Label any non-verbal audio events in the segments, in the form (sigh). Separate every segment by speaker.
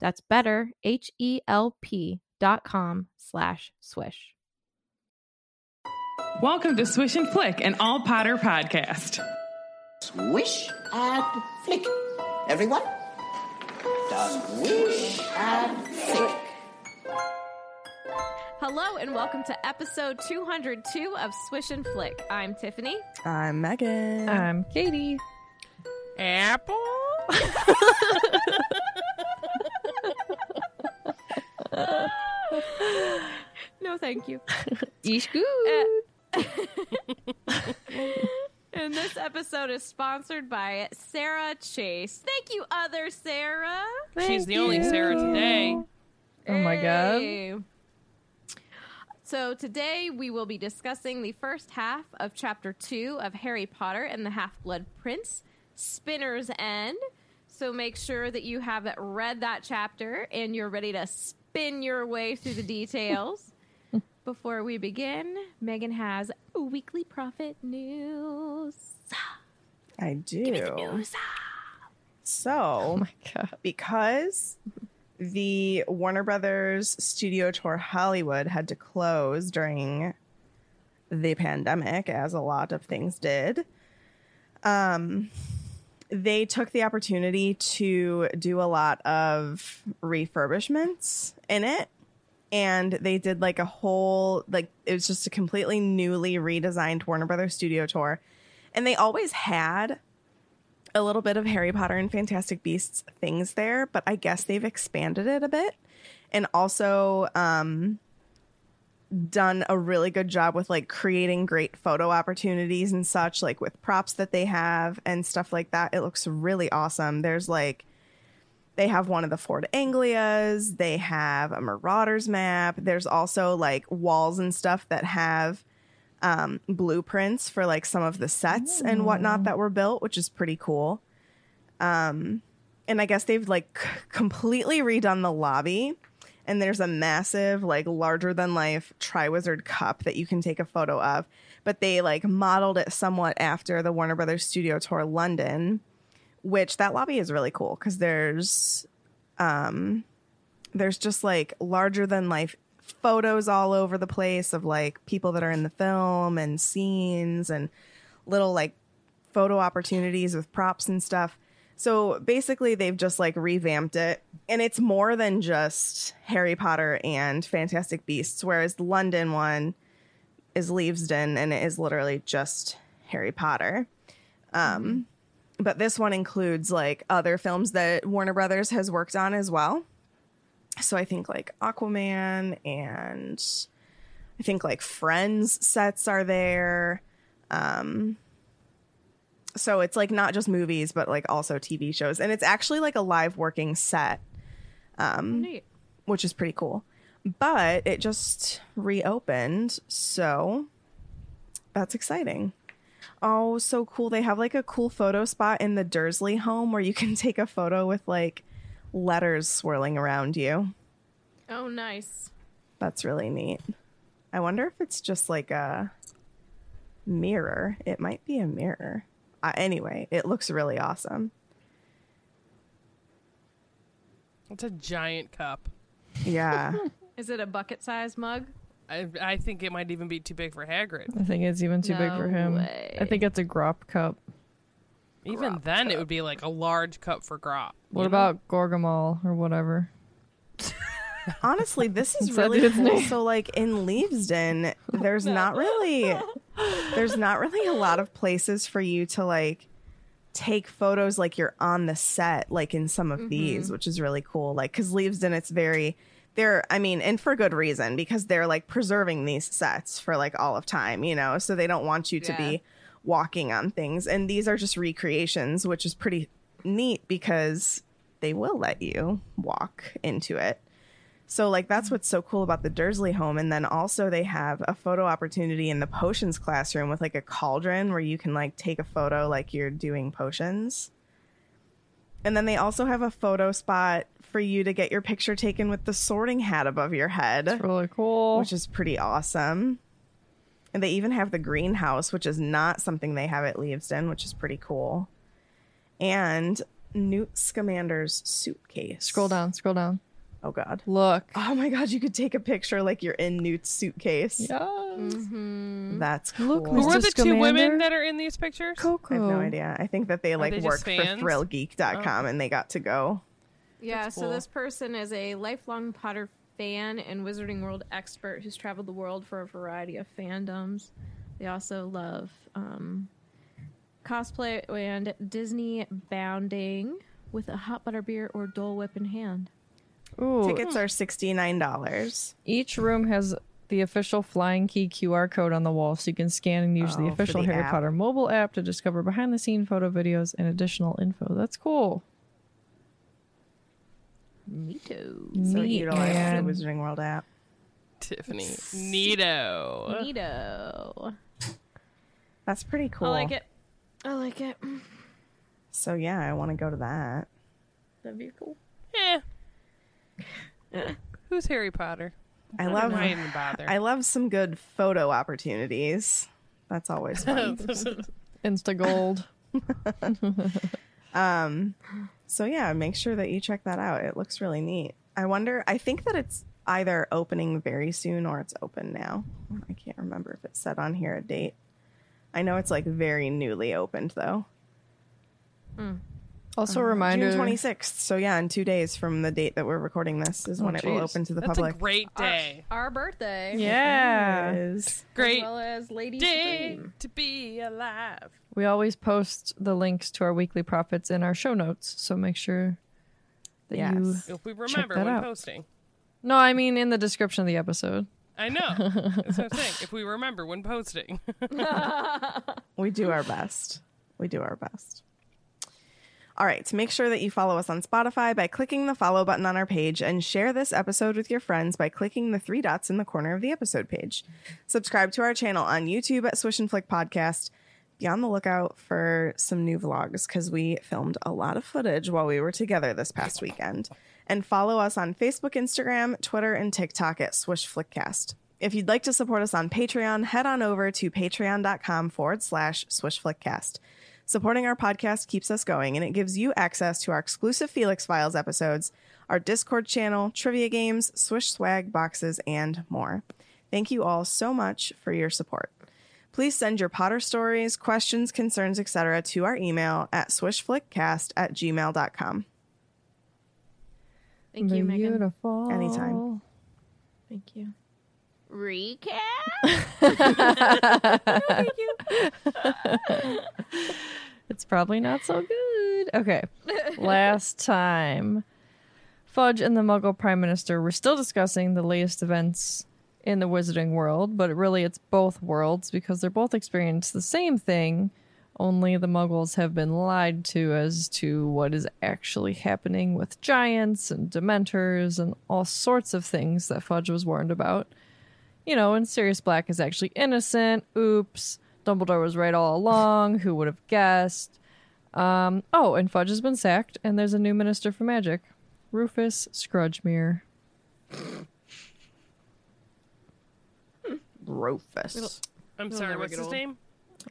Speaker 1: That's better, H-E-L-P dot com slash swish.
Speaker 2: Welcome to Swish and Flick, an all Potter podcast.
Speaker 3: Swish and flick. Everyone? Swish and flick.
Speaker 1: Hello and welcome to episode 202 of Swish and Flick. I'm Tiffany.
Speaker 4: I'm Megan.
Speaker 1: I'm Katie.
Speaker 2: Apple? (laughs) (laughs) (laughs)
Speaker 1: No, thank you. (laughs)
Speaker 4: Ish good.
Speaker 1: Uh, (laughs) and this episode is sponsored by Sarah Chase. Thank you, other Sarah.
Speaker 2: She's the only Sarah today.
Speaker 4: Oh my god.
Speaker 1: Hey. So today we will be discussing the first half of chapter two of Harry Potter and the Half Blood Prince, Spinner's End. So make sure that you have read that chapter and you're ready to spin your way through the details. (laughs) Before we begin, Megan has weekly Prophet news.
Speaker 4: I do. So,
Speaker 1: Oh my god.
Speaker 4: because the Warner Brothers Studio Tour Hollywood had to close during the pandemic, as a lot of things did, um, they took the opportunity to do a lot of refurbishments in it. And they did like a whole, like, it was just a completely newly redesigned Warner Brothers Studio Tour. And they always had a little bit of Harry Potter and Fantastic Beasts things there, but I guess they've expanded it a bit and also um, done a really good job with like creating great photo opportunities and such, like with props that they have and stuff like that. It looks really awesome. There's like, they have one of the Ford Anglias, they have a Marauders map. There's also like walls and stuff that have um, blueprints for like some of the sets and whatnot that were built, which is pretty cool. Um, and I guess they've like c- completely redone the lobby. And there's a massive, like larger than life Triwizard cup that you can take a photo of. But they like modeled it somewhat after the Warner Brothers Studio Tour London, which that lobby is really cool because there's um there's just like larger than life photos all over the place of like people that are in the film and scenes and little like photo opportunities with props and stuff. So basically they've just like revamped it and it's more than just Harry Potter and Fantastic Beasts whereas the London one is Leavesden and it is literally just Harry Potter. Um but this one includes like other films that Warner Brothers has worked on as well so I think like Aquaman and I think like Friends sets are there. Um so it's like not just movies but like also TV shows and it's actually like a live working set um
Speaker 1: Neat.
Speaker 4: which is pretty cool. But it just reopened, so that's exciting. Oh, so cool. They have like a cool photo spot in the Dursley home where you can (laughs) take a photo with like letters swirling around you.
Speaker 1: Oh, nice.
Speaker 4: That's really neat. I wonder if it's just like a mirror. It might be a mirror. Uh, anyway, it looks really awesome.
Speaker 2: It's a giant cup.
Speaker 4: Yeah. (laughs)
Speaker 1: Is it a bucket sized mug?
Speaker 2: I, I think it might even be too big for Hagrid.
Speaker 5: I think it's even too big for him.
Speaker 1: way.
Speaker 5: I think it's a Grawp cup.
Speaker 2: Even
Speaker 1: Grawp
Speaker 2: then, it would be like a large cup for Grawp.
Speaker 5: What
Speaker 2: you know?
Speaker 5: about Gorgamol or whatever?
Speaker 4: honestly, this (laughs) is
Speaker 5: Is
Speaker 4: really cool. So, like in Leavesden, (laughs) there's not really, there's not really a lot of places for you to like take photos like you're on the set, like in some of these, mm-hmm. which is really cool. Like, because Leavesden, it's very, they're, I mean, and for good reason because they're like preserving these sets for like all of time, you know, so they don't want you to
Speaker 1: Yeah.
Speaker 4: be walking on things. And these are just recreations, which is pretty neat because they will let you walk into it. So like that's what's so cool about the Dursley home and then also they have a photo opportunity in the potions classroom with like a cauldron where you can like take a photo like you're doing potions. And then they also have a photo spot for you to get your picture taken with the sorting hat above your head, It's
Speaker 5: Really cool.
Speaker 4: which is pretty awesome. And they even have the greenhouse, which is not something they have at Leavesden, which is pretty cool. And Newt Scamander's suitcase.
Speaker 5: Scroll down, scroll down.
Speaker 4: Oh god.
Speaker 5: Look.
Speaker 4: Oh my god, you could take a picture like you're in Newt's suitcase.
Speaker 5: Yes.
Speaker 4: That's cool.
Speaker 5: Look,
Speaker 2: Who
Speaker 5: Mr.
Speaker 2: are the two women that are in these pictures?
Speaker 5: Coco.
Speaker 4: I have no idea. I think that they like
Speaker 2: they
Speaker 4: work for
Speaker 2: fans?
Speaker 4: thrillgeek.com and they got to go.
Speaker 1: Yeah,
Speaker 2: That's
Speaker 1: so this person is a lifelong Potter fan and Wizarding World expert who's traveled the world for a variety of fandoms. They also love um, cosplay and Disney bounding with a hot butter beer or Dole Whip in hand.
Speaker 5: Ooh.
Speaker 4: Tickets are $69.
Speaker 5: Each room has the official Flying Key QR code on the wall, so you can scan and use
Speaker 4: Oh,
Speaker 5: the official
Speaker 4: the
Speaker 5: Harry
Speaker 4: app.
Speaker 5: Potter mobile app to discover behind the scene photo videos and additional info. That's cool.
Speaker 1: Neato.
Speaker 4: So
Speaker 5: Neat.
Speaker 4: utilize
Speaker 5: And-
Speaker 4: the Wizarding World app.
Speaker 2: Tiffany. Neato.
Speaker 1: Neato.
Speaker 4: That's pretty cool.
Speaker 1: I like it. I like it.
Speaker 4: So yeah, I want to go to that.
Speaker 1: That'd be cool.
Speaker 2: Eh. (laughs) Who's Harry Potter?
Speaker 4: I love
Speaker 2: Why even bother?
Speaker 4: I love some good photo opportunities. That's always fun. (laughs)
Speaker 5: Insta Gold. (laughs)
Speaker 4: Um, so yeah, make sure that you check that out. It looks really neat. I wonder. I think that it's either opening very soon or it's open now. I can't remember if it said on here a date. I know it's like very newly opened though.
Speaker 5: Also, a reminder.
Speaker 4: Uh, June twenty sixth. So yeah, in two days from the date that we're recording this is
Speaker 5: Oh,
Speaker 4: when it will
Speaker 5: geez.
Speaker 4: open to the
Speaker 2: That's
Speaker 4: public.
Speaker 2: a great day.
Speaker 1: Our birthday.
Speaker 5: Yeah.
Speaker 4: Is-
Speaker 2: Great
Speaker 1: As well as Lady
Speaker 2: day
Speaker 1: Supreme.
Speaker 2: to be alive.
Speaker 5: We always post the links to our weekly Prophets in our show notes, so make sure that you.
Speaker 4: Yes.
Speaker 2: If we
Speaker 5: Check
Speaker 2: remember
Speaker 5: that
Speaker 2: when
Speaker 5: out.
Speaker 2: posting.
Speaker 5: No, I mean in the description of the episode.
Speaker 2: I know. That's what I'm saying. (laughs) If we remember when posting. (laughs)
Speaker 4: We do our best. We do our best. All right, make sure that you follow us on Spotify by clicking the follow button on our page and share this episode with your friends by clicking the three dots in the corner of the episode page. Subscribe to our channel on YouTube at Swish and Flick Podcast. Be on the lookout for some new vlogs because we filmed a lot of footage while we were together this past weekend. And follow us on Facebook, Instagram, Twitter, and TikTok at Swish Flickcast. If you'd like to support us on Patreon, head on over to patreon.com forward slash swishflickcast. Supporting our podcast keeps us going, and it gives you access to our exclusive Felix Files episodes, our Discord channel, trivia games, Swish swag boxes, and more. Thank you all so much for your support. Please send your Potter stories, questions, concerns, etc. to our email at swishflickcast at gmail.com.
Speaker 1: Thank you, Megan.
Speaker 5: Beautiful.
Speaker 4: Anytime.
Speaker 1: Thank you. Recap. (laughs)
Speaker 5: It's probably not so good. Okay. Last time, Fudge and the Muggle Prime Minister were still discussing the latest events in the wizarding world, but really it's both worlds because they're both experiencing the same thing, only the Muggles have been lied to as to what is actually happening with giants and dementors and all sorts of things that Fudge was warned about. You know, and Sirius Black is actually innocent. Oops. Dumbledore was right all along. Who would have guessed? Um, oh, and Fudge has been sacked, and there's a new minister for magic, Rufus Scrudgemere.
Speaker 4: Rufus.
Speaker 2: I'm
Speaker 1: It'll
Speaker 2: sorry, what's his
Speaker 1: old.
Speaker 2: name?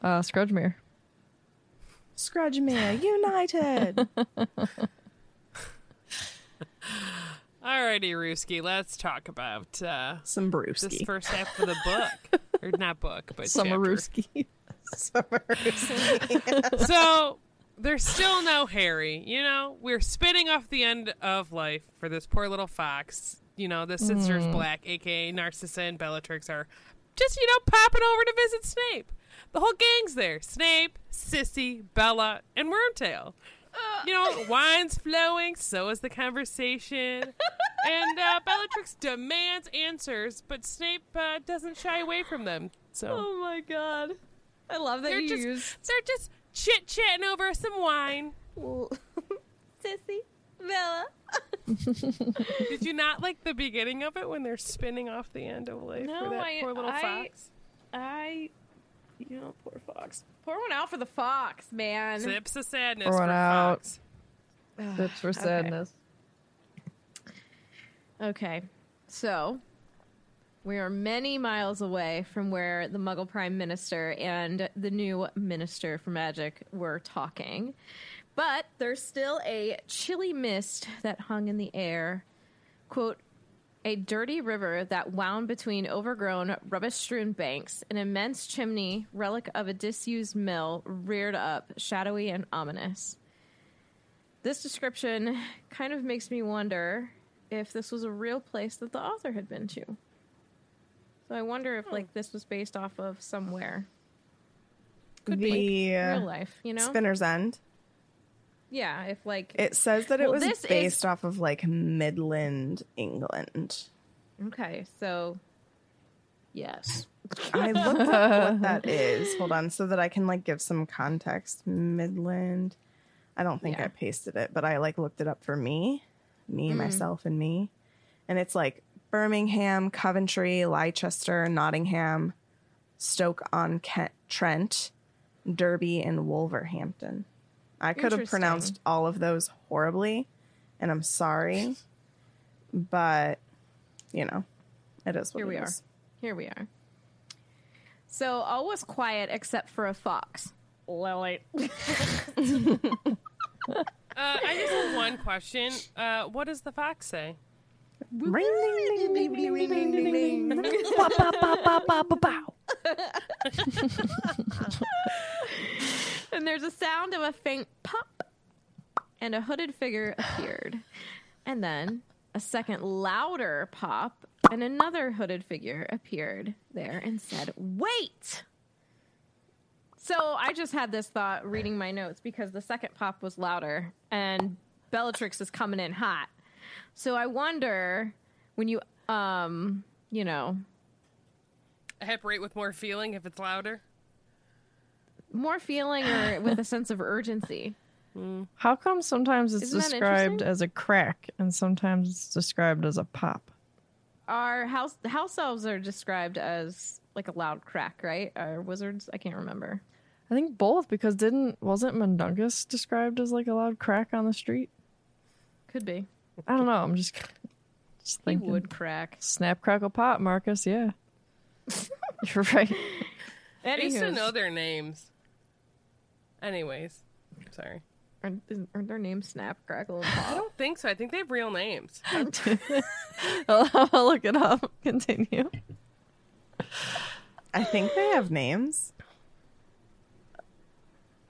Speaker 5: Uh, Scrudgemere.
Speaker 4: Scrudgemere United. (laughs) (laughs)
Speaker 2: Alrighty, Ruski, let's talk about uh,
Speaker 4: Some
Speaker 2: this
Speaker 4: brewski.
Speaker 2: first half of the book. (laughs) or not book, but chapter.
Speaker 5: Summerooski. (laughs)
Speaker 4: Some brewski.
Speaker 2: so there's still no Harry. You know, we're spitting off the end of life for this poor little fox. you know, the Sisters Black, aka Narcissa and Bellatrix, are just, you know, popping over to visit Snape. The whole gang's there Snape, Sissy, Bella, and Wormtail. You know, wine's flowing, so is the conversation. (laughs) and uh, Bellatrix demands answers, but Snape uh, doesn't shy away from them. So
Speaker 5: Oh my god. I love that
Speaker 2: they're
Speaker 5: you
Speaker 2: just
Speaker 5: use
Speaker 2: they're just chit chatting over some wine. (laughs)
Speaker 5: Sissy Bella. (laughs)
Speaker 2: Did you not like the beginning of it when they're spinning off the end of life
Speaker 5: No,
Speaker 2: for that
Speaker 5: I-
Speaker 2: poor little
Speaker 5: I-
Speaker 2: fox?
Speaker 5: I you know, poor fox. Pour one out for the fox, man.
Speaker 2: Sips of sadness
Speaker 5: Pour
Speaker 2: for
Speaker 5: out.
Speaker 2: fox.
Speaker 5: Sips for (sighs) sadness.
Speaker 1: Okay, so we are many miles away from where the Muggle Prime Minister and the new Minister for Magic were talking, but there's still a chilly mist that hung in the air. Quote, a dirty river that wound between overgrown, rubbish strewn banks, an immense chimney, relic of a disused mill, reared up, shadowy and ominous. This description kind of makes me wonder if this was a real place that the author had been to. So I wonder if like this was based off of somewhere
Speaker 2: Could
Speaker 4: the
Speaker 2: be.
Speaker 1: real life, you know?
Speaker 4: Spinner's End.
Speaker 1: Yeah, if like
Speaker 4: It says that it
Speaker 1: Well,
Speaker 4: was
Speaker 1: this is-
Speaker 4: based off of like Midland, England.
Speaker 1: okay, so yes.
Speaker 4: I (laughs) looked up what that is. Hold on, so that I can like give some context. Midland. I don't think
Speaker 1: Yeah.
Speaker 4: I pasted it, but I like looked it up for me, me, mm. myself, and me. And it's like Birmingham, Coventry, Leicester, Nottingham, Stoke on Kent, Trent, Derby, and Wolverhampton. I could have pronounced all of those horribly, and I'm sorry, but you know, it is what
Speaker 1: Here
Speaker 4: it
Speaker 1: we are.
Speaker 4: is.
Speaker 1: Here we are. So all was quiet except for a fox. Lily. (laughs)
Speaker 2: Uh, I just have one question. Uh, what does the fox say?
Speaker 4: Ring, ding, ding, ding, ding, ding, ding, ding, ding.
Speaker 5: Ba, ba, ba, ba, ba, ba, bow.
Speaker 1: and there's a sound of a faint pop, and a hooded figure appeared. And then a second louder pop, and another hooded figure appeared there and said, Wait! So I just had this thought reading my notes because the second pop was louder, and Bellatrix is coming in hot. So I wonder when you, um, you know,
Speaker 2: Apparate with more feeling if it's louder?
Speaker 1: More feeling or (laughs) with a sense of urgency. Mm.
Speaker 5: How come sometimes it's
Speaker 1: Isn't
Speaker 5: described as a crack and sometimes it's described as a pop?
Speaker 1: Our house house elves are described as like a loud crack, right? Our wizards, I can't remember.
Speaker 5: I think both because didn't wasn't Mundungus described as like a loud crack on the street?
Speaker 1: Could be.
Speaker 5: I don't know. I'm just (laughs) just
Speaker 1: He
Speaker 5: thinking.
Speaker 1: would crack.
Speaker 5: Snap crackle pop, Marcus. Yeah, (laughs) you're right.
Speaker 2: I used to know their names. Anyways, sorry.
Speaker 1: aren't, aren't their names Snap, Crackle, and (laughs)
Speaker 2: I don't think so. I think they have real names. (laughs)
Speaker 5: I'll, I'll look it up. Continue.
Speaker 4: I think they have names.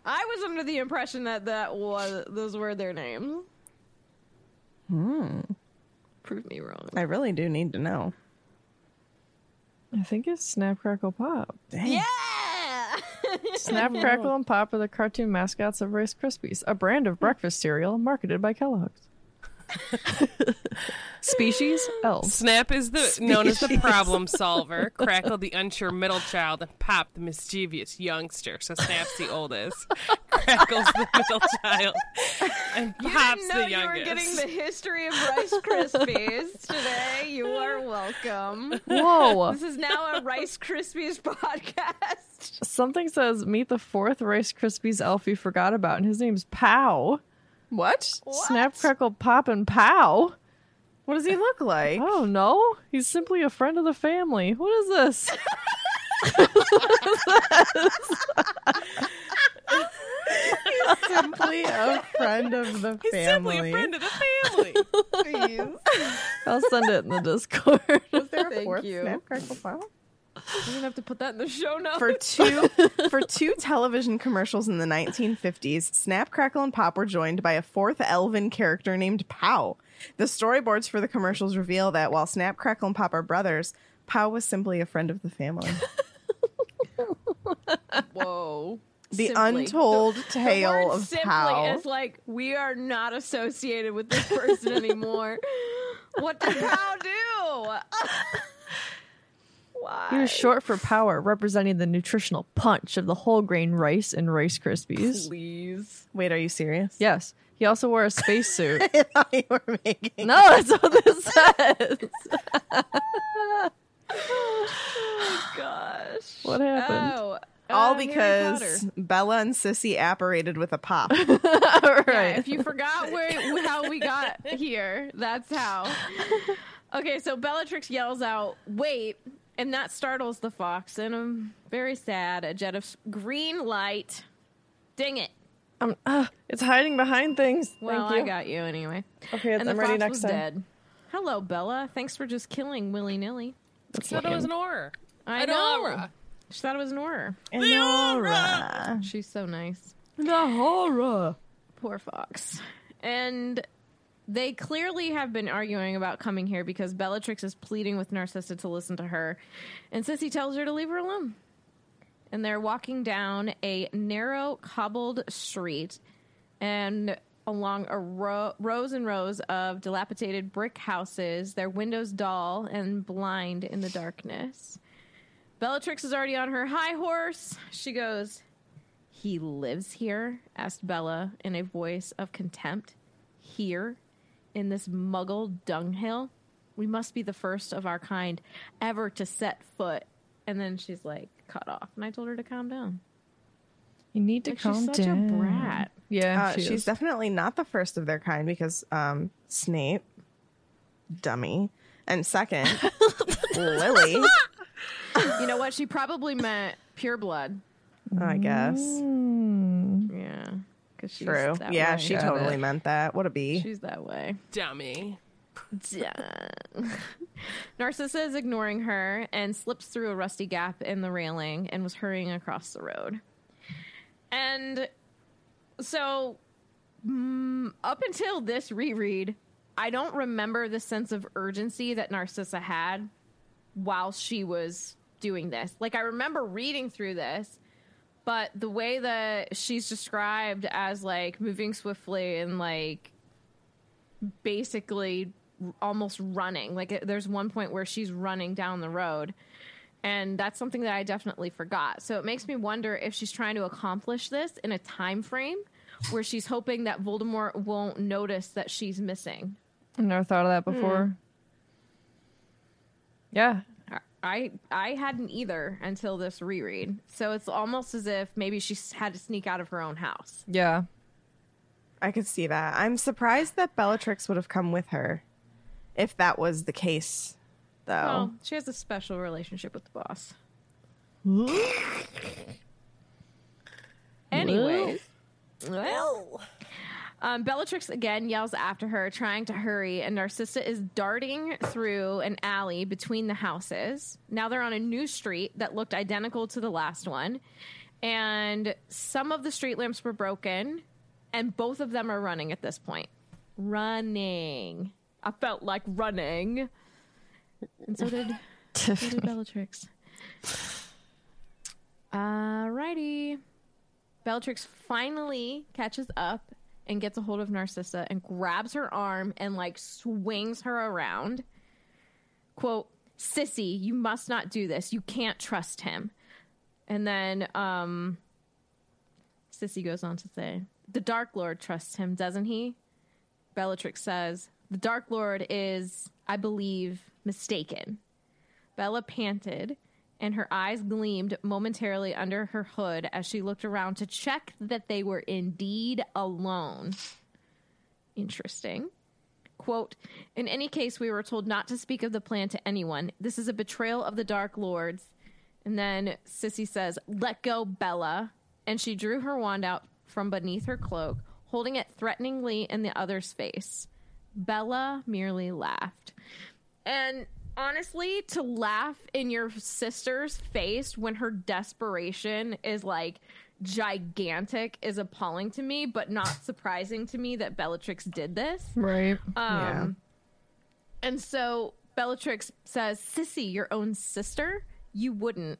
Speaker 1: I was under the impression that that was those were their names.
Speaker 4: Hmm.
Speaker 1: Prove me wrong.
Speaker 4: I really do need to know.
Speaker 5: I think it's Snap Crackle Pop.
Speaker 4: Dang.
Speaker 1: Yeah.
Speaker 5: Snap Crackle and Pop are the cartoon mascots of Rice Krispies, a brand of breakfast cereal marketed by Kellogg's. Species elves.
Speaker 2: Snap is the known as the problem solver, Crackle the unsure middle child, and Pop the mischievous youngster. So Snap's the oldest, Crackle's the middle child, and
Speaker 1: You
Speaker 2: Pop's
Speaker 1: didn't know
Speaker 2: the
Speaker 1: you were getting the history of Rice Krispies today. You are welcome.
Speaker 5: Whoa!
Speaker 1: This is now a Rice Krispies podcast.
Speaker 5: Something says meet the fourth Rice Krispies elf you forgot about, and his name's Pow.
Speaker 4: What?
Speaker 5: Snap Crackle Pop and Pow.
Speaker 4: What does he look like?
Speaker 5: I don't know. He's simply a friend of the family. What is this? (laughs)
Speaker 4: He's simply a friend of the
Speaker 2: He's
Speaker 4: family.
Speaker 2: He's simply a friend of the family. (laughs)
Speaker 4: Please.
Speaker 5: I'll send it in the Discord.
Speaker 4: Was there a
Speaker 1: Thank
Speaker 4: fourth
Speaker 1: you.
Speaker 4: Snap Crackle Pop?
Speaker 1: You're gonna have to put that in the show notes.
Speaker 4: for two for two television commercials in the 1950s, Snap, Crackle, and Pop were joined by a fourth elven character named Pow. The storyboards for the commercials reveal that while Snap, Crackle, and Pop are brothers, Pow was simply a friend of the family. (laughs)
Speaker 1: Whoa.
Speaker 4: The
Speaker 1: Simply.
Speaker 4: untold
Speaker 1: The
Speaker 4: tale
Speaker 1: word
Speaker 4: of
Speaker 1: simply
Speaker 4: Pow.
Speaker 1: is like we are not associated with this person anymore. what did Pow do? (laughs) Why?
Speaker 5: He was short for power, representing the nutritional punch of the whole grain rice and Rice Krispies.
Speaker 1: Please.
Speaker 4: Wait, are you serious?
Speaker 5: Yes. He also wore a spacesuit. (laughs)
Speaker 4: I thought you were making.
Speaker 5: no, that's what this says.
Speaker 1: Oh (laughs) gosh.
Speaker 5: What happened?
Speaker 1: Oh.
Speaker 4: All
Speaker 1: uh,
Speaker 4: because
Speaker 1: Potter.
Speaker 4: Bella and Sissy apparated with a pop. (laughs)
Speaker 5: All
Speaker 1: Yeah, if you forgot where how we got here, that's how. Okay, so Bellatrix yells out, "Wait!" And that startles the fox, and I'm very sad. A jet of green light. Dang it!
Speaker 5: Um, uh, it's hiding behind things.
Speaker 1: Well,
Speaker 5: Thank you.
Speaker 1: I got you anyway.
Speaker 5: Okay,
Speaker 1: and the
Speaker 5: I'm ready
Speaker 1: fox
Speaker 5: next
Speaker 1: was
Speaker 5: time.
Speaker 1: dead. Hello, Bella. Thanks for just killing willy nilly.
Speaker 5: Let's
Speaker 2: I thought it was
Speaker 5: in.
Speaker 2: an Auror.
Speaker 1: I
Speaker 2: An
Speaker 1: know.
Speaker 2: Auror.
Speaker 1: She thought it was an Auror.
Speaker 4: Nora.
Speaker 1: She's so nice.
Speaker 5: the horror.
Speaker 1: Poor Fox. And they clearly have been arguing about coming here because Bellatrix is pleading with Narcissa to listen to her, and Sissy tells her to leave her alone. And they're walking down a narrow cobbled street and along a row, rows and rows of dilapidated brick houses, their windows dull and blind in the darkness. Bellatrix is already on her high horse. She goes, he lives here? asked Bella in a voice of contempt. Here? In this muggle dunghill? We must be the first of our kind ever to set foot. And then she's like, cut off. And I told her to calm down.
Speaker 5: You need to
Speaker 1: Like,
Speaker 5: calm
Speaker 1: she's such
Speaker 5: down.
Speaker 1: a brat.
Speaker 5: Yeah,
Speaker 4: Uh,
Speaker 5: she
Speaker 4: she's
Speaker 5: is.
Speaker 4: definitely not the first of their kind because um, Snape, dummy, and second, (laughs) Lily,
Speaker 1: You know what? She probably meant pure blood.
Speaker 4: I guess.
Speaker 1: Yeah. Because she's
Speaker 4: True.
Speaker 1: that
Speaker 4: Yeah,
Speaker 1: way.
Speaker 4: she
Speaker 5: Got
Speaker 4: totally
Speaker 5: it.
Speaker 4: meant that. What a bee.
Speaker 1: She's that way.
Speaker 2: Dummy. (laughs)
Speaker 1: Narcissa is ignoring her and slips through a rusty gap in the railing and was hurrying across the road. And so, mm, up until this reread, I don't remember the sense of urgency that Narcissa had while she was doing this. Like, I remember reading through this, but the way that she's described as like moving swiftly and like basically almost running. Like there's one point where she's running down the road. And that's something that I definitely forgot. So it makes me wonder if she's trying to accomplish this in a time frame where she's hoping that Voldemort won't notice that she's missing.
Speaker 5: I never thought of that before. Hmm. Yeah.
Speaker 1: I I hadn't either until this reread. So it's almost as if maybe she had to sneak out of her own house.
Speaker 5: Yeah.
Speaker 4: I could see that. I'm surprised that Bellatrix would have come with her if that was the case, though.
Speaker 1: Well, she has a special relationship with the boss. (gasps) Anyways, well, um, Bellatrix again yells after her, trying to hurry, and Narcissa is darting through an alley between the houses. Now they're on a new street that looked identical to the last one, and some of the street lamps were broken, and both of them are running at this point. Running. I felt like running. And so did, (laughs) so did Bellatrix. Alrighty. Bellatrix finally catches up and gets a hold of Narcissa and grabs her arm and like swings her around. Quote, Sissy, you must not do this. You can't trust him. And then um Sissy goes on to say, The Dark Lord trusts him, doesn't he? Bellatrix says, The Dark Lord is, I believe, mistaken. Bella panted, and her eyes gleamed momentarily under her hood as she looked around to check that they were indeed alone. Interesting. Quote, in any case, we were told not to speak of the plan to anyone. This is a betrayal of the Dark Lords. And then Sissy says, Let go, Bella. And she drew her wand out from beneath her cloak, holding it threateningly in the other's face. Bella merely laughed. And honestly, to laugh in your sister's face when her desperation is like gigantic is appalling to me, but not surprising to me that Bellatrix did this.
Speaker 5: Right.
Speaker 1: Um, And so Bellatrix says, Sissy, your own sister? You wouldn't.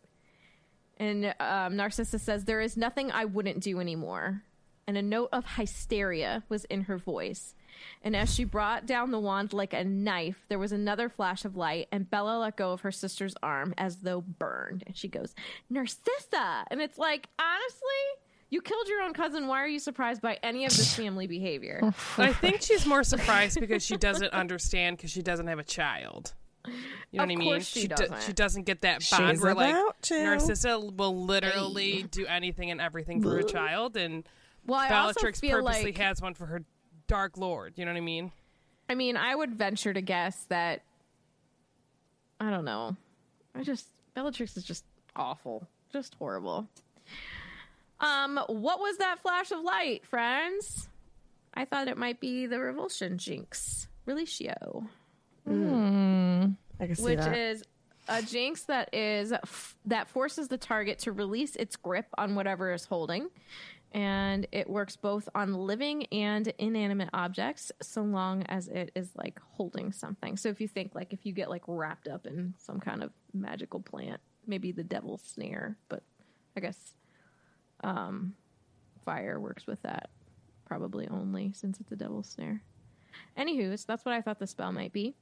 Speaker 1: And um, Narcissa says, There is nothing I wouldn't do anymore. And a note of hysteria was in her voice. And as she brought down the wand like a knife, there was another flash of light, and Bella let go of her sister's arm as though burned. And she goes, Narcissa! And it's like, honestly, you killed your own cousin. Why are you surprised by any of this (laughs) family behavior?
Speaker 2: Oh, I think she's more surprised because she (laughs) doesn't understand because she doesn't have a child. You know
Speaker 1: Of
Speaker 2: what I mean?
Speaker 1: course she doesn't.
Speaker 2: she doesn't get that bond
Speaker 4: She's
Speaker 2: where like
Speaker 4: about to.
Speaker 2: Narcissa will literally do anything and everything for her child, and
Speaker 1: Well, I
Speaker 2: Bellatrix purposely
Speaker 1: like
Speaker 2: has one for her Dark Lord. You know what I mean?
Speaker 1: I mean, I would venture to guess that I don't know. I just Bellatrix is just awful, just horrible. Um, what was that flash of light, friends? I thought it might be the revulsion jinx, Relashio,
Speaker 4: I can see
Speaker 1: which
Speaker 4: that.
Speaker 1: is a jinx that is f- that forces the target to release its grip on whatever is holding. And it works both on living and inanimate objects so long as it is like holding something. So if you think like if you get like wrapped up in some kind of magical plant, maybe the devil's snare, but I guess um fire works with that probably only since it's a devil's snare. Anywho, so that's what I thought the spell might be.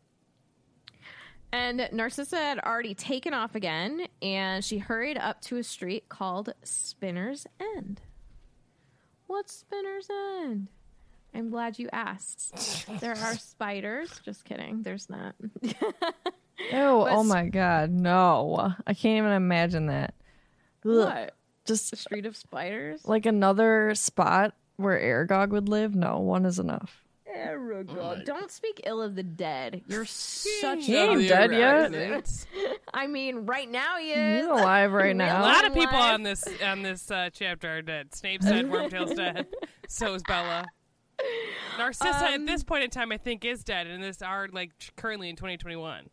Speaker 1: And Narcissa had already taken off again, and she hurried up to a street called Spinner's End. What's Spinner's End? I'm glad you asked. (laughs) there are spiders. Just kidding. There's not. (laughs)
Speaker 5: Oh
Speaker 1: But-
Speaker 5: my god, no. I can't even imagine that. Ugh.
Speaker 1: what?
Speaker 5: Just
Speaker 1: A street of spiders?
Speaker 5: like another spot where Aragog would live? No, one is enough.
Speaker 1: Aragog. Don't speak ill of the dead. You're (laughs) such
Speaker 5: He
Speaker 1: a.
Speaker 5: ain't dead yet.
Speaker 2: Residents. (laughs)
Speaker 1: I mean, right now he is.
Speaker 5: He's alive right (laughs) now.
Speaker 2: A
Speaker 5: now.
Speaker 2: lot of people on this on this uh, chapter are dead. Snape's dead. Wormtail's dead. So is Bella. Narcissa at
Speaker 1: Um,
Speaker 2: this point in time, I think, is dead, and this are like tr- currently in 2021.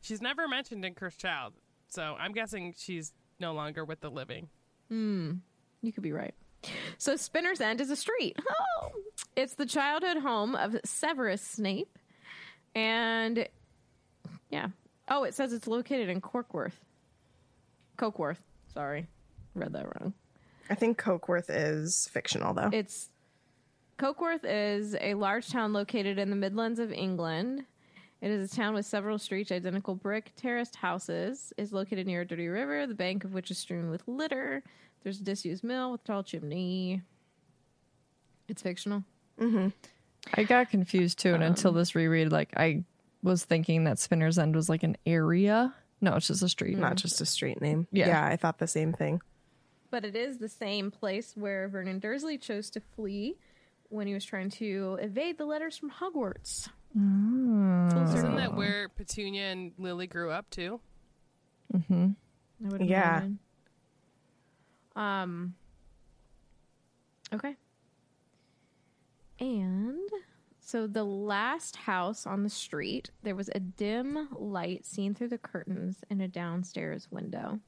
Speaker 2: She's never mentioned in Cursed Child, so I'm guessing she's no longer with the living. Hmm.
Speaker 1: You could be right. So Spinner's End is a street. Oh, it's the childhood home of Severus Snape, and yeah. Oh, it says it's located in Corkworth. Cokeworth. Sorry, read that wrong.
Speaker 4: I think Cokeworth is fictional though.
Speaker 1: It's Cokeworth is a large town located in the Midlands of England. It is a town with several streets, identical brick terraced houses. Is located near a dirty river, the bank of which is strewn with litter. There's a disused mill with a tall chimney. It's fictional. Mm-hmm.
Speaker 5: I got confused too, and until this reread, like I was thinking that Spinner's End was like an area. No, it's just a street.
Speaker 4: Not just a street name.
Speaker 5: Yeah.
Speaker 4: yeah, I thought the same thing.
Speaker 1: But it is the same place where Vernon Dursley chose to flee when he was trying to evade the letters from Hogwarts.
Speaker 2: Isn't that where Petunia and Lily grew up too?
Speaker 1: I would
Speaker 4: Yeah.
Speaker 1: imagine. Um. Okay. And so the last house on the street, there was a dim light seen through the curtains in a downstairs window.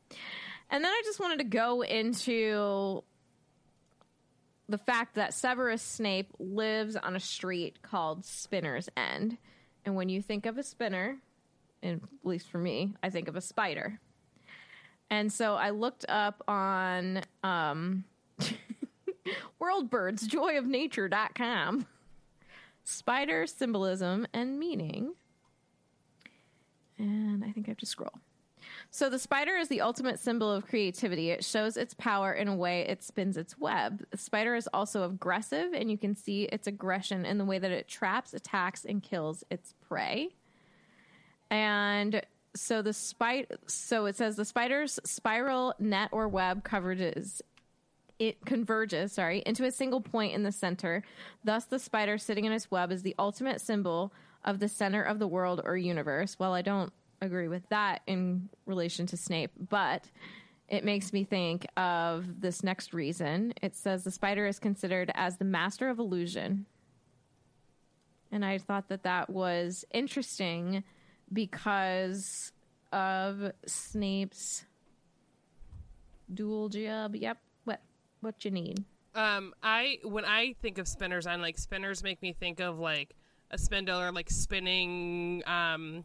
Speaker 1: And then I just wanted to go into the fact that Severus Snape lives on a street called Spinner's End. And when you think of a spinner, and at least for me, I think of a spider. And so I looked up on um, (laughs) worldbirdsjoyofnature.com spider symbolism and meaning. And I think I have to scroll. So the spider is the ultimate symbol of creativity. It shows its power in a way it spins its web. The spider is also aggressive, and you can see its aggression in the way that it traps, attacks, and kills its prey. And so the spider so it says the spider's spiral net or web coverages it converges, sorry, into a single point in the center. Thus the spider sitting in its web is the ultimate symbol of the center of the world or universe. Well, I don't agree with that in relation to Snape, but it makes me think of this next reason. It says the spider is considered as the master of illusion. And I thought that that was interesting because of Snape's dual job. Yep. What what you need?
Speaker 2: Um, I when I think of spinners, I'm like spinners make me think of like a spindle or like spinning, um,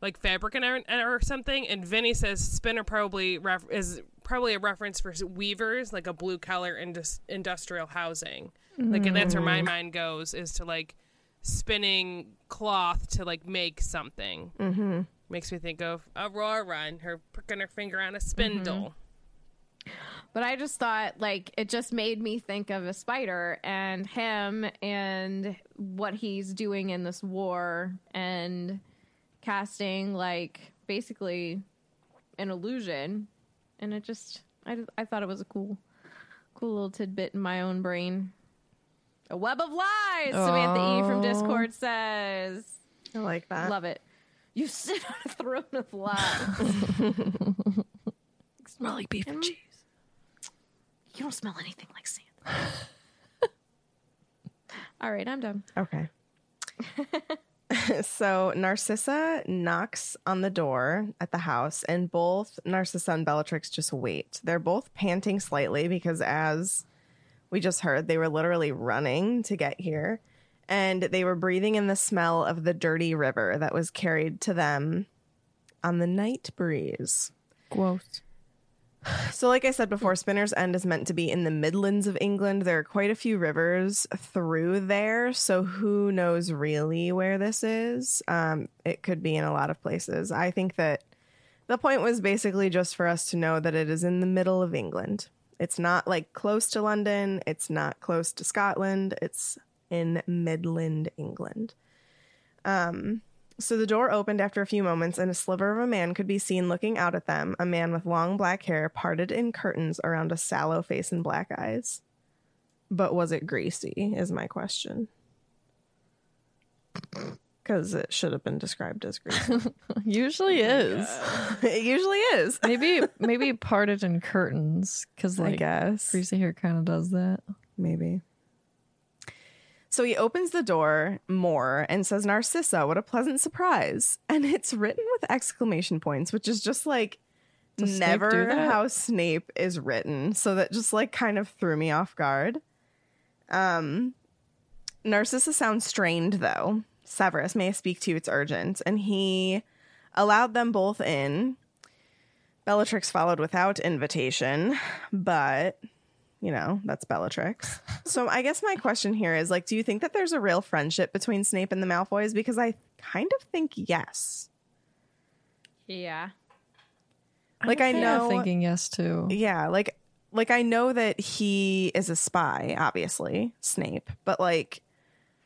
Speaker 2: like fabric and or, or something. And Vinny says spinner probably ref- is probably a reference for weavers, like a blue collar indus- industrial housing. Like, and that's where my mind goes is to like spinning cloth to like make something. Mm-hmm. Makes me think of Aurora and her pricking her finger on a spindle.
Speaker 1: But I just thought like it just made me think of a spider and him and what he's doing in this war and casting like basically an illusion and it just I I thought it was a cool cool little tidbit in my own brain. A web of lies, Samantha E from Discord says.
Speaker 4: I like that.
Speaker 1: Love it. You sit on a throne of lies. (laughs)
Speaker 5: Smell like beef and cheese.
Speaker 1: You don't smell anything like sand. (laughs) All right, I'm done.
Speaker 4: Okay. (laughs) (laughs) so Narcissa knocks on the door at the house, and both Narcissa and Bellatrix just wait. They're both panting slightly because, as we just heard, they were literally running to get here. And they were breathing in the smell of the dirty river that was carried to them on the night breeze.
Speaker 5: Gross.
Speaker 4: So, like I said before, Spinner's End is meant to be in the Midlands of England. There are quite a few rivers through there, so who knows really where this is? Um, it could be in a lot of places. I think that the point was basically just for us to know that it is in the middle of England. It's not like close to London, it's not close to Scotland, it's in Midland, England. Um, so the door opened after a few moments, and a sliver of a man could be seen looking out at them. A man with long black hair parted in curtains around a sallow face and black eyes. But was it greasy? Is my question. Because it should have been described as greasy. (laughs)
Speaker 5: Usually oh is. (laughs)
Speaker 4: it usually is. (laughs)
Speaker 5: maybe maybe parted in curtains because
Speaker 4: I
Speaker 5: like
Speaker 4: guess.
Speaker 5: greasy hair kind of does that.
Speaker 4: Maybe. So he opens the door more and says, Narcissa, what a pleasant surprise. And it's written with exclamation points, which is just like
Speaker 5: Does
Speaker 4: never
Speaker 5: that?
Speaker 4: how Snape is written. So that just like kind of threw me off guard. Um Narcissa sounds strained though. Severus, may I speak to you? It's urgent. And he allowed them both in. Bellatrix followed without invitation, but you know, that's Bellatrix. (laughs) so I guess my question here is like, do you think that there's a real friendship between Snape and the Malfoys? Because I kind of think yes.
Speaker 1: Yeah.
Speaker 4: Like I
Speaker 5: I'm
Speaker 4: know
Speaker 5: thinking yes too.
Speaker 4: Yeah, like like I know that he is a spy, obviously, Snape, but like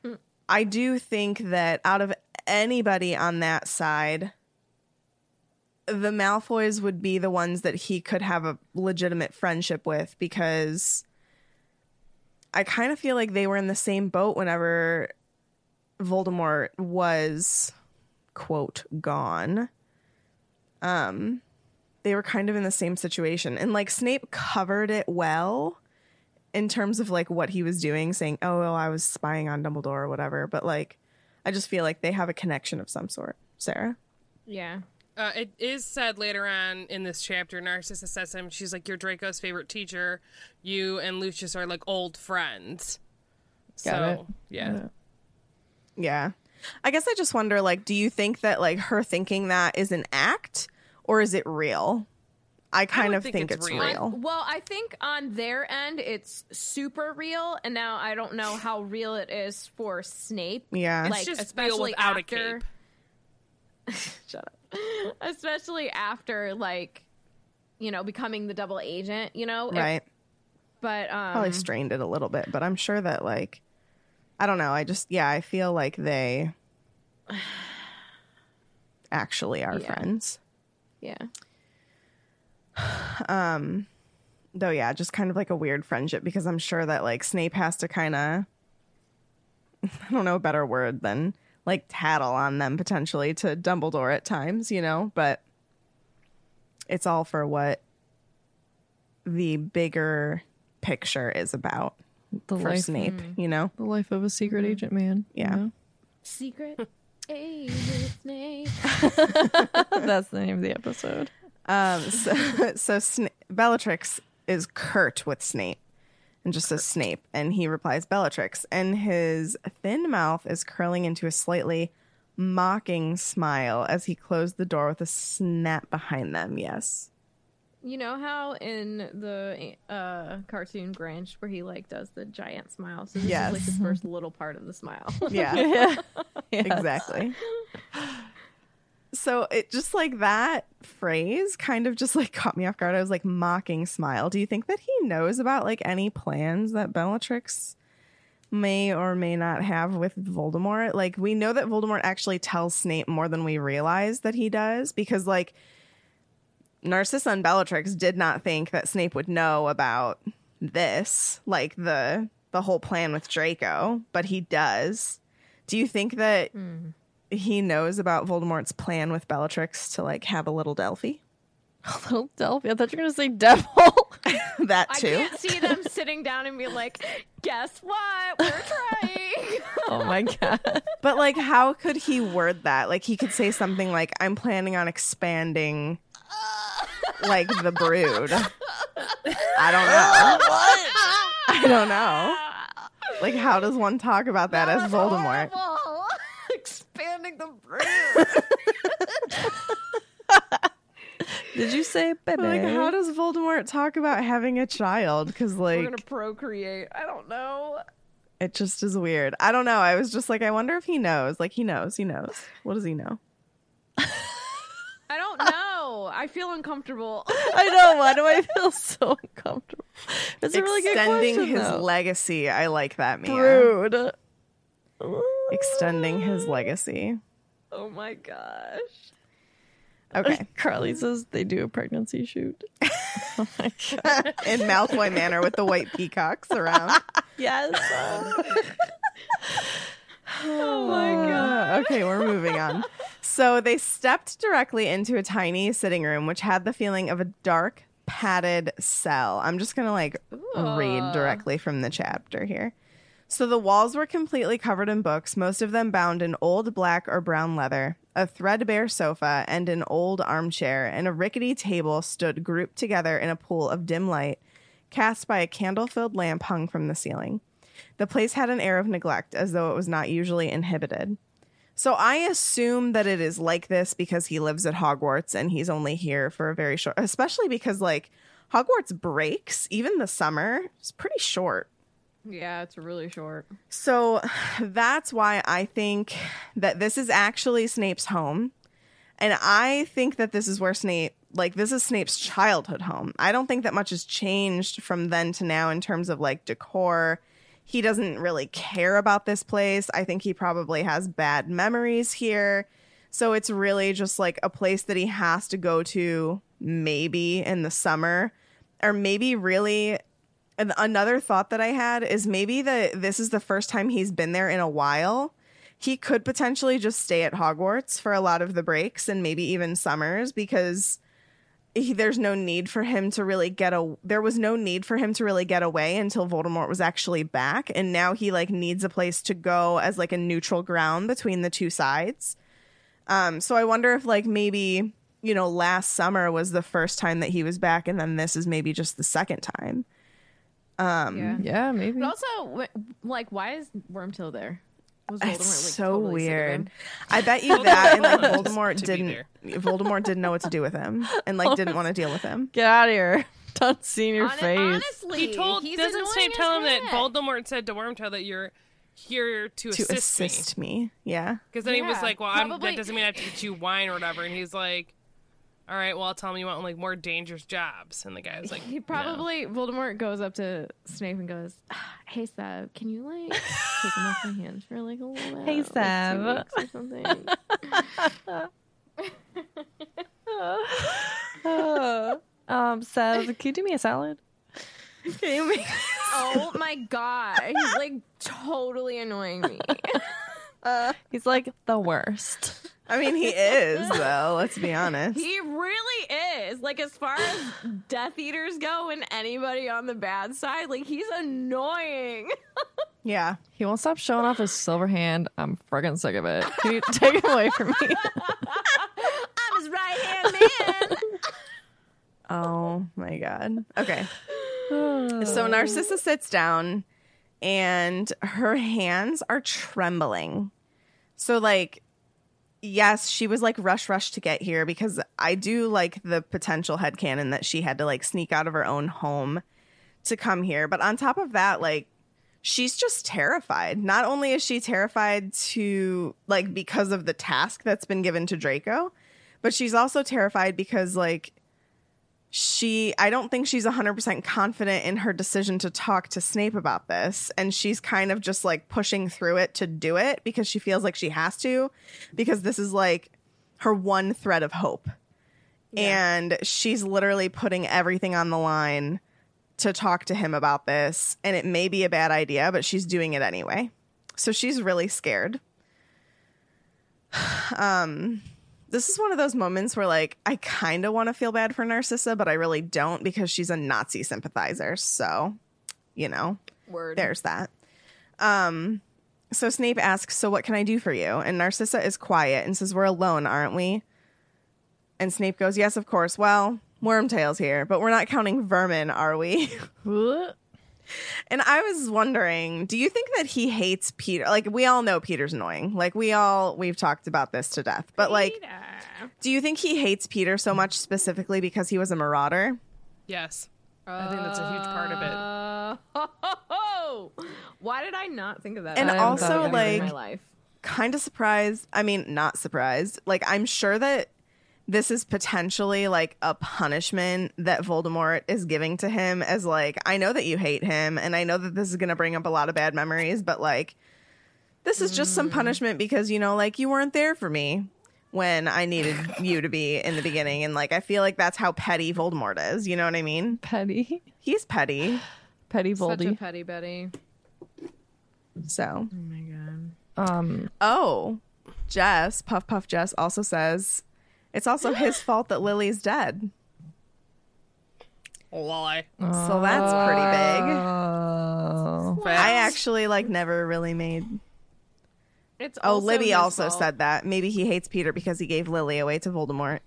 Speaker 4: mm. I do think that out of anybody on that side, the Malfoys would be the ones that he could have a legitimate friendship with because I kind of feel like they were in the same boat whenever Voldemort was quote gone. Um they were kind of in the same situation and like Snape covered it well in terms of like what he was doing saying oh well, I was spying on Dumbledore or whatever but like I just feel like they have a connection of some sort. Sarah?
Speaker 1: Yeah.
Speaker 2: Uh, it is said later on in this chapter, Narcissa says to him, she's like, You're Draco's favorite teacher. You and Lucius are like old friends.
Speaker 5: Got
Speaker 2: so,
Speaker 5: it.
Speaker 2: yeah.
Speaker 4: Yeah. I guess I just wonder like do you think that like her thinking that is an act or is it real? I kind
Speaker 2: would
Speaker 4: of
Speaker 2: think
Speaker 4: think,
Speaker 2: it's
Speaker 4: it's,
Speaker 2: real.
Speaker 4: real.
Speaker 1: Well, I think on their end it's super real, and now I don't know how real it is for Snape.
Speaker 4: Yeah.
Speaker 2: It's just
Speaker 1: especially
Speaker 2: real without
Speaker 1: after-
Speaker 2: a cape. (laughs)
Speaker 1: Shut up. (laughs) Especially after like, you know, becoming the double agent. You know, It-
Speaker 4: right.
Speaker 1: but um,
Speaker 4: Probably strained it a little bit, but I'm sure that like I don't know, I just yeah, I feel like they (sighs) actually are
Speaker 1: Yeah.
Speaker 4: friends.
Speaker 1: yeah, (sighs) Um
Speaker 4: Though yeah, just kind of like a weird friendship because I'm sure that like Snape has to kind of (laughs) I don't know a better word than like tattle on them potentially to Dumbledore at times, you know, but it's all for what the bigger picture is about
Speaker 5: The
Speaker 4: for
Speaker 5: life,
Speaker 4: Snape, you know?
Speaker 5: the life of a secret agent man. you
Speaker 4: Yeah.
Speaker 5: know?
Speaker 1: Secret (laughs) agent Snape. (laughs)
Speaker 5: That's the name of the episode.
Speaker 4: Um, so, (laughs) so Sna- Bellatrix is curt with Snape and just says Snape. And he replies Bellatrix. And his thin mouth is curling into a slightly mocking smile as he closed the door with a snap behind them. Yes.
Speaker 1: You know how in the uh, cartoon Grinch where he like does the giant smile? So this
Speaker 4: Yes.
Speaker 1: is like the first little part of the smile.
Speaker 4: Yeah. (laughs)
Speaker 5: Yeah. Yes.
Speaker 4: exactly. So it just like that phrase kind of just like (laughs) caught me off guard. I was like mocking smile. Do you think that he knows about like any plans that Bellatrix may or may not have with Voldemort? Like we know that Voldemort actually tells Snape more than we realize that he does because like Narcissa and Bellatrix did not think that Snape would know about this, like the the whole plan with Draco, but he does. Do you think that hmm. He knows about Voldemort's plan with Bellatrix to like have a little Delphi? (laughs)
Speaker 5: A little Delphi. I thought you were gonna say devil. (laughs)
Speaker 4: that too.
Speaker 1: I
Speaker 4: too.
Speaker 1: can't see them sitting down and be like, "Guess what? We're (laughs) trying."
Speaker 5: oh my god.
Speaker 4: But like how could he word that? Like he could say something like I'm planning on expanding like the brood. I don't know. what? I don't know. Like how does one talk about that as Voldemort?
Speaker 1: Expanding the brood.
Speaker 5: Did you say baby?
Speaker 4: Like how does Voldemort talk about having a child? Cuz like, We're
Speaker 1: gonna procreate. I don't know.
Speaker 4: it just is weird. I don't know. I was just like I wonder if he knows. Like he knows. He knows. What does he know?
Speaker 1: I don't know. I feel uncomfortable.
Speaker 5: I know. Why do I feel so uncomfortable? It's a really good
Speaker 4: Extending
Speaker 5: question.
Speaker 4: his
Speaker 5: though.
Speaker 4: legacy. I like that, Mia.
Speaker 5: brood.
Speaker 4: Extending his legacy.
Speaker 1: Oh my gosh.
Speaker 4: Okay. (laughs)
Speaker 5: Carly says they do a pregnancy shoot. (laughs) oh my god. (laughs)
Speaker 4: In Malfoy Manor with the white peacocks around.
Speaker 5: Yes.
Speaker 4: Oh my (sighs) god. Okay, we're moving on. So they stepped directly into a tiny sitting room, which had the feeling of a dark, padded cell. I'm just gonna like read directly from the chapter here. So the walls were completely covered in books, most of them bound in old black or brown leather. A threadbare sofa and an old armchair and a rickety table stood grouped together in a pool of dim light cast by a candle filled lamp hung from the ceiling. The place had an air of neglect, as though it was not usually inhibited. So I assume that it is like this because he lives at Hogwarts and he's only here for a very short, especially because like Hogwarts breaks, even the summer, is pretty short.
Speaker 1: Yeah, it's really short.
Speaker 4: So (sighs) that's why I think that this is actually Snape's home. And I think that this is where Snape, like, this is Snape's childhood home. I don't think that much has changed from then to now in terms of like decor. He doesn't really care about this place. I think he probably has bad memories here. So it's really just like a place that he has to go to maybe in the summer or maybe really and another thought that I had is maybe that this is the first time he's been there in a while. He could potentially just stay at Hogwarts for a lot of the breaks and maybe even summers because he, there's no need for him to really get a there was no need for him to really get away until Voldemort was actually back and now he like needs a place to go as like a neutral ground between the two sides. Um so I wonder if like maybe you know last summer was the first time that he was back and then this is maybe just the second time. Um
Speaker 1: Yeah.
Speaker 5: Yeah, maybe.
Speaker 1: But also, like, why is Wormtail there? Was
Speaker 4: It's
Speaker 1: like,
Speaker 4: so
Speaker 1: totally
Speaker 4: weird. I bet you (laughs) that and like
Speaker 2: Just
Speaker 4: Voldemort didn't. Voldemort didn't know what to do with him and like didn't want to deal with him.
Speaker 5: Get out of here. (laughs) Don't see your
Speaker 1: Hon-
Speaker 5: face.
Speaker 1: Honestly,
Speaker 2: He told
Speaker 1: he's
Speaker 2: doesn't
Speaker 1: annoying
Speaker 2: Snape tell him that
Speaker 1: heck.
Speaker 2: Voldemort said to Wormtail that you're here to,
Speaker 4: To
Speaker 2: assist, me?
Speaker 4: assist me. Yeah.
Speaker 2: Because then he was like, "Well, I'm, that doesn't mean I have to get you wine or whatever." And he's like, "All right, well, I'll tell him you want like more dangerous jobs." And the guy was like, (laughs)
Speaker 1: He
Speaker 2: "No."
Speaker 1: probably Voldemort goes up to Snape and goes, "Ah, "Hey Seb, can you like take him off my hands for like a little bit?
Speaker 5: Hey,
Speaker 1: like, two
Speaker 5: Seb."
Speaker 1: weeks or something." (laughs) (laughs)
Speaker 5: um, Seth, can you do me a salad?
Speaker 4: Can you make-
Speaker 1: oh my god, he's like totally annoying me.
Speaker 5: He's like the worst.
Speaker 4: I mean, he is (laughs) though. Let's be honest.
Speaker 1: He really is. Like as far as Death Eaters go and anybody on the bad side, like he's annoying. (laughs)
Speaker 4: Yeah.
Speaker 5: He won't stop showing off his silver hand. I'm friggin' sick of it. Can you take it away from me? (laughs)
Speaker 1: I'm his right hand man.
Speaker 4: Oh my god. Okay. (sighs) so Narcissa sits down and her hands are trembling. So like yes, she was like rush rush to get here because I do like the potential headcanon that she had to like sneak out of her own home to come here. But on top of that, like she's just terrified. Not only is she terrified to like because of the task that's been given to Draco, but she's also terrified because like she I don't think she's 100% confident in her decision to talk to Snape about this and she's kind of just like pushing through it to do it because she feels like she has to because this is like her one thread of hope. And she's literally putting everything on the line to talk to him about this and it may be a bad idea but she's doing it anyway. So she's really scared. (sighs) Um this is one of those moments where like I kind of want to feel bad for Narcissa, but I really don't because she's a Nazi sympathizer. So, you know,
Speaker 1: Word.
Speaker 4: there's that. Um so Snape asks, "So what can I do for you?" And Narcissa is quiet and says, "We're alone, aren't we?" And Snape goes, "Yes, of course. Well, Wormtail's here, but we're not counting vermin, are we?" (laughs) And I was wondering, do you think that he hates Peter? Like we all know Peter's annoying. Like we all we've talked about this to death. But like do you think he hates Peter so much specifically because he was a marauder?
Speaker 2: Yes. I think that's a huge part of it.
Speaker 1: Uh, why did I not think of that?
Speaker 4: And
Speaker 5: also,
Speaker 1: haven't thought of that in
Speaker 4: like,
Speaker 1: my life.
Speaker 4: Kind of surprised. I mean, not surprised. Like I'm sure that this is potentially like a punishment that Voldemort is giving to him as like I know that you hate him and I know that this is going to bring up a lot of bad memories, but like this is just some punishment because you know like you weren't there for me when I needed (laughs) you to be in the beginning and like I feel like that's how petty Voldemort is, you know what I mean?
Speaker 5: Petty.
Speaker 4: He's petty.
Speaker 5: Petty
Speaker 1: Such a petty Betty.
Speaker 4: So,
Speaker 1: Oh my god.
Speaker 5: Um,
Speaker 4: oh, Jess, Puff Puff Jess also says it's also his fault that Lily's dead.
Speaker 2: Lie.
Speaker 4: So that's pretty big.
Speaker 5: oh.
Speaker 4: I actually like never really made.
Speaker 1: It's
Speaker 4: Oh, Libby also
Speaker 1: fault.
Speaker 4: said that. Maybe he hates Peter because he gave Lily away to Voldemort.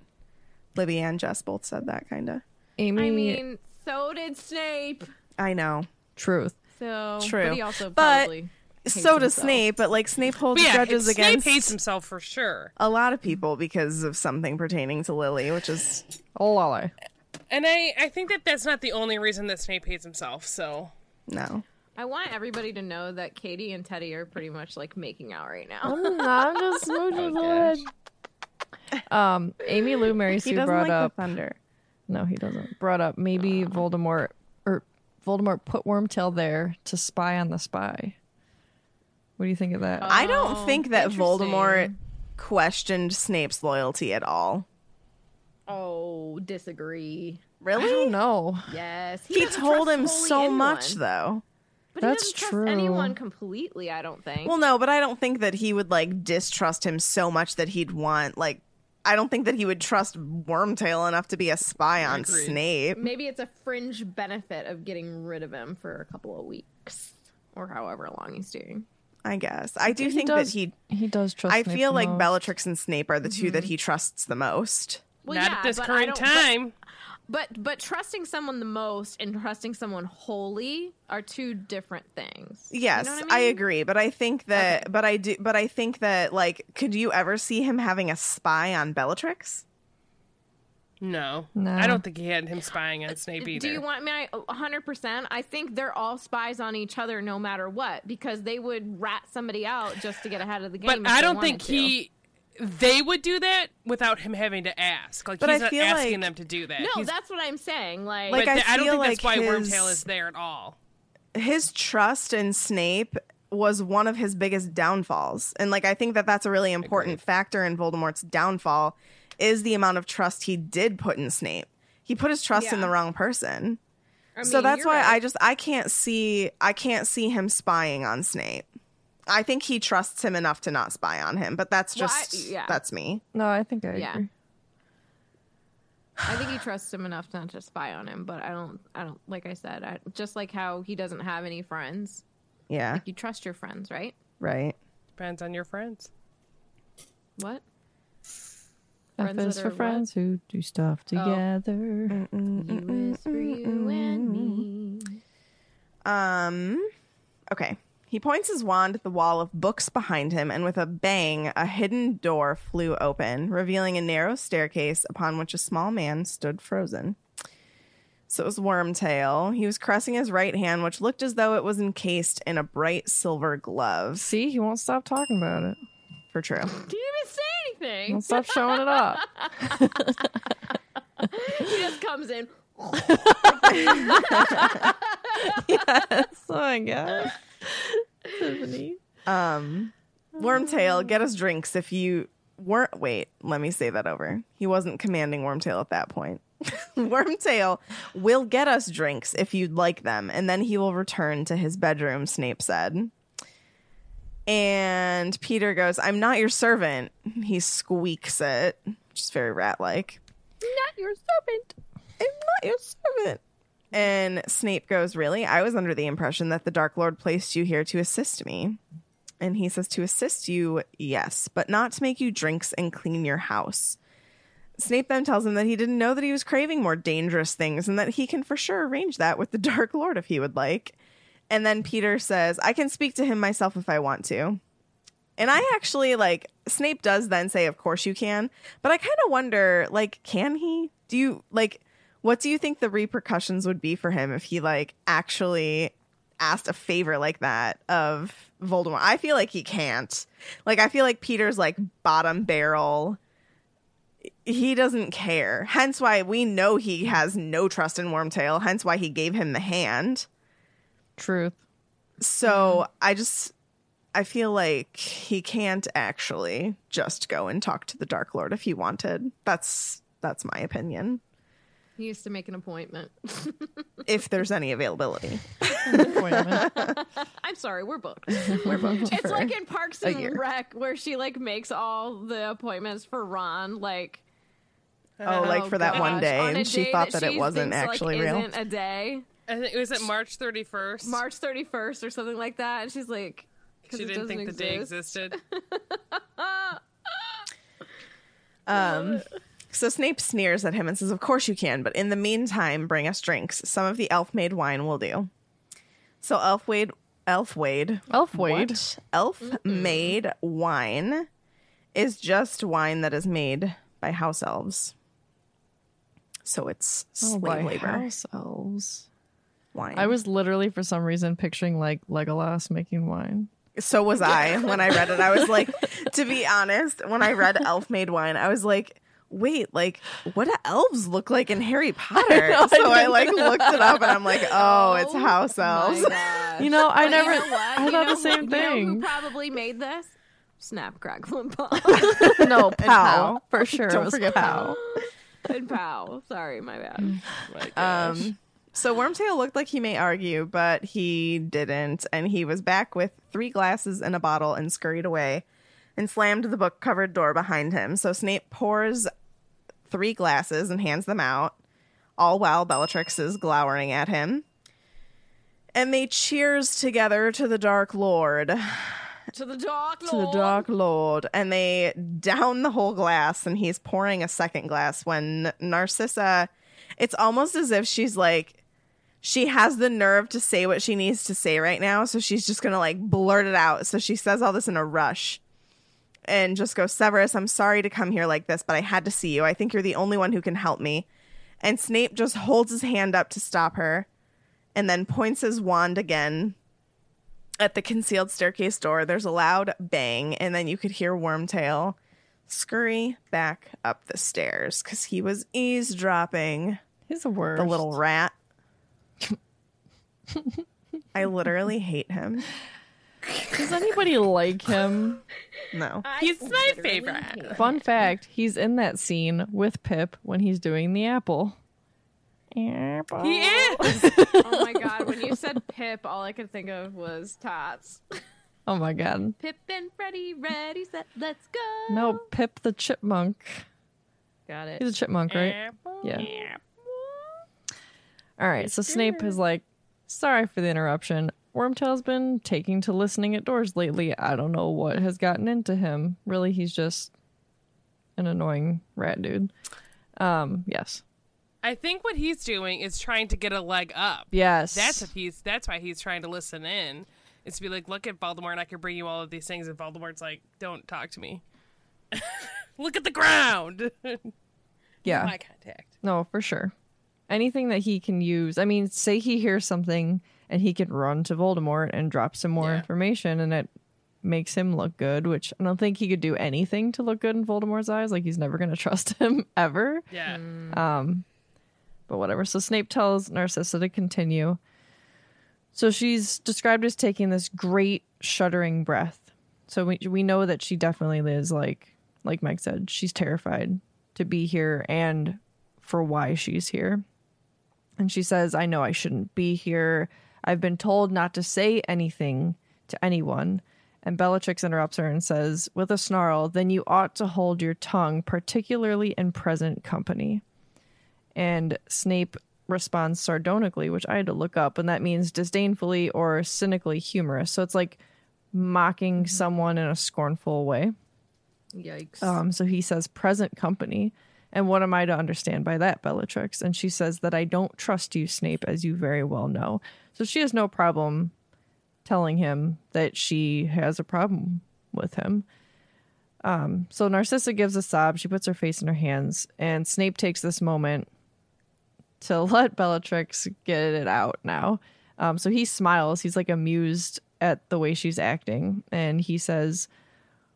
Speaker 4: Libby and Jess both said that, kind of.
Speaker 5: Amy.
Speaker 1: I mean, so did Snape.
Speaker 4: I know.
Speaker 5: truth.
Speaker 1: So
Speaker 4: True.
Speaker 1: but he also probably hates
Speaker 4: so does
Speaker 1: himself.
Speaker 4: Snape, but like Snape holds
Speaker 2: But yeah,
Speaker 4: grudges
Speaker 2: it's-
Speaker 4: against
Speaker 2: Snape hates himself for sure.
Speaker 4: a lot of people because of something pertaining to Lily, which is
Speaker 5: Oh, lolly.
Speaker 2: And I, I think that that's not the only reason that Snape hates himself. So
Speaker 4: no.
Speaker 1: I want everybody to know that Katie and Teddy are pretty much like making out right now.
Speaker 5: I'm just (laughs) smooching Um, Amy Lou Mary
Speaker 4: He
Speaker 5: Sue
Speaker 4: doesn't
Speaker 5: brought
Speaker 4: like
Speaker 5: up.
Speaker 4: the thunder.
Speaker 5: No, he doesn't. Brought up maybe Voldemort or Voldemort put Wormtail there to spy on the spy. What do you think of that?
Speaker 4: I don't oh, think that. Voldemort questioned Snape's loyalty at all.
Speaker 1: Oh, disagree.
Speaker 4: Really?
Speaker 5: no.
Speaker 1: Yes,
Speaker 4: He
Speaker 1: doesn't
Speaker 4: told him so
Speaker 1: anyone.
Speaker 4: much, though.
Speaker 1: But
Speaker 5: That's
Speaker 1: he doesn't
Speaker 5: true.
Speaker 1: trust anyone completely. I don't think.
Speaker 4: Well, no, but I don't think that he would like distrust him so much that he'd want like. I don't think that he would trust Wormtail enough to be a spy on Snape.
Speaker 1: Maybe it's a fringe benefit of getting rid of him for a couple of weeks or however long he's doing.
Speaker 4: I guess I do
Speaker 5: He
Speaker 4: think
Speaker 5: does-
Speaker 4: that he.
Speaker 5: He does trust.
Speaker 4: I
Speaker 5: Snape
Speaker 4: feel
Speaker 5: the
Speaker 4: like
Speaker 5: most.
Speaker 4: Bellatrix and Snape are the two that mm-hmm. he trusts the most.
Speaker 1: Well,
Speaker 2: not
Speaker 1: yeah,
Speaker 2: at this
Speaker 1: but
Speaker 2: current
Speaker 1: don't- but-
Speaker 2: time.
Speaker 1: But but trusting someone the most and trusting someone wholly are two different things. You
Speaker 4: Yes,
Speaker 1: know what
Speaker 4: I,
Speaker 1: I,
Speaker 4: agree, but I think that,
Speaker 1: Okay.
Speaker 4: but I do, but I think that, like, could you ever see him having a spy on Bellatrix?
Speaker 2: No.
Speaker 5: No.
Speaker 2: I don't think he had him spying on uh, Snape either.
Speaker 1: Do you want me? I- 100%. I think they're all spies on each other no matter what because they would rat somebody out just to get ahead of the game.
Speaker 2: but
Speaker 1: if
Speaker 2: I don't
Speaker 1: wanted
Speaker 2: think
Speaker 1: to.
Speaker 2: he. They would do that without him having to ask. Like
Speaker 4: But
Speaker 2: he's
Speaker 4: I
Speaker 2: not
Speaker 4: feel
Speaker 2: asking
Speaker 4: like-
Speaker 2: them to do that.
Speaker 1: No,
Speaker 2: He's-
Speaker 1: that's what I'm saying. Like,
Speaker 4: Like,
Speaker 2: but
Speaker 4: I
Speaker 2: th- I, don't
Speaker 4: feel
Speaker 2: think that's why
Speaker 4: like
Speaker 2: Wormtail is there at all.
Speaker 4: His trust in Snape was one of his biggest downfalls, and like I think that that's a really important factor in Voldemort's downfall is the amount of trust he did put in Snape. He put his trust in the wrong person.
Speaker 1: I
Speaker 4: so that's
Speaker 1: you're
Speaker 4: why I just I can't see I can't see him spying on Snape. I think he trusts him enough to not spy on him, but that's
Speaker 1: Well, I-
Speaker 4: just
Speaker 1: yeah.
Speaker 4: that's me.
Speaker 5: No, I think I
Speaker 1: Yeah.
Speaker 5: agree.
Speaker 1: I think he trusts him enough not to spy on him, but I don't. I don't. Like I said, I, just like how he doesn't have any friends,
Speaker 4: Yeah,
Speaker 1: Like you trust your friends, right?
Speaker 4: right.
Speaker 2: Depends on your friends.
Speaker 1: What?
Speaker 5: F
Speaker 1: Friends
Speaker 5: is for
Speaker 1: what?
Speaker 5: friends who do stuff together.
Speaker 1: You is for you and me.
Speaker 4: Um, okay. He points his wand at the wall of books behind him, and with a bang, a hidden door flew open, revealing a narrow staircase upon which a small man stood frozen. So it was Wormtail. He was caressing his right hand, which looked as though it was encased in a bright silver glove.
Speaker 5: See, he won't stop talking about it.
Speaker 4: For true. (laughs)
Speaker 1: Didn't even say anything.
Speaker 5: Won't stop showing it off. (laughs)
Speaker 1: he just comes in.
Speaker 5: yes. Oh my god. Tiffany.
Speaker 4: Um, Wormtail, get us drinks if you weren't. Wait, let me say that over. He wasn't commanding Wormtail at that point. (laughs) Wormtail will get us drinks if you'd like them, and then he will return to his bedroom, Snape said. And Peter goes, I'm not your servant. (laughs) He squeaks it, which is very rat like.
Speaker 1: Not your servant.
Speaker 4: I'm not your servant. And Snape goes, Really? I was under the impression that the Dark Lord placed you here to assist me. And he says, To assist you, yes, but not to make you drinks and clean your house. Snape then tells him that he didn't know that he was craving more dangerous things and that he can for sure arrange that with the (laughs) Dark Lord if he would like. And then Peter says, I can speak to him myself if I want to. And I actually like Snape does then say, Of course you can. But I kind of wonder, like, can he? Do you like what do you think the repercussions would be for him if he like actually asked a favor like that of Voldemort? I feel like he can't. Like I feel like Peter's like bottom barrel. He doesn't care. Hence why we know he has no trust in Wormtail. Hence why he gave him the hand.
Speaker 5: Truth.
Speaker 4: So I just I feel like he can't actually just go and talk to the Dark Lord if he wanted. That's that's my opinion.
Speaker 1: He used to make an appointment. (laughs)
Speaker 4: If there's any availability.
Speaker 5: Appointment.
Speaker 1: I'm sorry, we're booked. We're booked. it's like in Parks and. Rec where she like makes all the appointments for Ron like
Speaker 4: Oh, like for that oh,
Speaker 1: one
Speaker 4: day,
Speaker 1: on
Speaker 4: and she thought that, it wasn't
Speaker 1: thinks,
Speaker 4: actually
Speaker 1: like,
Speaker 4: real.
Speaker 1: Isn't a day,
Speaker 2: I think it was at March 31st.
Speaker 1: March 31st or something like that, and she's like,
Speaker 2: She didn't
Speaker 1: doesn't
Speaker 2: think the day existed. (laughs)
Speaker 4: Um, so Snape sneers at him and says, "Of course you can, but in the meantime, bring us drinks. Some of the elf-made wine will do." So Elfwade, Elfwade,
Speaker 5: Elfwade.
Speaker 4: what? Elf-made wine is just wine that is made by house elves. So it's
Speaker 5: Oh,
Speaker 4: slave
Speaker 5: by
Speaker 4: labor
Speaker 5: house elves.
Speaker 4: Wine.
Speaker 5: I was literally for some reason picturing like Legolas making wine.
Speaker 4: So was I when I read it. I was like, (laughs) to be honest, when I read Elf Made Wine, I was like, wait, like, what do elves look like in Harry (laughs) Potter?
Speaker 5: know,
Speaker 4: so I,
Speaker 5: didn't
Speaker 4: like looked it up and I'm like, (laughs) oh, it's
Speaker 1: Oh
Speaker 4: house elves.
Speaker 5: You know, I
Speaker 1: But
Speaker 5: never.
Speaker 1: You know what?
Speaker 5: I
Speaker 1: You
Speaker 5: thought
Speaker 1: know
Speaker 5: the same
Speaker 1: who- You know who
Speaker 5: thing.
Speaker 1: probably made this? Snap, crackle, and pop.
Speaker 5: no,
Speaker 4: Pow.
Speaker 5: Pow for sure.
Speaker 4: Don't
Speaker 5: it was
Speaker 4: forget
Speaker 5: Pow.
Speaker 1: and pow. Sorry, my bad.
Speaker 4: Um, so Wormtail looked like he may argue, but he didn't, and he was back with three glasses and a bottle and scurried away and slammed the book covered door behind him. So Snape pours three glasses and hands them out, all while Bellatrix is glowering at him. And they cheers together to the Dark Lord.
Speaker 1: to the dark Lord.
Speaker 4: To the Dark Lord. And they down the whole glass, and he's pouring a second glass when Narcissa, it's almost as if she's like, she has the nerve to say what she needs to say right now. So she's just going to like blurt it out. So she says all this in a rush and just goes, Severus, I'm sorry to come here like this, but I had to see you. I think you're the only one who can help me. And Snape just holds his hand up to stop her and then points his wand again at the concealed staircase door. There's a loud bang, and then you could hear Wormtail scurry back up the stairs because he was eavesdropping
Speaker 5: He's the worst.
Speaker 4: the little rat. (laughs) I literally hate him.
Speaker 5: Does anybody like him?
Speaker 4: No.
Speaker 2: He's my favorite.
Speaker 5: Fun fact: He's in that scene with Pip when he's doing the apple. Apple.
Speaker 2: He is. (laughs)
Speaker 1: Oh my god, when you said Pip, all I could think of was Tots.
Speaker 5: Oh my god.
Speaker 1: Pip and Freddy, ready, set, let's go.
Speaker 5: No, Pip the chipmunk.
Speaker 1: Got it.
Speaker 5: He's a chipmunk, right? Yeah. All right. So Snape is like, "Sorry for the interruption. Wormtail's been taking to listening at doors lately. I don't know what has gotten into him. Really, he's just an annoying rat dude. Um, yes.
Speaker 2: I think what he's doing is trying to get a leg up.
Speaker 5: Yes.
Speaker 2: That's what he's. That's why he's trying to listen in. Is to be like, look at Voldemort, and I can bring you all of these things. And Voldemort's like, don't talk to me. (laughs) look at the ground. (laughs)
Speaker 5: yeah.
Speaker 2: Contact.
Speaker 5: No, for sure. Anything that he can use. I mean, say he hears something and he can run to Voldemort and drop some more
Speaker 2: Yeah.
Speaker 5: information and it makes him look good, which I don't think he could do anything to look good in Voldemort's eyes. Like he's never going (laughs) to trust him ever.
Speaker 2: Yeah.
Speaker 5: Um, but whatever. So Snape tells Narcissa to continue. So she's described as taking this great shuddering breath. So we we know that she definitely is like like Mike said, she's terrified to be here and for why she's here. And she says, I know I shouldn't be here. I've been told not to say anything to anyone. And Bellatrix interrupts her and says, with a snarl, then you ought to hold your tongue, particularly in present company. And Snape responds sardonically, which I had to look up, and that means disdainfully or cynically humorous. So it's like mocking someone in a scornful way.
Speaker 1: Yikes.
Speaker 5: Um, so he says present company. And what am I to understand by that, Bellatrix? And she says that I don't trust you, Snape, as you very well know. So she has no problem telling him that she has a problem with him. Um, so Narcissa gives a sob. She puts her face in her hands, and Snape takes this moment to (laughs) let Bellatrix get it out now. Um, so he smiles. He's like amused at the way she's acting, and he says,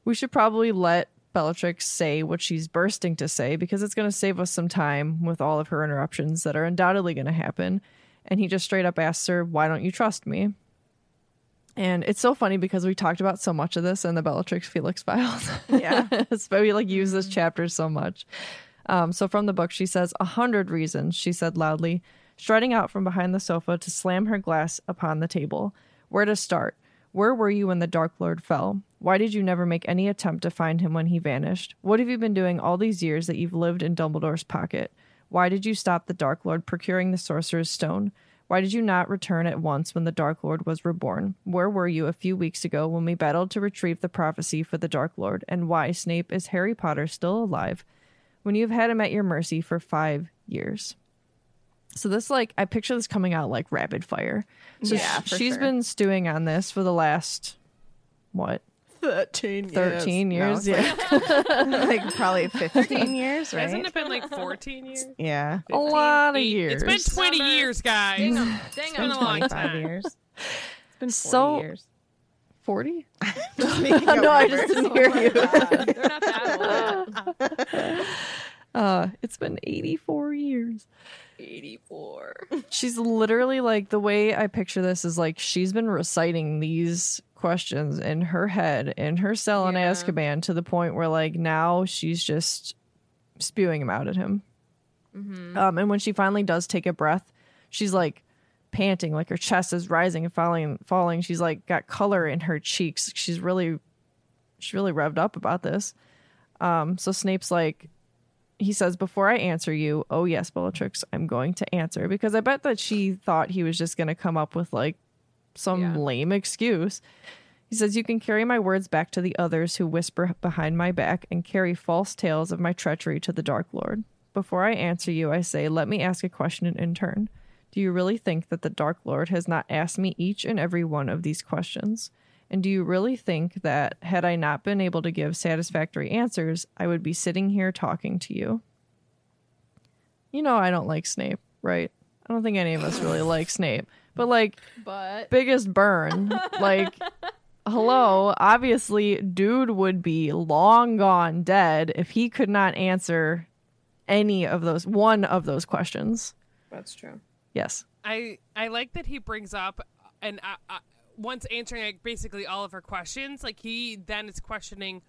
Speaker 5: "We should probably let Bellatrix say what she's bursting to say because it's going to save us some time with all of her interruptions that are undoubtedly going to happen." And he just straight up asks her, "Why don't you trust me?" And it's so funny because we talked about so much of this in the Bellatrix Felix (laughs) files.
Speaker 4: Yeah. (laughs)
Speaker 5: but we like use this chapter so much. Um, so from the book, she says, A hundred reasons, she said loudly, striding out from behind the sofa to slam her glass upon the table. Where to start? Where were you when the Dark Lord fell? Why did you never make any attempt to find him when he vanished? What have you been doing all these years that you've lived in Dumbledore's pocket? Why did you stop the Dark Lord procuring the Sorcerer's Stone? Why did you not return at once when the Dark Lord was reborn? Where were you a few weeks ago when we battled to retrieve the prophecy for the Dark Lord? And why, Snape, is Harry Potter still alive when you've had him at your mercy for five years? So this, like, I picture this coming out like rapid fire. So
Speaker 4: Yeah,
Speaker 5: sh-
Speaker 4: for
Speaker 5: she's
Speaker 4: sure.
Speaker 5: been stewing on this for the last what
Speaker 4: 13
Speaker 5: 13 years?
Speaker 4: No,
Speaker 5: yeah,
Speaker 4: like, (laughs) like probably 15 (laughs) years, right?
Speaker 2: Hasn't it been like 14 years?
Speaker 4: yeah.
Speaker 5: a lot of
Speaker 2: Eight-
Speaker 5: years.
Speaker 2: It's been 20
Speaker 1: Number-
Speaker 2: years, guys.
Speaker 1: Dang 'em.
Speaker 2: It's
Speaker 1: Dang
Speaker 2: been
Speaker 1: 'em.
Speaker 2: a long
Speaker 4: 25
Speaker 2: time.
Speaker 4: years. It's been 40
Speaker 5: So-
Speaker 4: years.
Speaker 5: forty.
Speaker 4: Just making up
Speaker 5: no, I just didn't hear you. (laughs)
Speaker 1: They're not that old.
Speaker 5: Uh, it's been eighty-four years.
Speaker 1: 84. (laughs)
Speaker 5: she's literally like the way I picture this is like she's been reciting these questions in her head in her cell in
Speaker 1: Yeah.
Speaker 5: Azkaban to the point where like now she's just spewing them out at him. Um, and when she finally does take a breath, she's like panting, like her chest is rising and falling, falling. She's like got color in her cheeks. She's really, she's really revved up about this. Um, so Snape's like, he says, Before I answer you, oh yes, Bellatrix, I'm going to answer. Because I bet that she thought he was just going to come up with like some
Speaker 1: Yeah.
Speaker 5: lame excuse. He says, You can carry my words back to the others who whisper behind my back and carry false tales of my treachery to the Dark Lord. Before I answer you, I say, Let me ask a question in turn. Do you really think that the Dark Lord has not asked me each and every one of these questions? And do you really think that, had I not been able to give satisfactory answers, I would be sitting here talking to you? You know, I don't like Snape, right? I don't think any of us really like Snape. But, like,
Speaker 1: But
Speaker 5: biggest burn. like, (laughs) hello, obviously, dude would be long gone dead if he could not answer any of those, one of those questions.
Speaker 4: That's true.
Speaker 5: Yes.
Speaker 2: I I like that he brings up and uh, uh, once answering like basically all of her questions, like he then is questioning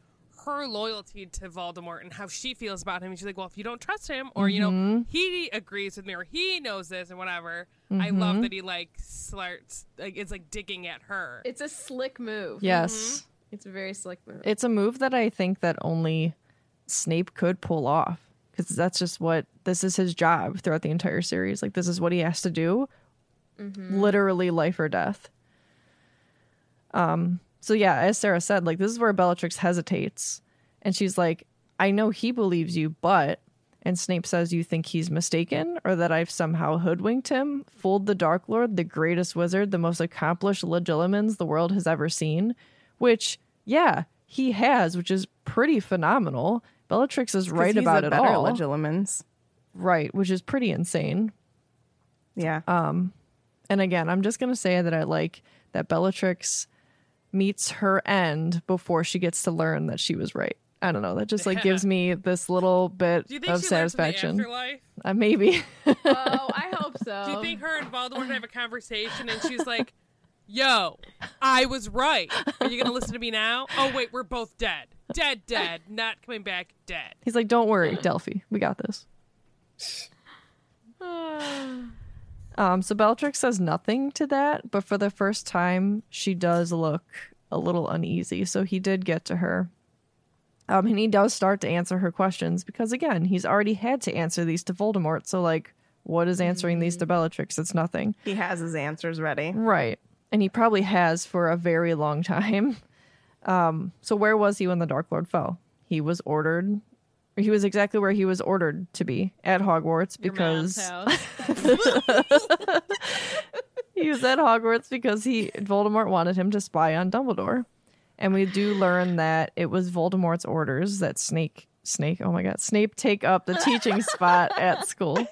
Speaker 2: her loyalty to Voldemort and how she feels about him. And she's like, "Well, if you don't trust him, or you know, mm-hmm. he agrees with me, or he knows this, and whatever." I mm-hmm. love that he like starts like it's like digging at her.
Speaker 1: it's a slick move.
Speaker 5: Yes. Mm-hmm.
Speaker 1: It's a very slick move.
Speaker 5: It's a move that I think that only Snape could pull off because that's just what this is his job throughout the entire series. Like, this is what he has to do literally life or death. So yeah, as Sarah said, like this is where Bellatrix hesitates, and she's like, "I know he believes you, but." And Snape says, "You think he's mistaken, or that I've somehow hoodwinked him, fooled the Dark Lord, the greatest wizard, the most accomplished legilimens the world has ever seen?" Which, yeah, he has, which is pretty phenomenal. Bellatrix is right about it all,
Speaker 4: Legilimens.
Speaker 5: right? Which is pretty insane.
Speaker 4: Yeah.
Speaker 5: Um, and again, I'm just going to say that I like that Bellatrix meets her end before she gets to learn that she was right. I don't know. That just like gives (laughs) me this little bit
Speaker 2: Do you think
Speaker 5: of
Speaker 2: she learns in the
Speaker 5: satisfaction.
Speaker 2: afterlife?
Speaker 5: Uh, maybe. (laughs)
Speaker 1: oh, I hope so.
Speaker 2: Do you think her and Voldemort have a conversation and she's like, "Yo, I was right. Are you gonna listen to me now? Oh wait, we're both dead. Dead, dead. Not coming back. Dead."
Speaker 5: He's like, "Don't worry, Delphi. We got this." (sighs) (sighs) (sighs) Um, so Bellatrix says nothing to that, but for the first time, she does look a little uneasy. So he did get to her. Um, and he does start to answer her questions because, again, he's already had to answer these to Voldemort. So, like, what is answering these to Bellatrix? It's nothing.
Speaker 4: He has his answers ready.
Speaker 5: Right. And he probably has for a very long (laughs) time. Um, so where was he when the Dark Lord fell? He was ordered he was exactly where he was ordered to be at Hogwarts because (laughs) he was at Hogwarts because he Voldemort wanted him to spy on Dumbledore. And we do learn that it was Voldemort's orders that Snake Snake, oh my god, Snape take up the teaching spot at school.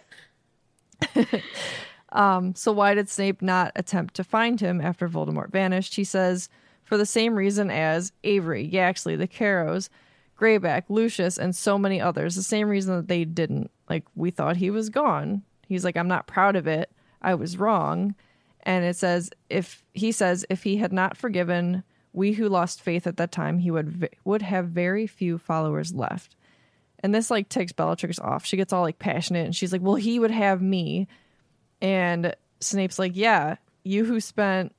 Speaker 5: (laughs) um, so why did Snape not attempt to find him after Voldemort vanished? He says, for the same reason as Avery, Yaxley, the Carrows, Greyback, Lucius, and so many others. The same reason that they didn't. Like, we thought he was gone. He's like, I'm not proud of it. I was wrong. And it says, if he says, if he had not forgiven we who lost faith at that time, he would would have very few followers left. And this like takes Bellatrix off. She gets all like passionate and she's like, "Well, he would have me." And Snape's like, "Yeah, you who spent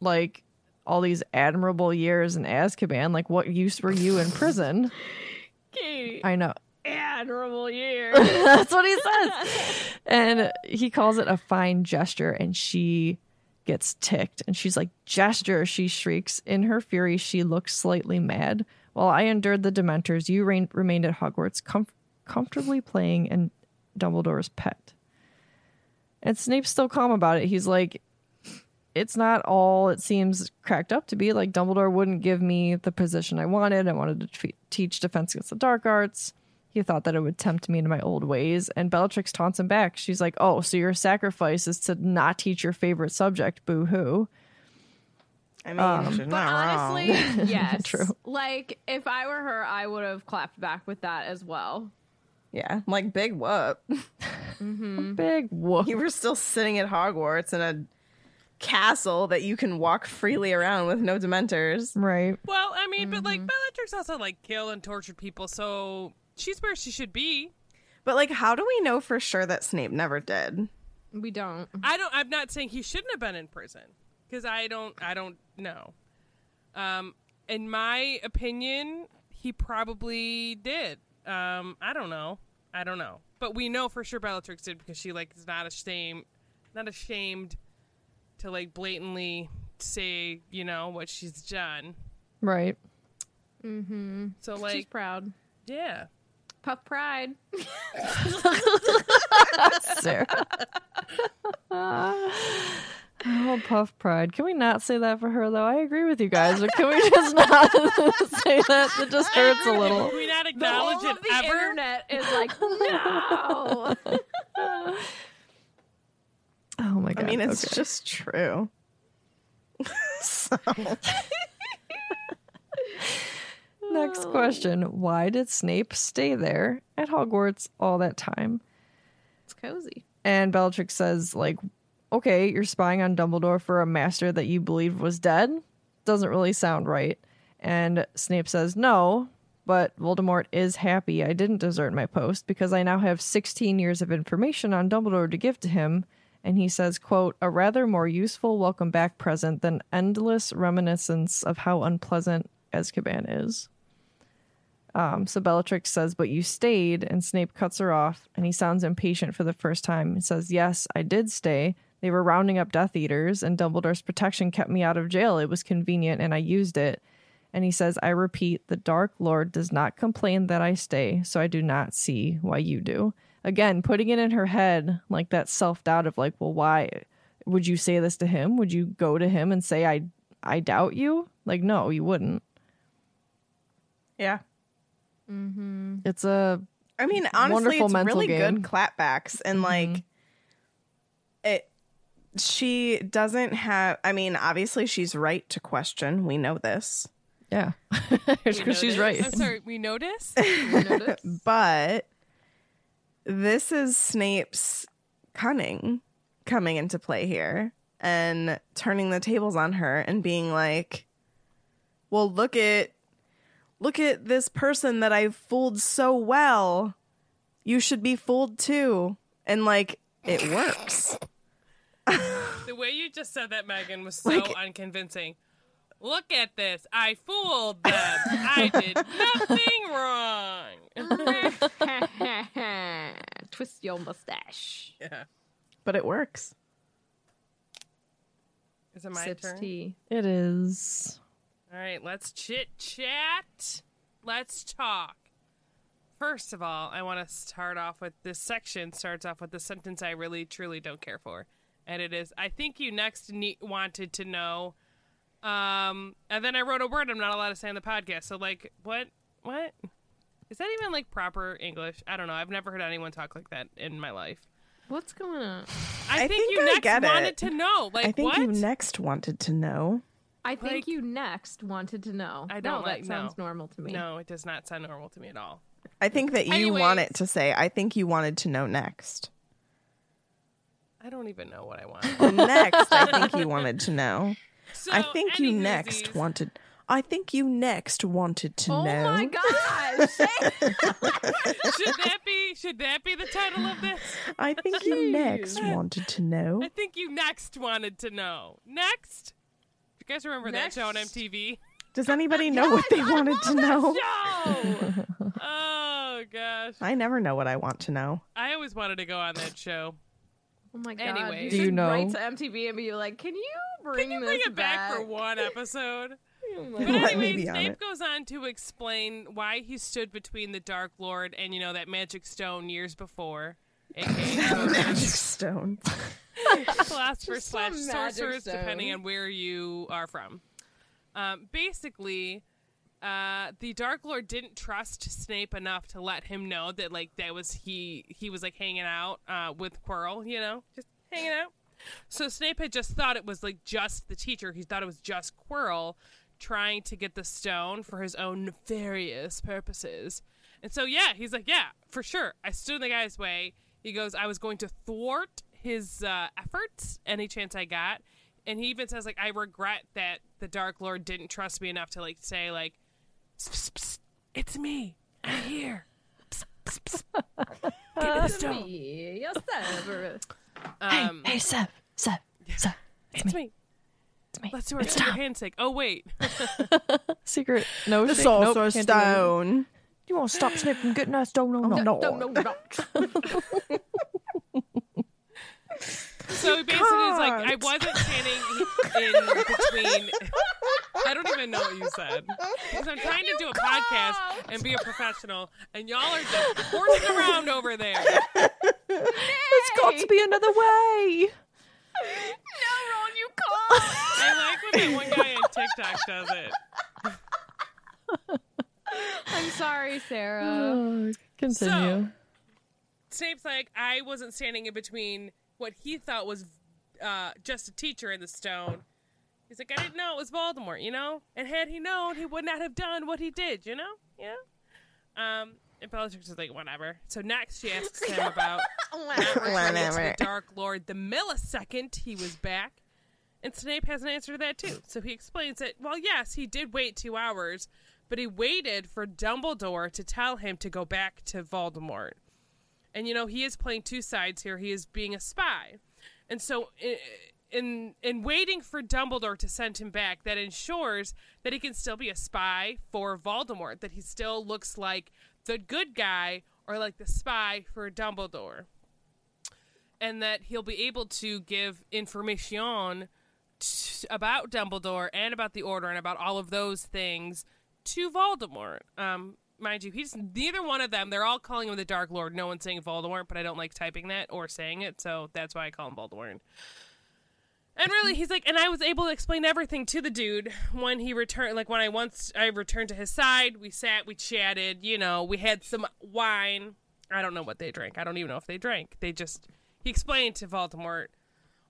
Speaker 5: like all these admirable years in Azkaban, like what use were you in prison?" (laughs)
Speaker 1: Katie,
Speaker 5: I know.
Speaker 1: admirable year. (laughs)
Speaker 5: That's what he says. And he calls it a fine gesture, and she gets ticked. And she's like, Gesture, she shrieks. In her fury, she looks slightly mad. While I endured the Dementors, you reign- remained at Hogwarts, com- comfortably playing in Dumbledore's pet. And Snape's still calm about it. He's like, it's not all it seems cracked up to be. Like Dumbledore wouldn't give me the position I wanted. I wanted to tre- teach defense against the dark arts. He thought that it would tempt me into my old ways. And Bellatrix taunts him back. She's like, "Oh, so your sacrifice is to not teach your favorite subject? Boo hoo!"
Speaker 4: I mean,
Speaker 5: Um,
Speaker 4: she's
Speaker 1: But
Speaker 4: not
Speaker 1: honestly,
Speaker 4: wrong. (laughs)
Speaker 1: yes.
Speaker 5: True.
Speaker 1: Like if I were her, I would have clapped back with that as well.
Speaker 4: Yeah, like big whoop. (laughs) (laughs)
Speaker 5: Big whoop.
Speaker 4: You were still sitting at Hogwarts in a castle that you can walk freely around with no Dementors.
Speaker 5: Right.
Speaker 2: Well, I mean, but like Bellatrix also like killed and tortured people, so she's where she should be.
Speaker 4: But like, how do we know for sure that Snape never did?
Speaker 1: We don't.
Speaker 2: I don't. I'm not saying he shouldn't have been in prison because I don't. I don't know. Um, in my opinion, he probably did. Um, I don't know. I don't know. But we know for sure Bellatrix did because she like is not ashamed, not ashamed to like blatantly say you know what she's done.
Speaker 5: Right.
Speaker 2: Mhm.
Speaker 1: So
Speaker 2: like She's
Speaker 1: proud.
Speaker 2: yeah.
Speaker 1: Puff pride. (laughs)
Speaker 5: Sarah. oh, puff pride. Can we not say that for her though? I agree with you guys, but can we just (laughs) not (laughs) say that? It just hurts a little.
Speaker 2: Can we not
Speaker 1: The
Speaker 2: acknowledge
Speaker 1: whole
Speaker 2: it
Speaker 1: of the
Speaker 2: ever?
Speaker 1: internet is like, no.
Speaker 5: Oh my god.
Speaker 4: I mean, it's
Speaker 5: okay.
Speaker 4: just true. (laughs) so, (laughs)
Speaker 5: Next question. Why did Snape stay there at Hogwarts all that time?
Speaker 1: it's cozy.
Speaker 5: And Bellatrix says, like, okay, you're spying on Dumbledore for a master that you believed was dead? Doesn't really sound right. And Snape says, no, but Voldemort is happy I didn't desert my post because I now have 16 years of information on Dumbledore to give to him. And he says, quote, a rather more useful welcome back present than endless reminiscence of how unpleasant Azkaban is. Um, so Bellatrix says, But you stayed, and Snape cuts her off, and he sounds impatient for the first time. He says, Yes, I did stay. They were rounding up Death Eaters, and Dumbledore's protection kept me out of jail. It was convenient, and I used it. And he says, I repeat, the Dark Lord does not complain that I stay, so I do not see why you do. Again, putting it in her head, like that self doubt of like, well, why would you say this to him? Would you go to him and say, I, I doubt you? Like, no, you wouldn't.
Speaker 4: Yeah.
Speaker 5: It's a
Speaker 4: I mean, honestly,
Speaker 5: Wonderful
Speaker 4: it's
Speaker 5: mental
Speaker 4: really
Speaker 5: game.
Speaker 4: good clapbacks, and like it. She doesn't have. I mean, obviously, she's right to question. We know this,
Speaker 5: yeah, (laughs) because she's right.
Speaker 2: I'm sorry, we notice. (laughs)
Speaker 4: but this is Snape's cunning coming into play here and turning the tables on her and being like, "Well, look at look at this person that I've fooled so well. You should be fooled too." And like it works.
Speaker 2: the way you just said that, Megan, was so (laughs)
Speaker 4: Like-
Speaker 2: unconvincing. Look at this. I fooled them. I did nothing wrong. (laughs)
Speaker 1: Twist your mustache.
Speaker 2: yeah.
Speaker 4: But it works.
Speaker 2: Is it my
Speaker 1: Sips
Speaker 2: turn?
Speaker 1: tea.
Speaker 5: It is.
Speaker 2: All right, let's chit chat. Let's talk. First of all, I want to start off with this section starts off with the sentence I really truly don't care for. And it is I think you next ne- wanted to know um and then I wrote a word I'm not allowed to say on the podcast. So like what what is that even like proper English? I don't know. I've never heard anyone talk like that in my life.
Speaker 1: What's going on?
Speaker 2: I,
Speaker 4: I
Speaker 2: think,
Speaker 4: think
Speaker 2: you
Speaker 4: I
Speaker 2: next
Speaker 4: get it.
Speaker 2: wanted to know. Like
Speaker 4: I think
Speaker 2: what?
Speaker 4: you next wanted to know.
Speaker 1: I think
Speaker 2: Like-
Speaker 1: you next wanted to know.
Speaker 2: I don't
Speaker 1: that
Speaker 2: like-
Speaker 1: sounds
Speaker 2: no.
Speaker 1: normal to me.
Speaker 2: no, it does not sound normal to me at all.
Speaker 4: I think that you want it to say, I think you wanted to know next.
Speaker 2: I don't even know what I want. (laughs)
Speaker 4: next, I think you wanted to know.
Speaker 2: So,
Speaker 4: I think you next
Speaker 2: newsies-
Speaker 4: wanted. I think you next wanted to
Speaker 1: Oh
Speaker 4: know.
Speaker 1: Oh my (laughs) gosh! (laughs)
Speaker 2: should that be should that be the title of this?
Speaker 4: I think you (laughs) next wanted to know.
Speaker 2: I think you next wanted to know. Next. You guys remember that show on MTV?
Speaker 4: Does anybody know what they wanted to know?
Speaker 2: Show. oh gosh.
Speaker 4: I never know what I want to know.
Speaker 2: I always wanted to go on that show.
Speaker 1: Oh my god!
Speaker 2: Anyways.
Speaker 1: you
Speaker 2: Do
Speaker 5: you
Speaker 1: should
Speaker 5: know?
Speaker 1: write to MTV and be like, "Can you bring
Speaker 2: Can you
Speaker 1: this
Speaker 2: bring it back,
Speaker 1: back
Speaker 2: for one episode? (laughs)
Speaker 1: Oh
Speaker 2: But
Speaker 1: God.
Speaker 4: Let me
Speaker 2: anyway,
Speaker 4: be on
Speaker 2: Snape goes on to explain why he stood between the Dark Lord and you know that magic stone years before, aka (laughs)
Speaker 4: Magic stone. (laughs)
Speaker 2: philosopher slash
Speaker 1: magic
Speaker 2: sorcerers, depending on where you are from. Um, basically, uh, the Dark Lord didn't trust Snape enough to let him know that like that was he he was like hanging out uh, with Quirrell, you know, just hanging out. So Snape had just thought it was like just the teacher. He thought it was just Quirrell trying to get the stone for his own nefarious purposes. And so yeah, he's like, yeah, for sure. I stood in the guy's way. He goes, I was going to thwart his uh, efforts any chance I got. And he even says like, I regret that the Dark Lord didn't trust me enough to like say like, "Psst, psst, psst, it's me. I'm here. Psst, psst, psst. Give me the stone.
Speaker 1: Me, yes, sir.
Speaker 2: Um,
Speaker 5: Hey, Seth, Seth, Seth.
Speaker 2: it's me.
Speaker 5: It's me.
Speaker 2: Let's do our secret handshake. Oh wait, (laughs)
Speaker 5: Secret. No,
Speaker 4: The
Speaker 5: shake. Nope,
Speaker 4: Sorcerer's
Speaker 5: can't do it.
Speaker 4: Stone.
Speaker 5: You want to stop Snape from getting that stone? No, no,
Speaker 4: no.
Speaker 1: Don't know not.
Speaker 2: So he basically is like, I wasn't standing in between. I don't even know what you said. Because I'm trying to do a podcast and be a professional, and y'all are just horsing around over there.
Speaker 5: There's got to be another way.
Speaker 1: no, Ron, you can't.
Speaker 2: I like when that one guy on TikTok does it.
Speaker 1: I'm sorry, Sarah.
Speaker 5: Oh, (sighs) continue.
Speaker 2: Snape's like, I wasn't standing in between what he thought was uh, just a teacher in the stone. He's like, I didn't know it was Voldemort, you know? And had he known, he would not have done what he did, you know? Yeah. Um, and Bellatrix is like, whatever. So next she asks him (laughs) about not returning to
Speaker 4: Whatever.
Speaker 2: the Dark Lord the millisecond he was back. And Snape has an answer to that too. So he explains that, well, yes, he did wait two hours, but he waited for Dumbledore to tell him to go back to Voldemort. And you know, he is playing two sides here. He is being a spy. And so in in waiting for Dumbledore to send him back, that ensures that he can still be a spy for Voldemort, that he still looks like the good guy or like the spy for Dumbledore. and that he'll be able to give information t- about Dumbledore and about the Order and about all of those things to Voldemort. Um, mind you, he's neither one of them. They're all calling him the Dark Lord. No one's saying Voldemort, but I don't like typing that or saying it, so that's why I call him Voldemort. And really, he's like, and I was able to explain everything to the dude when he returned. Like when I once I returned to his side, we sat, we chatted. You know, we had some wine. I don't know what they drank. I don't even know if they drank. They just he explained to Voldemort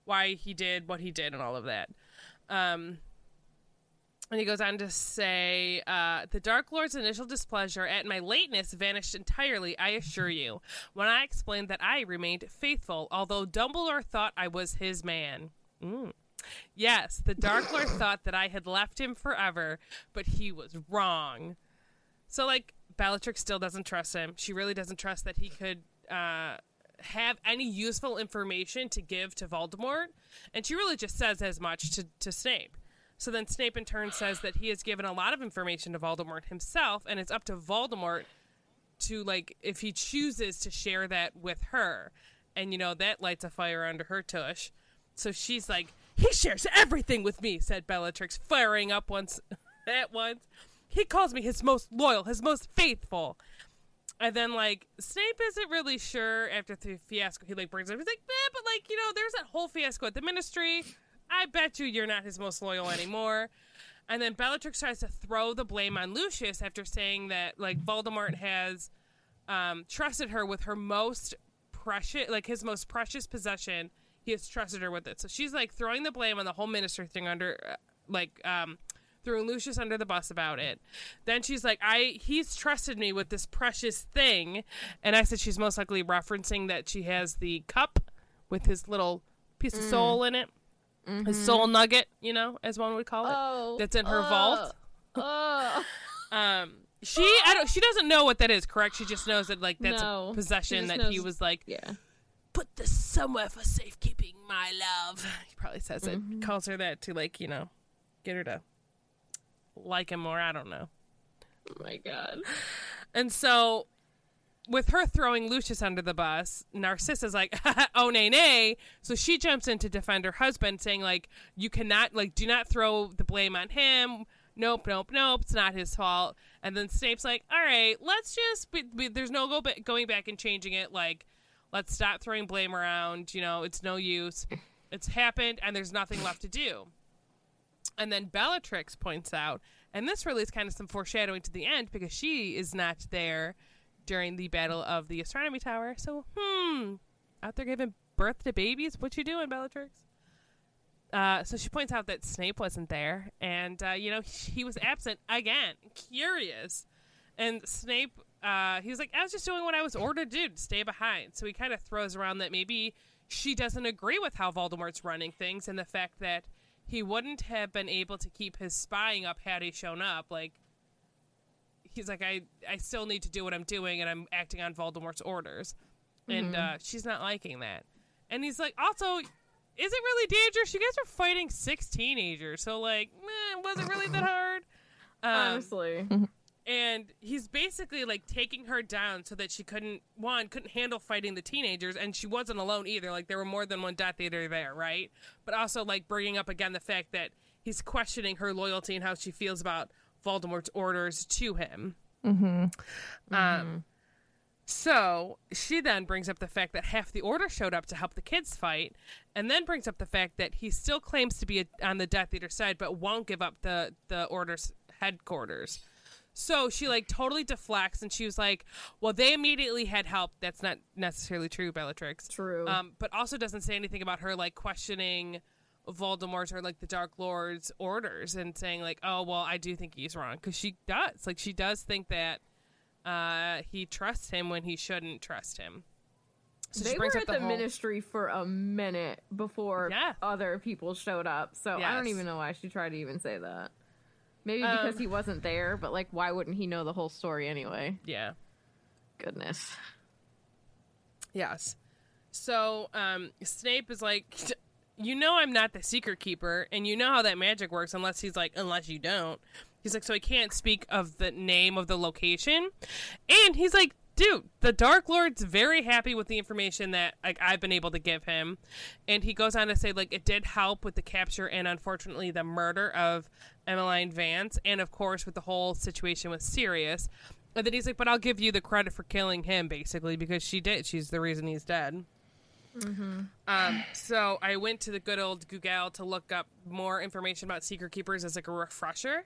Speaker 2: why he did what he did and all of that. Um, and he goes on to say, uh, The Dark Lord's initial displeasure at my lateness vanished entirely, I assure you, when I explained that I remained faithful, although Dumbledore thought I was his man. Mm. Yes, the Dark Lord (coughs) thought that I had left him forever, but he was wrong. So, like, Bellatrix still doesn't trust him. She really doesn't trust that he could uh, have any useful information to give to Voldemort. And she really just says as much to, to Snape. So then Snape in turn says that he has given a lot of information to Voldemort himself, and it's up to Voldemort to, like, if he chooses to share that with her. And, you know, that lights a fire under her tush. So she's like, he shares everything with me, said Bellatrix, firing up once (laughs) at once. He calls me his most loyal, his most faithful. And then like Snape isn't really sure after the fiasco he like brings up. He's like, eh, but like, you know, there's that whole fiasco at the ministry. I bet you you're not his most loyal anymore. And then Bellatrix tries to throw the blame on Lucius after saying that like Voldemort has um, trusted her with her most precious, like his most precious possession. He has trusted her with it. So she's like throwing the blame on the whole minister thing under, uh, like, um, throwing Lucius under the bus about it. Then she's like, I he's trusted me with this precious thing, and I said she's most likely referencing that she has the cup with his little piece of soul in it, his soul nugget, you know, as one would call it,
Speaker 1: Oh,
Speaker 2: that's in her vault.
Speaker 1: Oh, (laughs)
Speaker 2: Um, she I don't she doesn't know what that is, correct? She just knows that like that's
Speaker 1: No.
Speaker 2: a possession that he was like
Speaker 1: yeah.
Speaker 2: put this somewhere for safekeeping, my love. (sighs) He probably says it,
Speaker 1: Mm-hmm.
Speaker 2: calls her that to like you know, get her to like him more. I don't know.
Speaker 1: Oh my god.
Speaker 2: And so, with her throwing Lucius under the bus, Narcissa's like, (laughs) "Oh nay nay!" So she jumps in to defend her husband, saying like, "You cannot like, do not throw the blame on him. Nope, nope, nope. It's not his fault." And then Snape's like, "All right, let's just. Be, be, there's no go ba- going back and changing it. Like, let's stop throwing blame around. You know, it's no use. It's happened, and there's nothing left to do." And then Bellatrix points out, and this really is kind of some foreshadowing to the end because she is not there during the Battle of the Astronomy Tower. So, hmm, out there giving birth to babies? What you doing, Bellatrix? Uh, so she points out that Snape wasn't there, and uh, you know he was absent again. Curious, and Snape, uh, he was like, "I was just doing what I was ordered to do, to stay behind." So he kind of throws around that maybe she doesn't agree with how Voldemort's running things, and the fact that he wouldn't have been able to keep his spying up had he shown up. Like he's like, I I still need to do what I'm doing, and I'm acting on Voldemort's orders, and uh, she's not liking that. And he's like, also, is it really dangerous? You guys are fighting six teenagers, so like, meh, was it really that hard? (laughs) Um,
Speaker 1: Honestly.
Speaker 2: and he's basically like taking her down so that she couldn't one couldn't handle fighting the teenagers and she wasn't alone either like there were more than one death eater there right but also like bringing up again the fact that he's questioning her loyalty and how she feels about voldemort's orders to him um so she then brings up the fact that half the order showed up to help the kids fight, and then brings up the fact that he still claims to be a, on the Death Eater side, but won't give up the the order's headquarters. So she like totally deflects, and she was like, "Well, they immediately had help." That's not necessarily true, Bellatrix.
Speaker 1: True.
Speaker 2: Um, but also doesn't say anything about her like questioning Voldemort's or like the Dark Lord's orders and saying like, "Oh, well, I do think he's wrong," because she does. Like she does think that uh, he trusts him when he shouldn't trust him. So
Speaker 1: they were at
Speaker 2: up
Speaker 1: the,
Speaker 2: whole-
Speaker 1: ministry for a minute before
Speaker 2: Yeah.
Speaker 1: other people showed up. So I don't even know why she tried to even say that. Maybe because
Speaker 2: Um,
Speaker 1: he wasn't there, but like, why wouldn't he know the whole story anyway?
Speaker 2: Yeah.
Speaker 1: Goodness.
Speaker 2: Yes. So um, Snape is like, you know, I'm not the secret keeper, and you know how that magic works. Unless he's like, unless you don't. He's like, so I can't speak of the name of the location, and he's like, dude, the Dark Lord's very happy with the information that like I've been able to give him, and he goes on to say like it did help with the capture and unfortunately the murder of Emmeline Vance, and of course with the whole situation with Sirius. And then he's like, "But I'll give you the credit for killing him, basically, because she did. She's the reason he's dead." Um, so I went to the good old Google to look up more information about Secret Keepers as like a refresher.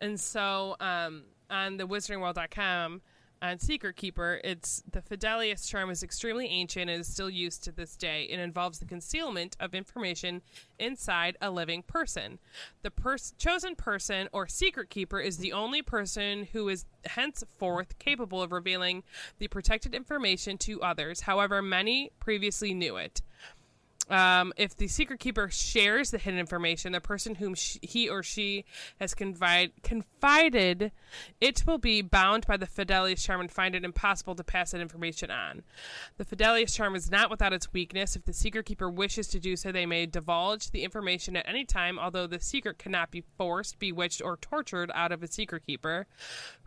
Speaker 2: And so um, on the wizardingworld.com on Secret Keeper, it's the Fidelius charm is extremely ancient and is still used to this day. It involves the concealment of information inside a living person. The pers- chosen person or secret keeper is the only person who is henceforth capable of revealing the protected information to others. However, many previously knew it. Um, if the secret keeper shares the hidden information, the person whom sh he or she has confide- confided, it will be bound by the Fidelius charm and find it impossible to pass that information on. The Fidelius charm is not without its weakness. If the secret keeper wishes to do so, they may divulge the information at any time, although the secret cannot be forced, bewitched, or tortured out of a secret keeper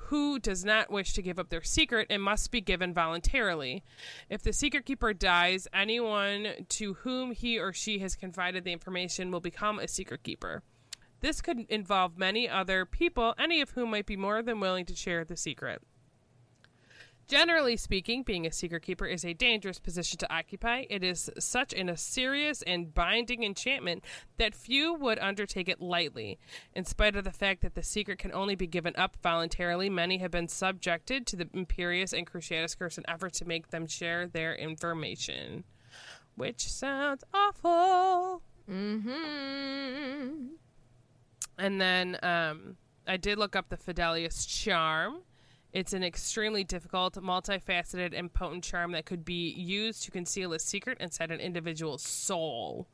Speaker 2: who does not wish to give up their secret it must be given voluntarily. If the secret keeper dies, anyone to whom he or she has confided the information will become a secret keeper. This could involve many other people, any of whom might be more than willing to share the secret. Generally speaking, being a secret keeper is a dangerous position to occupy. It is such an, a serious and binding enchantment that few would undertake it lightly. In spite of the fact that the secret can only be given up voluntarily, many have been subjected to the Imperius and Cruciatus curse in effort to make them share their information. Which sounds awful.
Speaker 1: Mm-hmm.
Speaker 2: And then um, I did look up the Fidelius charm. It's an extremely difficult, multifaceted, and potent charm that could be used to conceal a secret inside an individual's soul.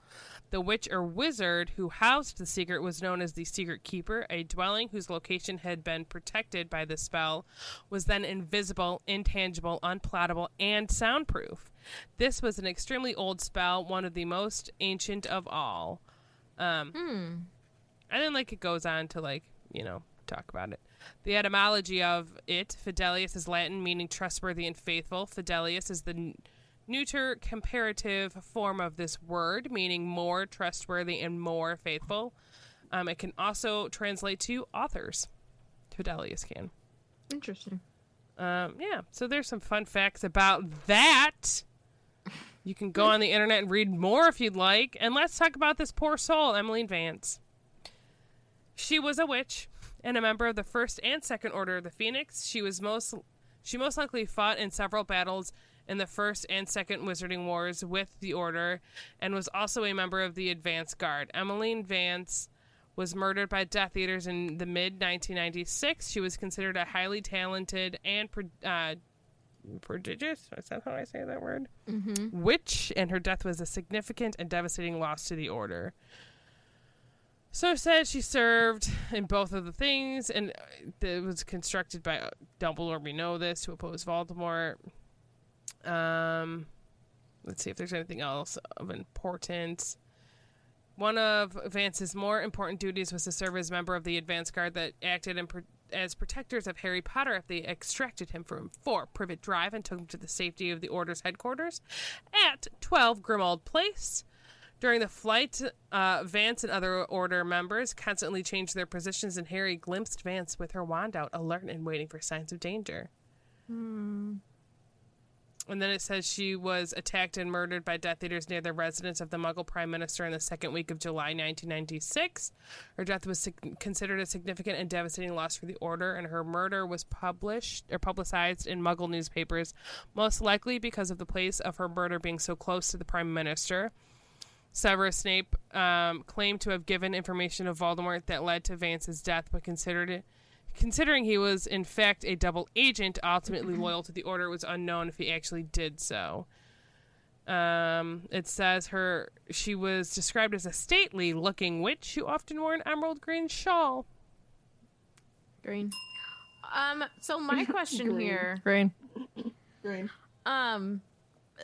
Speaker 2: The witch or wizard who housed the secret was known as the Secret Keeper. A dwelling whose location had been protected by the spell was then invisible, intangible, unplottable, and soundproof. This was an extremely old spell, one of the most ancient of all. Um, and then like it goes on to like you know talk about it the etymology of it fidelius is latin meaning trustworthy and faithful. Fidelius is the neuter comparative form of this word meaning more trustworthy and more faithful. Um, it can also translate to authors. Fidelius can.
Speaker 1: Interesting.
Speaker 2: um, yeah so there's some fun facts about that. You can go on the internet and read more if you'd like. And let's talk about this poor soul emmeline vance. She was a witch and a member of the first and second order of the Phoenix. She was most she most likely fought in several battles in the first and second Wizarding Wars with the Order, and was also a member of the Advance Guard. Emmeline Vance was murdered by Death Eaters in the mid 1996. She was considered a highly talented and uh, prodigious. Is that how I say that word? Mm-hmm. Witch, and her death was a significant and devastating loss to the Order. So says she served in both of the things, and uh, it was constructed by uh, Dumbledore. We know this to oppose Voldemort. Um, let's see if there's anything else of importance. One of Vance's more important duties was to serve as member of the advance guard that acted in as protectors of Harry Potter if they extracted him from 4 Privet Drive and took him to the safety of the Order's headquarters at 12 Grimmauld Place. During the flight, uh, Vance and other Order members constantly changed their positions, and Harry glimpsed Vance with her wand out, alert and waiting for signs of danger. And then it says she was attacked and murdered by Death Eaters near the residence of the Muggle Prime Minister in the second week of July 1996. Her death was sig- considered a significant and devastating loss for the Order, and her murder was published or publicized in Muggle newspapers, most likely because of the place of her murder being so close to the Prime Minister. Severus Snape um, claimed to have given information of Voldemort that led to Vance's death, but considered it, considering he was in fact a double agent, ultimately (clears throat) loyal to the Order, it was unknown if he actually did so. Um, it says her she was described as a stately-looking witch who often wore an emerald green shawl.
Speaker 1: Green. Um. So my (laughs) question here.
Speaker 5: Green.
Speaker 4: Green.
Speaker 1: Um.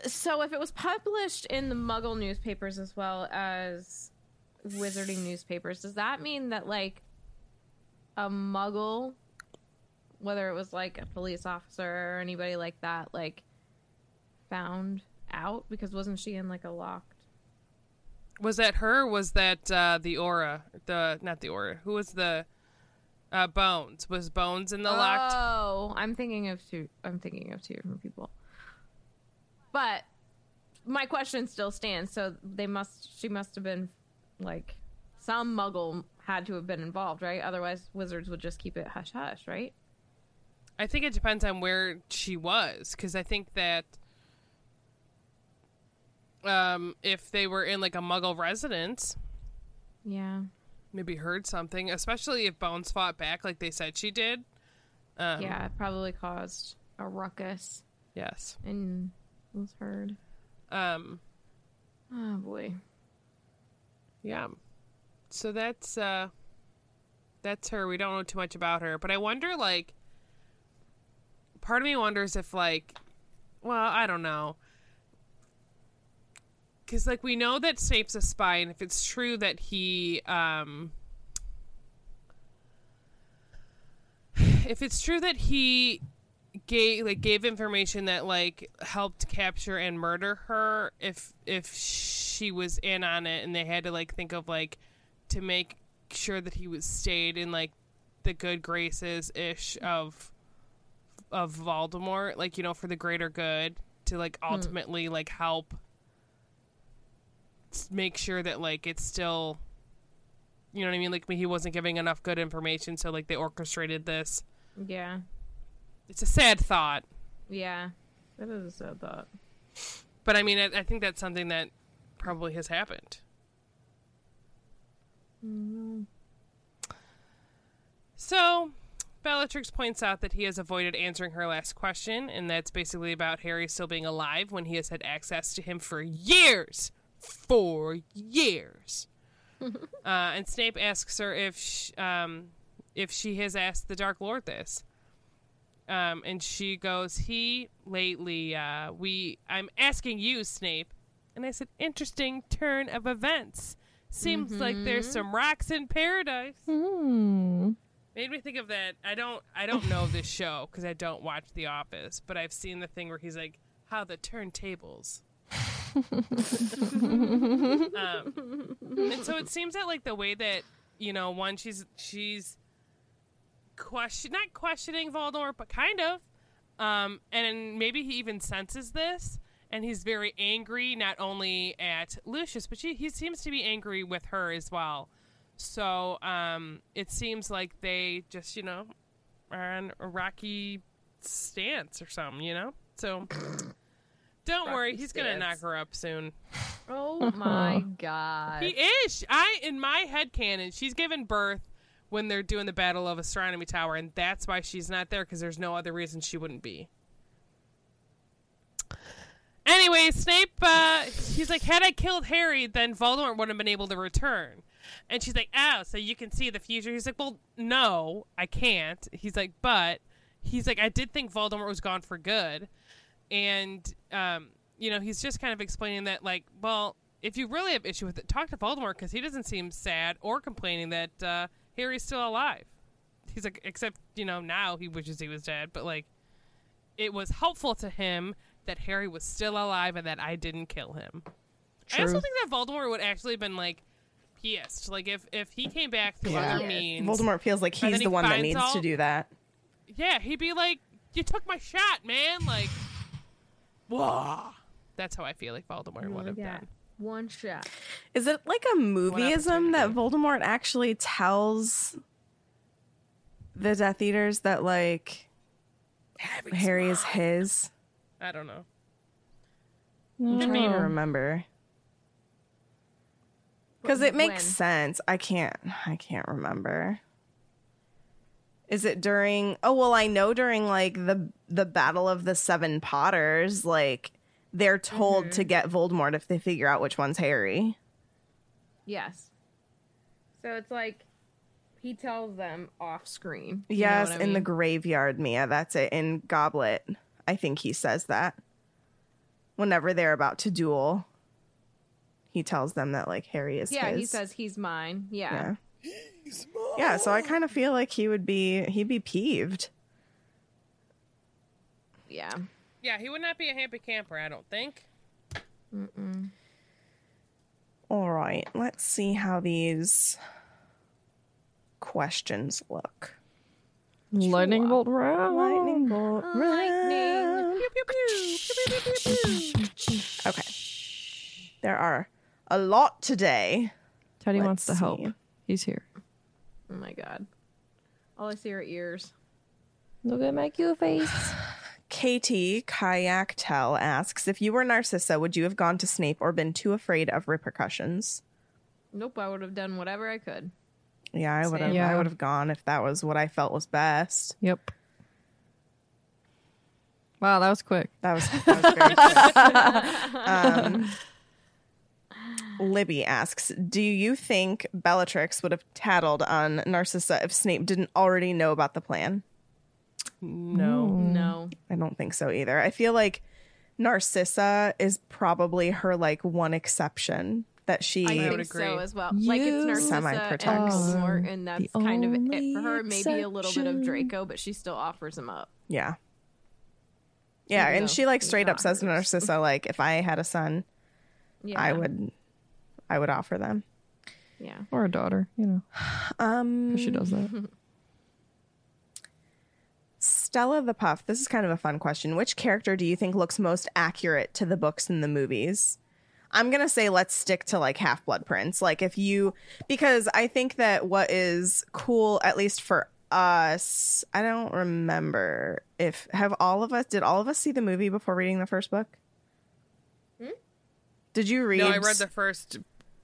Speaker 1: So if it was published in the Muggle newspapers as well as Wizarding newspapers, does that mean that like a Muggle whether it was like a police officer or anybody like that, like found out because wasn't she in like a locked?
Speaker 2: Was that her? Or was that uh, the Auror? The not the Auror. Who was the uh, Bones? Was Bones in the locked?
Speaker 1: Oh, I'm thinking of two. I'm thinking of two different people. But my question still stands. So they must. She must have been like some Muggle had to have been involved, right? Otherwise, wizards would just keep it hush hush, right?
Speaker 2: I think it depends on where she was, because I think that um, if they were in like a Muggle residence,
Speaker 1: Yeah.
Speaker 2: maybe heard something. Especially if Bones fought back like they said she did. Um,
Speaker 1: yeah, it probably caused a ruckus
Speaker 2: Yes.
Speaker 1: and was heard.
Speaker 2: Um.
Speaker 1: Oh boy.
Speaker 2: Yeah. So that's uh that's her. We don't know too much about her, but I wonder like part of me wonders if like well, I don't know. Cuz like we know that Snape's a spy and if it's true that he um if it's true that he gave like gave information that like helped capture and murder her if if she was in on it and they had to like think of like to make sure that he was stayed in like the good graces ish of of Voldemort like you know for the greater good to like hmm. ultimately like help make sure that like it's still you know what I mean? Like he wasn't giving enough good information so like they orchestrated this.
Speaker 1: Yeah.
Speaker 2: It's a sad thought
Speaker 1: Yeah. That is a sad thought.
Speaker 2: But I mean, I, I think that's something that probably has happened. So, Bellatrix points out that he has avoided answering her last question, and that's basically about Harry still being alive when he has had access to him for years. For years. (laughs) uh, and Snape asks her if sh- um, if she has asked the Dark Lord this. Um, and she goes, "He lately, uh, we. I'm asking you, Snape." And I said, "Interesting turn of events. Seems like there's some rocks in paradise."
Speaker 5: Hmm.
Speaker 2: Made me think of that. I don't. I don't know this show because I don't watch The Office, but I've seen the thing where he's like, "How the turntables." (laughs) um, and so it seems that like the way that you know, one she's she's question not questioning Voldemort, but kind of. Um, and maybe he even senses this, and he's very angry not only at Lucius, but she, he seems to be angry with her as well. So um, it seems like they just you know are on a rocky stance or something, you know. So (coughs) don't worry,
Speaker 1: Rocky
Speaker 2: he's gonna knock her up soon.
Speaker 1: Oh my (laughs) god.
Speaker 2: He is. I in my head canon, she's given birth when they're doing the Battle of Astronomy Tower, and that's why she's not there because there's no other reason she wouldn't be. Anyway, Snape, uh, he's like, had I killed Harry, then Voldemort wouldn't have been able to return. And she's like, oh, so you can see the future? He's like, well, no, I can't. He's like, but he's like, I did think Voldemort was gone for good. And, um, you know, he's just kind of explaining that, like, well, if you really have issue with it, talk to Voldemort because he doesn't seem sad or complaining that uh, Harry's still alive. He's like, except, you know, now he wishes he was dead, but, like, it was helpful to him that Harry was still alive and that I didn't kill him. I also think that Voldemort would actually have been, like, pissed. Like, if, if he came back through
Speaker 4: Yeah.
Speaker 2: other means.
Speaker 4: Voldemort feels like he's
Speaker 2: then he
Speaker 4: the one that needs
Speaker 2: all-
Speaker 4: to do that.
Speaker 2: Yeah, he'd be like, "You took my shot, man!" Like, whoa. That's how I feel like Voldemort would have
Speaker 1: Yeah.
Speaker 2: done.
Speaker 1: One shot.
Speaker 4: Is it like a movieism that. Voldemort actually tells the Death Eaters that like Harry is his?
Speaker 2: I don't know.
Speaker 4: I'm trying to
Speaker 5: No.
Speaker 4: remember. Because it makes
Speaker 1: When?
Speaker 4: sense. I can't. I can't remember. Is it during? Oh well, I know during like the the Battle of the Seven Potters, like they're told
Speaker 1: Mm-hmm.
Speaker 4: to get Voldemort if they figure out which one's Harry.
Speaker 1: Yes. So it's like he tells them off screen. You know
Speaker 4: Yes,
Speaker 1: what I
Speaker 4: in the graveyard, Mia. That's it. In Goblet, I think he says that. Whenever they're about to duel, he tells them that like Harry is
Speaker 1: Yeah,
Speaker 4: his.
Speaker 1: he says he's mine. Yeah.
Speaker 4: Yeah. Yeah, so I kind of feel like he would be he'd be peeved.
Speaker 1: Yeah.
Speaker 2: Yeah, he would not be a happy camper, I don't think.
Speaker 4: All right, let's see how these questions look.
Speaker 5: Lightning bolt round.
Speaker 4: Lightning bolt. Oh, round.
Speaker 2: Pew, pew, pew. Pew, pew, pew, pew, pew.
Speaker 4: Okay. There are a lot today.
Speaker 5: Teddy
Speaker 4: Let's
Speaker 5: wants to help. He's here.
Speaker 1: Oh my god. All I see are ears.
Speaker 5: Look at my cute face. (sighs) (laughs)
Speaker 4: Katie Kayak Tell asks If you were Narcissa, would you have gone to Snape or been too afraid of repercussions?
Speaker 1: Nope, I would have done whatever I could.
Speaker 4: Yeah, I would have.
Speaker 5: Yeah.
Speaker 4: I would have gone if that was what I felt was best.
Speaker 5: Yep. Wow, that was quick.
Speaker 4: That was, that was very quick. (laughs) um, Libby asks, "Do you think Bellatrix would have tattled on Narcissa if Snape didn't already know about the plan?"
Speaker 2: No.
Speaker 1: No.
Speaker 4: I don't think so either. I feel like Narcissa is probably her like one exception that she
Speaker 1: I
Speaker 2: would
Speaker 1: think
Speaker 2: agree.
Speaker 1: so as well. like it's Narcissa and
Speaker 4: Semi-protects.
Speaker 1: Voldemort, and that's kind of it for her. Maybe a little bit of. Draco, but she still offers him up.
Speaker 4: yeah. Yeah,
Speaker 1: Even
Speaker 4: and she like straight up says to. Narcissa like if I had a son,
Speaker 1: Yeah,
Speaker 4: I would I would offer them.
Speaker 1: Yeah.
Speaker 5: Or a daughter, you know. (sighs)
Speaker 4: Um
Speaker 5: she does that. (laughs)
Speaker 4: Stella the Puff, this is kind of a fun question. Which character do you think looks most accurate to the books and the movies? I'm going to say let's stick to like Half Blood Prince. Like if you because I think that what is cool at least for us, I don't remember if have all of us did all of us see the movie before reading the first book? Hmm? Did you read
Speaker 2: No, I read the first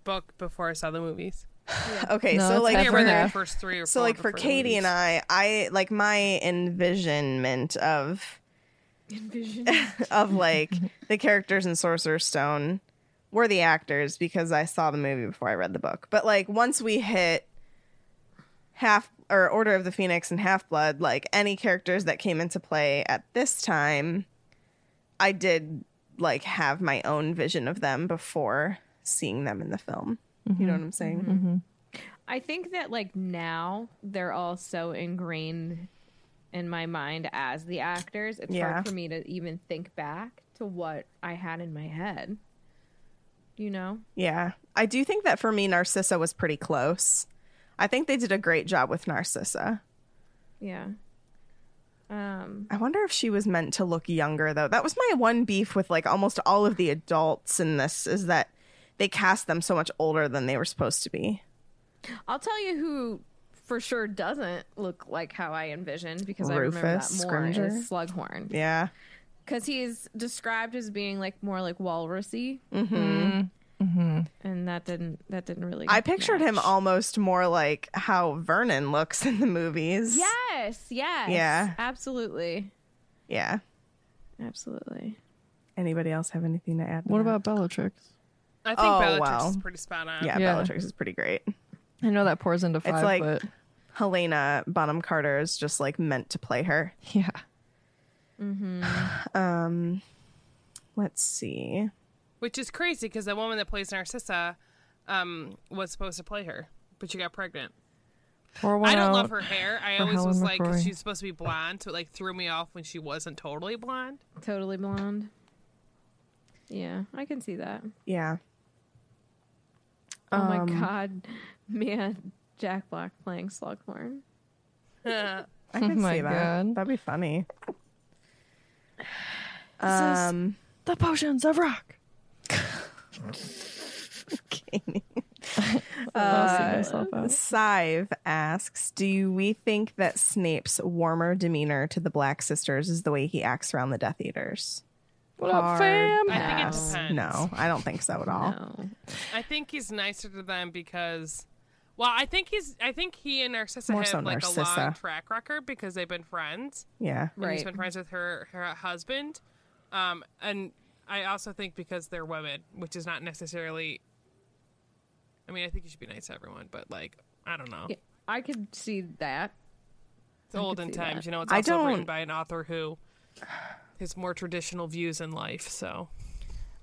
Speaker 2: book before I saw the movies. (laughs)
Speaker 4: Okay,
Speaker 5: No,
Speaker 4: so like
Speaker 2: I
Speaker 5: half
Speaker 2: think
Speaker 4: for
Speaker 2: I read
Speaker 5: and
Speaker 2: the first three or
Speaker 4: so like for
Speaker 2: before the
Speaker 4: Katie and. I, I like my envisionment of
Speaker 1: Envision. (laughs)
Speaker 4: of like the characters in Sorcerer's Stone were the actors because I saw the movie before I read the book. But like once we hit half or Order of the Phoenix and Half Blood, like any characters that came into play at this time, I did like have my own vision of them before seeing them in the film. You know mm-hmm. what I'm saying? Mm-hmm. Mm-hmm.
Speaker 1: I think that like now they're all so ingrained in my mind as the actors. It's
Speaker 4: Yeah.
Speaker 1: hard for me to even think back to what I had in my head. You know?
Speaker 4: Yeah. I do think that for me, Narcissa was pretty close. I think they did a great job with Narcissa.
Speaker 1: Yeah. Um
Speaker 4: I wonder if she was meant to look younger though. That was my one beef with like almost all of the adults in this is that they cast them so much older than they were supposed to be.
Speaker 1: I'll tell you who for sure doesn't look like how I envisioned because I remember that more
Speaker 4: Scrimgeour?
Speaker 1: is Slughorn.
Speaker 4: Yeah.
Speaker 1: Because he's described as being like more like walrusy,
Speaker 4: Mm-hmm.
Speaker 1: and that didn't that didn't really.
Speaker 4: I pictured him almost more like how Vernon looks (laughs) in the movies.
Speaker 1: Yes, yes,
Speaker 4: Yeah.
Speaker 1: absolutely,
Speaker 4: Yeah.
Speaker 1: absolutely.
Speaker 4: Anybody else have anything to add? to
Speaker 5: What
Speaker 4: that?
Speaker 5: about Bellatrix?
Speaker 2: I think
Speaker 4: Oh,
Speaker 2: Bellatrix
Speaker 4: wow.
Speaker 2: is pretty spot on.
Speaker 4: Yeah,
Speaker 5: Yeah.
Speaker 4: Bellatrix is pretty great.
Speaker 5: I know that pours into five, It's
Speaker 4: like-
Speaker 5: but
Speaker 4: Helena Bonham Carter is just like meant to play her. (laughs)
Speaker 5: yeah. (sighs)
Speaker 4: Um let's see.
Speaker 2: Which is crazy because the woman that plays Narcissa um, was supposed to play her, but she got pregnant.
Speaker 5: Pour one
Speaker 2: I don't love her hair. I always
Speaker 5: Helen
Speaker 2: was like, 'cause
Speaker 5: McCrory.
Speaker 2: she's supposed to be blonde, so it like threw me off when she wasn't totally blonde.
Speaker 1: Totally blonde. Yeah, I can see that.
Speaker 4: Yeah.
Speaker 1: Oh my
Speaker 4: Um,
Speaker 1: god, man, Jack Black playing Slughorn. (laughs)
Speaker 4: I can
Speaker 5: Oh my
Speaker 4: see that.
Speaker 5: God.
Speaker 4: That'd be funny.
Speaker 5: is-
Speaker 4: Um
Speaker 5: The potions of rock. (laughs)
Speaker 4: Katie.
Speaker 5: Uh, myself out.
Speaker 4: Sive asks, "Do we think that Snape's warmer demeanor to the Black Sisters is the way he acts around the Death Eaters?"
Speaker 5: What up,
Speaker 4: Hard
Speaker 5: fam?
Speaker 2: I think it
Speaker 4: pass.
Speaker 2: depends.
Speaker 4: No, I don't think so at all.
Speaker 1: No,
Speaker 2: I think he's nicer to them because, well, I think he's. I think he and Narcissa
Speaker 4: More
Speaker 2: have
Speaker 4: so
Speaker 2: like a long
Speaker 4: Narcissa.
Speaker 2: track record because they've been friends.
Speaker 4: Yeah,
Speaker 2: and he's
Speaker 1: Right.
Speaker 2: been friends with her her husband. Um, and I also think because they're women, which is not necessarily. I mean, I think you should be nice to everyone, but like, I don't know.
Speaker 1: Yeah, I could see that.
Speaker 2: It's olden
Speaker 1: see
Speaker 2: times,
Speaker 1: that.
Speaker 2: you know. It's
Speaker 4: I
Speaker 2: also written
Speaker 4: don't-
Speaker 2: by an author who has more traditional views in life. So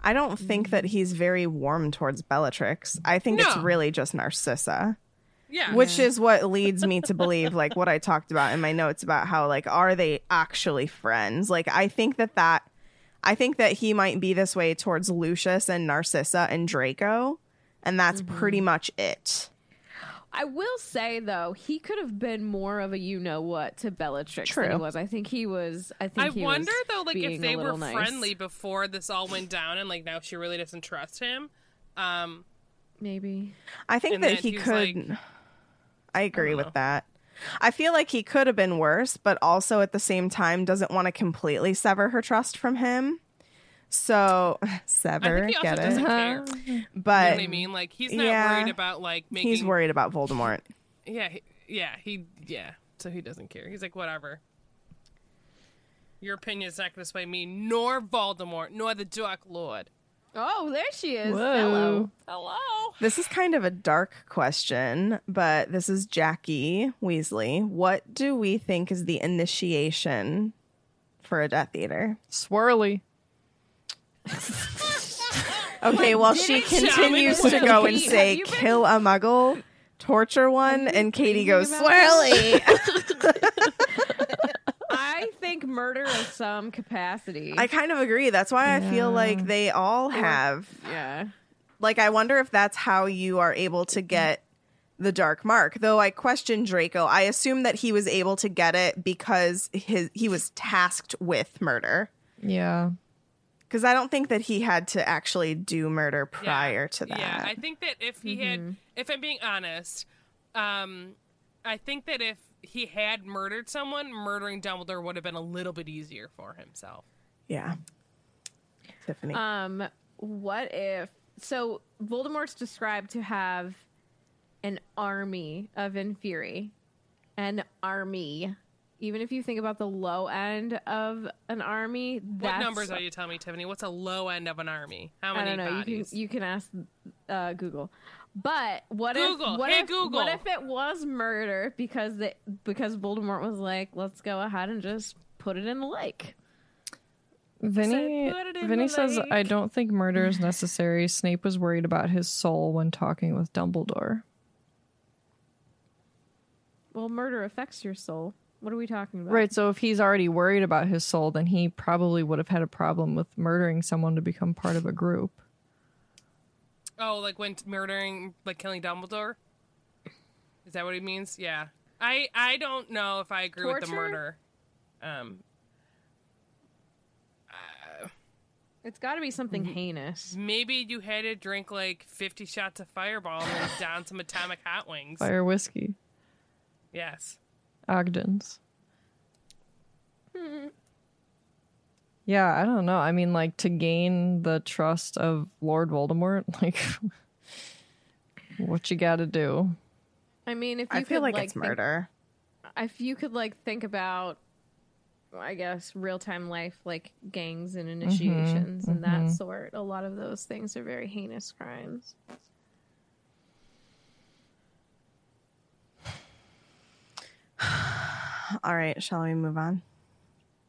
Speaker 4: I don't think that he's very warm towards Bellatrix. I think it's really just Narcissa.
Speaker 2: Yeah.
Speaker 4: which is what leads me to believe like what i talked about in my notes about how like are they actually friends like i think that that i think that he might be this way towards lucius and narcissa and draco and that's mm-hmm. pretty much it
Speaker 1: I will say though, he could have been more of a you know what to Bellatrix than he was. I think he was. I think
Speaker 2: I
Speaker 1: he
Speaker 2: wonder
Speaker 1: was
Speaker 2: though, like if they were
Speaker 1: nice.
Speaker 2: friendly before this all went down, and like now she really doesn't trust him. Um,
Speaker 1: Maybe.
Speaker 4: i think that he could
Speaker 2: like-
Speaker 4: i agree
Speaker 2: don't
Speaker 4: with that i feel like he could have been worse but also at the same time doesn't want to completely sever her trust from him so (laughs)
Speaker 2: I
Speaker 4: sever
Speaker 2: think he also
Speaker 4: get
Speaker 2: doesn't
Speaker 4: it
Speaker 2: care.
Speaker 4: but (laughs)
Speaker 2: You know what I mean? Like he's not
Speaker 4: yeah,
Speaker 2: worried about like making.
Speaker 4: he's worried about voldemort
Speaker 2: Yeah, he, yeah, he, yeah. So he doesn't care. He's like, whatever. Your opinion is not going to sway me, nor Voldemort, nor the Dark Lord.
Speaker 1: Oh, there she is.
Speaker 5: Whoa.
Speaker 1: Hello.
Speaker 2: Hello.
Speaker 4: This is kind of a dark question, but this is Jackie Weasley. What do we think is the initiation for a Death Eater?
Speaker 5: Swirly. (laughs)
Speaker 4: Okay, well, she continues to go and say, kill a muggle, torture one, and Katie goes, swirly. (laughs)
Speaker 1: I think murder of some capacity.
Speaker 4: I kind of agree. That's why I feel like they all have.
Speaker 1: yeah.
Speaker 4: Like, I wonder if that's how you are able to get the dark mark. Though I question Draco. I assume that he was able to get it because his he was tasked with murder.
Speaker 5: Yeah.
Speaker 4: Because I don't think that he had to actually do murder
Speaker 2: Yeah.
Speaker 4: prior to that.
Speaker 2: Yeah, I think that if he had, if I'm being honest, um, I think that if he had murdered someone, murdering Dumbledore would have been a little bit easier for himself.
Speaker 4: yeah. Tiffany.
Speaker 1: Um, what if so Voldemort's described to have an army of Inferi. An army. Even if you think about the low end of an army,
Speaker 2: What numbers are you telling me, Tiffany? What's a low end of an army? How
Speaker 1: I don't know. You can you can ask uh, Google. But what
Speaker 2: Google.
Speaker 1: if what
Speaker 2: Hey,
Speaker 1: if
Speaker 2: Google.
Speaker 1: what if it was murder because the because Voldemort was like, let's go ahead and just put it in the lake.
Speaker 5: Vinny,
Speaker 2: put
Speaker 5: Vinny says,
Speaker 2: lake."
Speaker 5: I don't think murder is (laughs) necessary. Snape was worried about his soul when talking with Dumbledore.
Speaker 1: Well, murder affects your soul. What are we talking about?
Speaker 5: Right, so if he's already worried about his soul, then he probably would have had a problem with murdering someone to become part of a group.
Speaker 2: Oh, like when murdering, like killing Dumbledore? Is that what he means? Yeah. I I don't know if I agree with the murder. Um,
Speaker 1: It's got to be something heinous.
Speaker 2: maybe you had to drink like 50 shots of Fireball and then down some Atomic Hot Wings.
Speaker 5: Fire whiskey,
Speaker 2: Yes.
Speaker 5: Ogden's. Hmm. Yeah, I don't know. I mean, like to gain the trust of Lord Voldemort, (laughs) like what you got to do.
Speaker 1: I mean, if you
Speaker 4: I feel
Speaker 1: could,
Speaker 4: like,
Speaker 1: like
Speaker 4: it's
Speaker 1: think-
Speaker 4: murder.
Speaker 1: if you could like think about, I guess real time life, like gangs and mm-hmm, initiations and that mm-hmm. sort, a lot of those things are very heinous crimes. (sighs)
Speaker 4: All right, shall we move on?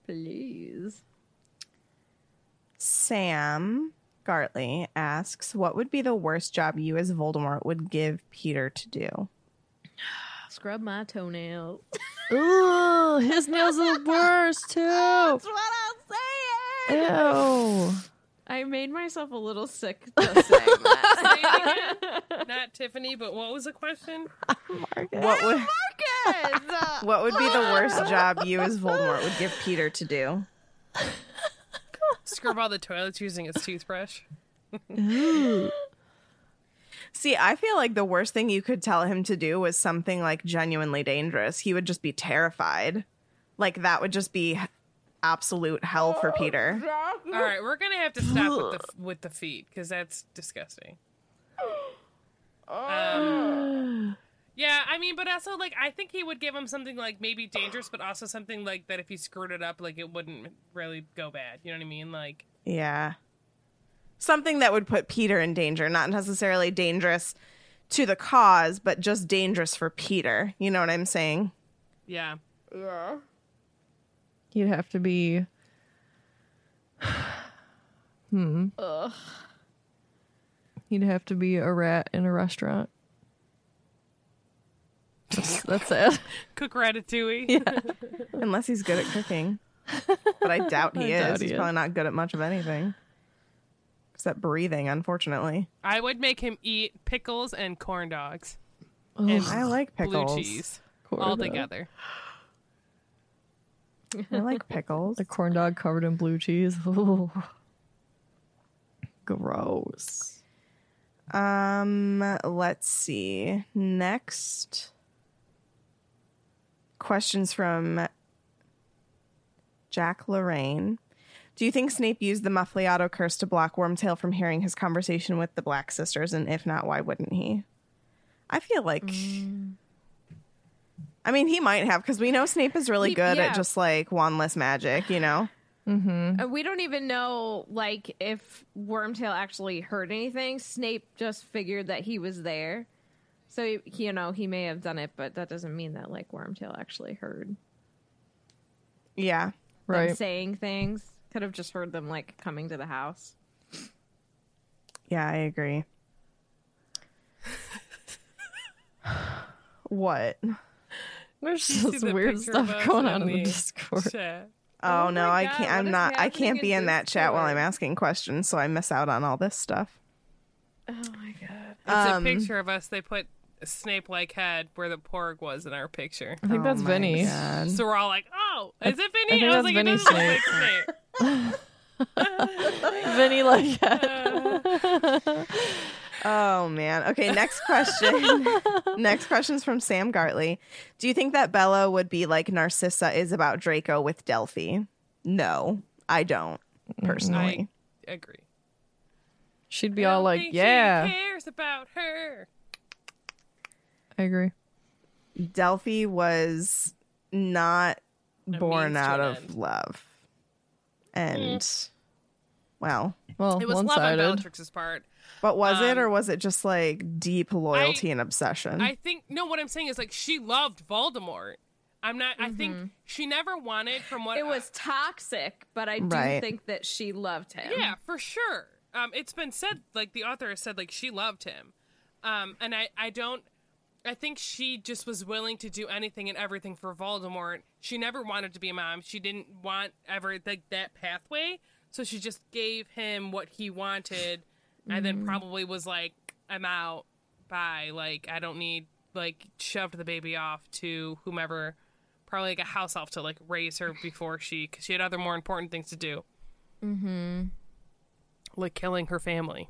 Speaker 1: Please.
Speaker 4: Sam Gartley asks, "What would be the worst job you as Voldemort would give Peter to do?"
Speaker 1: Scrub my toenails. (laughs)
Speaker 5: Ooh, his nails are the worst too.
Speaker 1: That's what I'm saying.
Speaker 5: Ew.
Speaker 1: I made myself a little sick just saying that.
Speaker 2: Say it again. Not Tiffany, but what was the question? (laughs)
Speaker 4: What would
Speaker 1: Marcus! (laughs)
Speaker 4: what would be the worst (laughs) job you as Voldemort would give Peter to do?
Speaker 2: Scrub all the toilets using his toothbrush.
Speaker 4: See, I feel like the worst thing you could tell him to do was something like genuinely dangerous. He would just be terrified. Like that would just be absolute hell for Peter.
Speaker 2: All right, we're gonna have to stop with the (gasps) with the feet because that's disgusting. (gasps) Um, yeah, I mean, but also like I think he would give him something like maybe dangerous, but also something like that if he screwed it up, like it wouldn't really go bad. You know what I mean? Like,
Speaker 4: Yeah. Something that would put Peter in danger, not necessarily dangerous to the cause, but just dangerous for Peter. You know what I'm saying?
Speaker 2: yeah,
Speaker 1: yeah.
Speaker 5: He'd have to be. (sighs) Hmm.
Speaker 1: Ugh.
Speaker 5: He'd have to be a rat in a restaurant. That's, (laughs) that's it.
Speaker 2: Cook ratatouille. (laughs)
Speaker 4: Unless he's good at cooking. But I doubt he (laughs)
Speaker 5: I
Speaker 4: is.
Speaker 5: doubt he
Speaker 4: he's
Speaker 5: is.
Speaker 4: probably not good at much of anything. Except breathing, unfortunately.
Speaker 2: I would make him eat pickles and corn dogs
Speaker 5: Oh,
Speaker 2: and
Speaker 4: I like pickles.
Speaker 2: blue cheese
Speaker 5: corn
Speaker 2: all
Speaker 5: dog.
Speaker 2: together.
Speaker 4: I like pickles.
Speaker 5: The corn dog covered in blue cheese. Ooh. Gross.
Speaker 4: Um, let's see. Next questions from Jack Lorraine. Do you think Snape used the Muffliato curse to block Wormtail from hearing his conversation with the Black Sisters? And if not, why wouldn't he? I feel like. I mean, he might have because we know Snape is really
Speaker 1: He-
Speaker 4: good
Speaker 1: yeah.
Speaker 4: at just like wandless magic, you know?
Speaker 1: Uh, we don't even know like if Wormtail actually heard anything. Snape just figured that he was there. So you know, he may have done it, but that doesn't mean that like Wormtail actually heard
Speaker 4: Yeah.
Speaker 1: them
Speaker 5: Right.
Speaker 1: saying things. Could have just heard them like coming to the house.
Speaker 4: Yeah, I agree. (laughs) what?
Speaker 5: There's
Speaker 2: You see
Speaker 5: this weird stuff going on in the
Speaker 2: the
Speaker 5: Discord.
Speaker 2: Chat.
Speaker 4: Oh,
Speaker 1: Oh
Speaker 4: no,
Speaker 1: my
Speaker 4: I can't. I'm not. I can't be
Speaker 1: in
Speaker 4: in that chat while I'm asking questions, so I miss out on all this stuff.
Speaker 1: Oh my god.
Speaker 2: It's
Speaker 4: Um,
Speaker 2: a picture of us. They put a Snape-like head where the porg was in our picture.
Speaker 5: I think that's
Speaker 4: Oh
Speaker 5: Vinny.
Speaker 4: God.
Speaker 2: So we're all like, "Oh, is it
Speaker 5: I
Speaker 2: Vinny?"
Speaker 5: think
Speaker 2: I, was
Speaker 5: that's
Speaker 2: like,
Speaker 5: Vinny
Speaker 2: "It doesn't look like Snape." (laughs) (laughs)
Speaker 5: Vinny like head. (laughs)
Speaker 4: Oh man. Okay, next question. next question's from Sam Gartley. Do you think that Bella would be like Narcissa is about Draco with Delphi? No, I don't personally.
Speaker 2: I agree.
Speaker 5: She'd be
Speaker 2: I
Speaker 5: all like, "Yeah,
Speaker 2: she cares about her.
Speaker 5: I agree."
Speaker 4: Delphi was not born out of
Speaker 2: end.
Speaker 4: love, and well,
Speaker 5: Well,
Speaker 2: It was love on
Speaker 5: one-sided.
Speaker 2: Bellatrix's part.
Speaker 4: but was it
Speaker 2: Um,
Speaker 4: or was it just like deep loyalty and obsession?
Speaker 2: I think no. What I'm saying is like she loved Voldemort. I'm not. I think she never wanted from what
Speaker 1: It was toxic, but I do
Speaker 4: Right.
Speaker 1: think that she loved him.
Speaker 2: Yeah, for sure. Um, it's been said, like the author has said, like she loved him, um, and I, I don't. I think she just was willing to do anything and everything for Voldemort. She never wanted to be a mom. She didn't want ever like that pathway, so she just gave him what he wanted, and then probably was like, "I'm out. Bye. Like I don't need like shoved the baby off to whomever." Probably like a house elf to like raise her before she, because she had other more important things to do Mm hmm. like killing her family.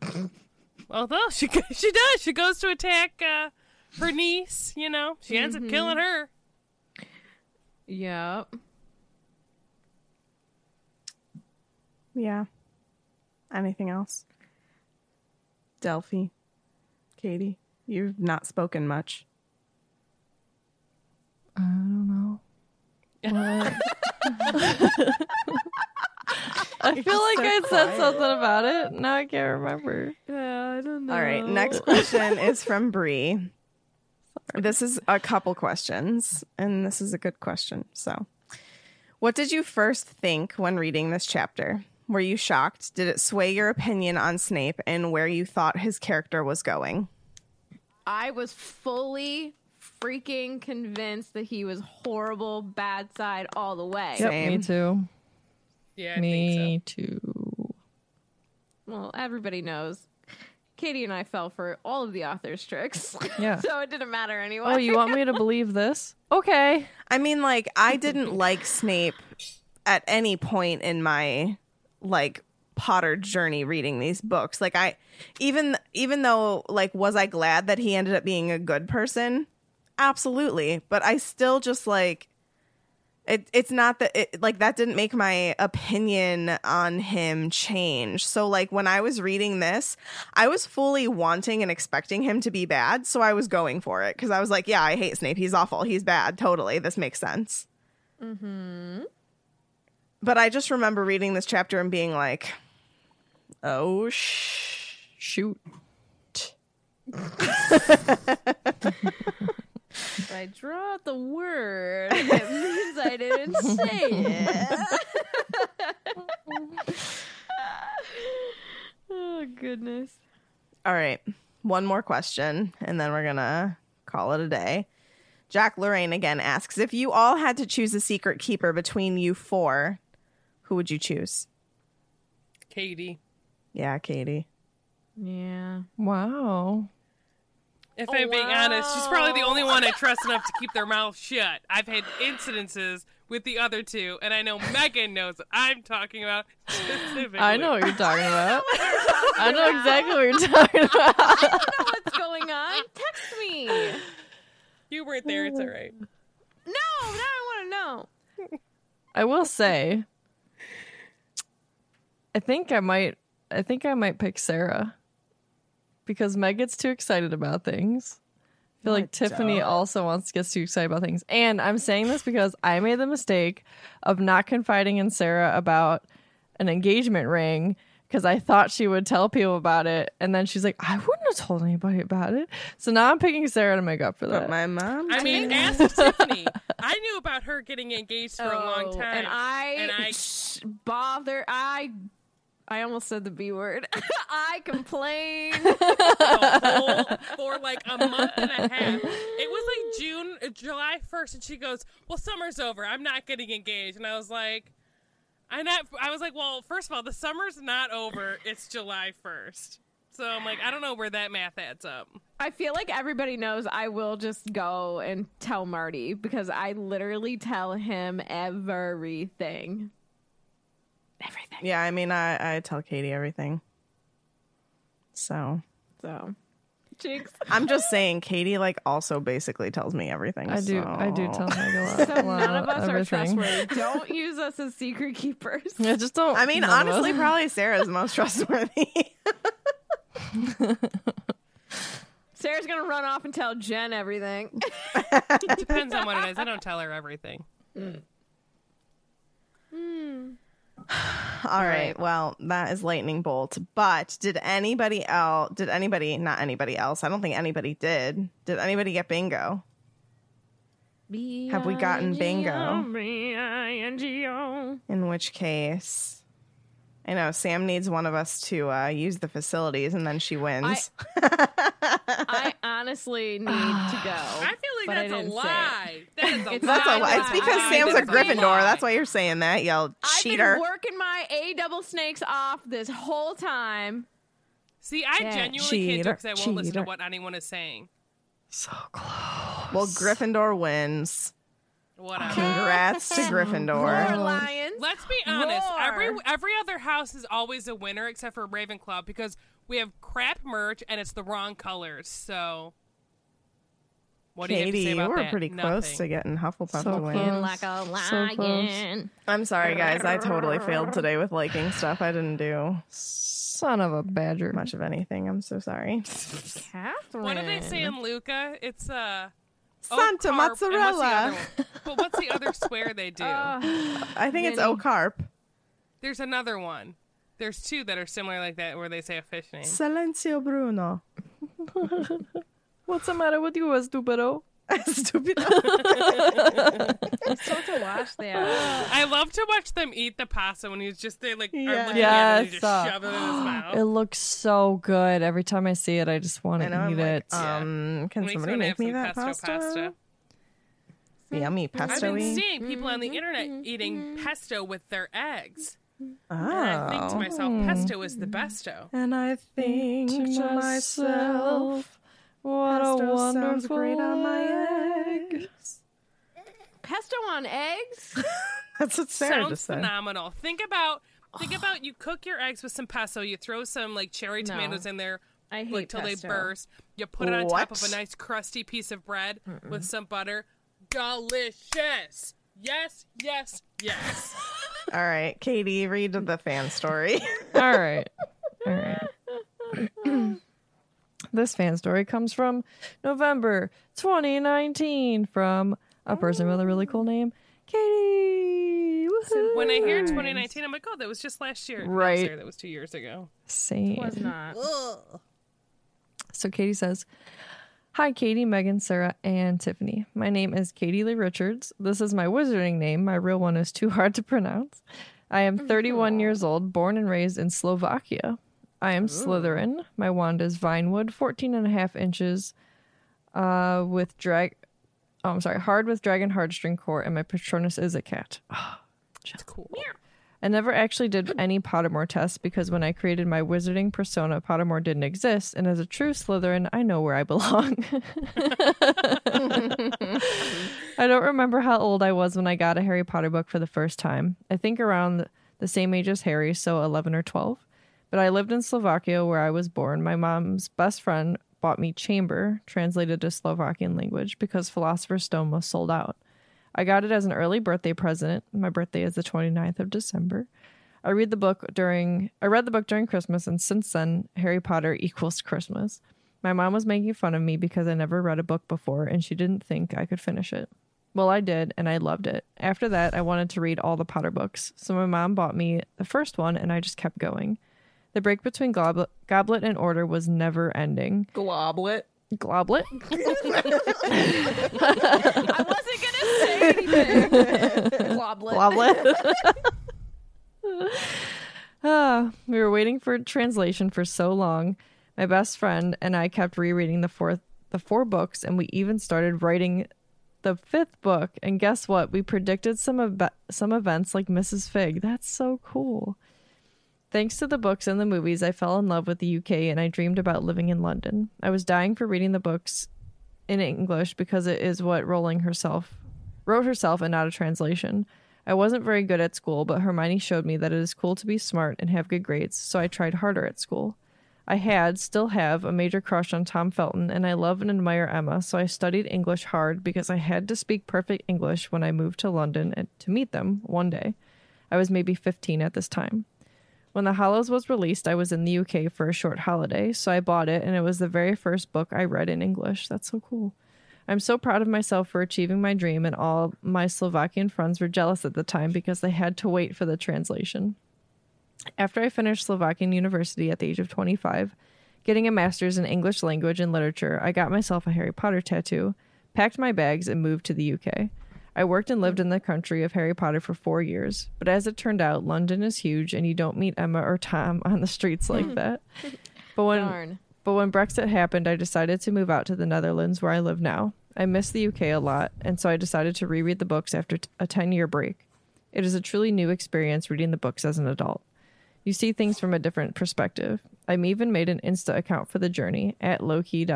Speaker 2: (laughs) Although she (laughs) she does, she goes to attack uh, her niece. You know, she ends up killing her.
Speaker 1: Yep.
Speaker 4: yeah. Anything else? Delphi, Katie, you've not spoken much.
Speaker 5: I don't know. (laughs) (laughs) I feel like
Speaker 4: so
Speaker 5: I said
Speaker 4: quiet.
Speaker 5: something about it. Now I can't remember.
Speaker 1: Yeah, I don't know.
Speaker 4: All right, next question is from Bree. This is a couple questions, and this is a good question. So, what did you first think when reading this chapter? Were you shocked? Did it sway your opinion on Snape and where you thought his character was going?
Speaker 1: I was fully freaking convinced that he was horrible, bad side all the way.
Speaker 5: Yep,
Speaker 4: Same.
Speaker 5: me too.
Speaker 2: Yeah, I
Speaker 5: me
Speaker 2: think so.
Speaker 5: too.
Speaker 1: Well, everybody knows. Katie and I fell for all of the author's tricks. (laughs)
Speaker 5: Yeah.
Speaker 1: so it didn't matter anyway.
Speaker 5: Oh, you want me to (laughs) believe this? Okay.
Speaker 4: I mean, like, I didn't like Snape at any point in my like Potter journey reading these books. Like, I even even though like was I glad that he ended up being a good person? Absolutely, but I still just like it. It's not that it like that didn't make my opinion on him change. So like when I was reading this, I was fully wanting and expecting him to be bad, so I was going for it because I was like, yeah, I hate Snape. He's awful. He's bad. Totally, this makes sense. Mm-hmm. But I just remember reading this chapter and being like, oh sh.
Speaker 5: Shoot. (laughs)
Speaker 1: If I draw out the word, it means I didn't say it. (laughs) oh goodness.
Speaker 4: All right, one more question, and then we're gonna call it a day. Jack Lorraine again asks if you all had to choose a secret keeper between you four, who would you choose?
Speaker 2: Katie.
Speaker 4: Yeah, Katie.
Speaker 1: Yeah.
Speaker 5: Wow.
Speaker 2: If oh, I'm being honest, she's probably the only one I trust enough to keep their mouth shut. I've had incidences with the other two, and I know Megan knows what I'm talking about specifically.
Speaker 5: I know what you're talking about. I know exactly what you're talking about. (laughs)
Speaker 1: I know what's going on. Text me.
Speaker 2: You weren't there, it's all right.
Speaker 1: No, now I want to know.
Speaker 5: I will say, I think I might. I think I might pick Sarah because Meg gets too excited about things. I feel like Tiffany also wants to get too excited about things, and I'm saying this because I made the mistake of not confiding in Sarah about an engagement ring because I thought she would tell people about it, and then she's like, "I wouldn't have told anybody about it." So now I'm picking Sarah to make up for that.
Speaker 4: But my mom.
Speaker 2: I mean, ask (laughs) Tiffany. I knew about her getting engaged for a long
Speaker 1: Oh,
Speaker 2: time.
Speaker 1: And I,
Speaker 2: and I
Speaker 1: bother. I. I almost said the B word. (laughs) I
Speaker 2: complained (laughs) (laughs) for like a month and a half. It was like June, uh, July first, and she goes, "Well, summer's over. I'm not getting engaged." And I was like, "I not." I was like, "Well, first of all, the summer's not over. It's July first. So I'm like, I don't know where that math adds up.
Speaker 1: I feel like everybody knows I will just go and tell Marty because I literally tell him everything. Everything.
Speaker 4: yeah, I mean, I, I tell Katie everything. So
Speaker 1: So, jinx.
Speaker 4: I'm just saying, Katie like also basically tells me everything.
Speaker 5: I do. I do tell Meg a lot. (laughs)
Speaker 1: So
Speaker 5: a lot
Speaker 1: none of us are trustworthy. (laughs) Don't use us as secret keepers.
Speaker 5: I just don't.
Speaker 4: I mean,
Speaker 5: none of us.
Speaker 4: honestly, (laughs) probably Sarah's the most trustworthy.
Speaker 1: Sarah's gonna run off and tell Jen everything.
Speaker 2: Depends on what it is. I don't tell her everything. Hmm. (sighs)
Speaker 4: All right. Well, that is lightning bolt. But did anybody else? Did anybody? Not anybody else. I don't think anybody did. Did anybody get bingo? Have we gotten bingo?
Speaker 1: B-I-N-G-O.
Speaker 4: In which case, I know Sam needs one of us to uh, use the facilities, and then she wins.
Speaker 1: I (laughs) honestly need to go. (sighs)
Speaker 2: I feel like that's a
Speaker 1: didn't
Speaker 2: lie. That is a
Speaker 1: It's
Speaker 2: lie.
Speaker 4: That's lie. It's because
Speaker 1: I
Speaker 4: Sam's a
Speaker 1: lied.
Speaker 4: Gryffindor. That's why you're saying that, you
Speaker 1: I've
Speaker 4: cheater.
Speaker 1: been working my A double snakes off this whole time.
Speaker 2: See, I
Speaker 1: Yeah.
Speaker 2: genuinely can't do
Speaker 4: Cheater,
Speaker 2: because I won't listen to
Speaker 4: cheater.
Speaker 2: what anyone is saying.
Speaker 5: so close.
Speaker 4: well, Gryffindor wins.
Speaker 2: Whatever.
Speaker 4: Congrats to
Speaker 1: Roar,
Speaker 4: Gryffindor.
Speaker 1: lions.
Speaker 2: Let's be honest. Every
Speaker 1: Roar.
Speaker 2: every other house is always a winner except for Ravenclaw because we have crap merch and it's the wrong colors. So, what do you have to
Speaker 4: Katie,
Speaker 2: say
Speaker 4: you were
Speaker 2: that?
Speaker 4: pretty close to getting Hufflepuff
Speaker 5: So
Speaker 4: to win.
Speaker 5: close.
Speaker 1: like a
Speaker 5: So close.
Speaker 4: I'm sorry, guys. I totally failed today with liking stuff. I didn't do
Speaker 5: Son of a badger.
Speaker 4: much of anything. I'm so sorry.
Speaker 1: Catherine.
Speaker 2: What do they say in Luca? It's uh
Speaker 4: Santa
Speaker 2: Oak Carp, and what's
Speaker 4: mozzarella.
Speaker 2: But what's the other swear they do? (laughs)
Speaker 4: Ah, (laughs) I think it's
Speaker 1: Vinny.
Speaker 4: Ocarp.
Speaker 2: There's another one. There's two that are similar like that where they say a fish name.
Speaker 4: Silencio Bruno. (laughs)
Speaker 5: What's the matter with you, stupido? (laughs)
Speaker 4: Stupid. (laughs)
Speaker 1: supposed to watch them.
Speaker 2: I love to watch them eat the pasta when he's just they like are
Speaker 4: Yeah.
Speaker 2: looking at it and he
Speaker 5: Yes.
Speaker 2: shove it in his
Speaker 5: uh,
Speaker 2: It
Speaker 5: looks so good. Every time I see it, I just want to
Speaker 4: know. I'm
Speaker 5: eat
Speaker 4: like,
Speaker 5: it.
Speaker 4: um, can
Speaker 2: Makes
Speaker 4: somebody
Speaker 2: wanna
Speaker 4: make me
Speaker 2: some
Speaker 4: that
Speaker 2: pesto
Speaker 4: pasta? Yummy pesto.
Speaker 2: I've been seeing people on the mm-hmm. internet mm-hmm. eating mm-hmm. pesto with their eggs.
Speaker 4: Oh.
Speaker 2: And I think to oh. myself, pesto is the besto.
Speaker 4: And I think mm. to,
Speaker 5: to
Speaker 4: myself,
Speaker 5: what a
Speaker 4: pesto sounds
Speaker 5: wonderful
Speaker 4: great on my eggs.
Speaker 1: Pesto on eggs? (laughs)
Speaker 4: That's what Sarah
Speaker 2: Sounds
Speaker 4: just said.
Speaker 2: phenomenal. Think about think about you cook your eggs with some pesto, you throw some like cherry
Speaker 1: No.
Speaker 2: tomatoes in there
Speaker 1: I hate
Speaker 2: like till
Speaker 1: pesto.
Speaker 2: they burst. You put it on top of
Speaker 4: What?
Speaker 2: a nice crusty piece of bread with some butter. Delicious. Yes, yes, yes. (laughs)
Speaker 4: All right, Katie, read the fan story.
Speaker 5: All right. All right. (clears throat) this fan story comes from November 2019 from a person with a really cool name, Katie. Woohoo.
Speaker 2: when I hear 2019, I'm like, oh, that was just last year.
Speaker 5: Right.
Speaker 2: that was two years ago.
Speaker 5: Same.
Speaker 1: Was not.
Speaker 5: So Katie says, Hi, Katie, Megan, Sarah, and Tiffany. My name is Katie Lee Richards. This is my wizarding name. My real one is too hard to pronounce. I am 31 years old, born and raised in Slovakia. I am Slytherin. My wand is Vinewood, 14 and a half inches Uh, with drag. Oh, I'm sorry. Hard with dragon heartstring core, and my Patronus is a cat. (gasps)
Speaker 2: It's cool.
Speaker 5: I never actually did any Pottermore tests because when I created my wizarding persona, Pottermore didn't exist, and as a true Slytherin, I know where I belong. (laughs) I don't remember how old I was when I got a Harry Potter book for the first time. I think around the same age as Harry, so 11 or 12. But I lived in Slovakia where I was born. My mom's best friend bought me Chamber, translated to Slovakian language, because Philosopher's Stone was sold out. I got it as an early birthday present. My birthday is the 29th of December. I read the book during I read the book during Christmas and since then Harry Potter (laughs) equals Christmas. My mom was making fun of me because I never read a book before and she didn't think I could finish it. Well, I did and I loved it. After that, I wanted to read all the Potter books. So my mom bought me the first one and I just kept going. The break between Goblet, Goblet and Order was never ending.
Speaker 4: Globlet.
Speaker 5: Goblet? (laughs) (laughs)
Speaker 1: I wasn't gonna say anything. Globlet.
Speaker 5: Goblet. (laughs) Ah, we were waiting for translation for so long. My best friend and I kept rereading the fourth the four books and we even started writing the fifth book and guess what? We predicted some eve- some events like Mrs. Figg. That's so cool. Thanks to the books and the movies, I fell in love with the UK and I dreamed about living in London. I was dying for reading the books in English because it is what Rowling herself wrote herself and not a translation. I wasn't very good at school, but Hermione showed me that it is cool to be smart and have good grades, so I tried harder at school. I had, still have, a major crush on Tom Felton, and I love and admire Emma, so I studied English hard because I had to speak perfect English when I moved to London to meet them one day. I was maybe 15 at this time. When The Hallows was released, I was in the UK for a short holiday, so I bought it, and it was the very first book I read in English. That's so cool. I'm so proud of myself for achieving my dream, and all my Slovakian friends were jealous at the time because they had to wait for the translation. After I finished Slovakian University at the age of 25, getting a master's in English language and literature, I got myself a Harry Potter tattoo, packed my bags, and moved to the UK. I worked and lived mm-hmm. in the country of Harry Potter for four years, but as it turned out, London is huge and you don't meet Emma or Tom (laughs) on the streets hmm. like that. (laughs) But when
Speaker 1: Darn.
Speaker 5: but when Brexit happened, I decided to move out to the Netherlands where I live now. I miss the UK a lot, and so I decided to reread the books after t- a 10 year break. It is a truly new experience reading the books as an adult. You see things from a different perspective. I'm even made an Insta account for the journey at lowkey.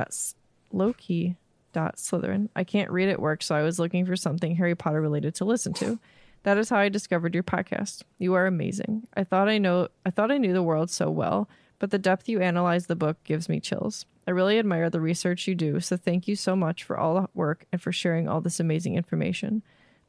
Speaker 5: Lowkey dot Slytherin. I can't read at work, so I was looking for something Harry Potter related to listen to. That is how I discovered your podcast. You are amazing. I thought I know I thought I knew the world so well, but the depth you analyze the book gives me chills. I really admire the research you do, so thank you so much for all the work and for sharing all this amazing information.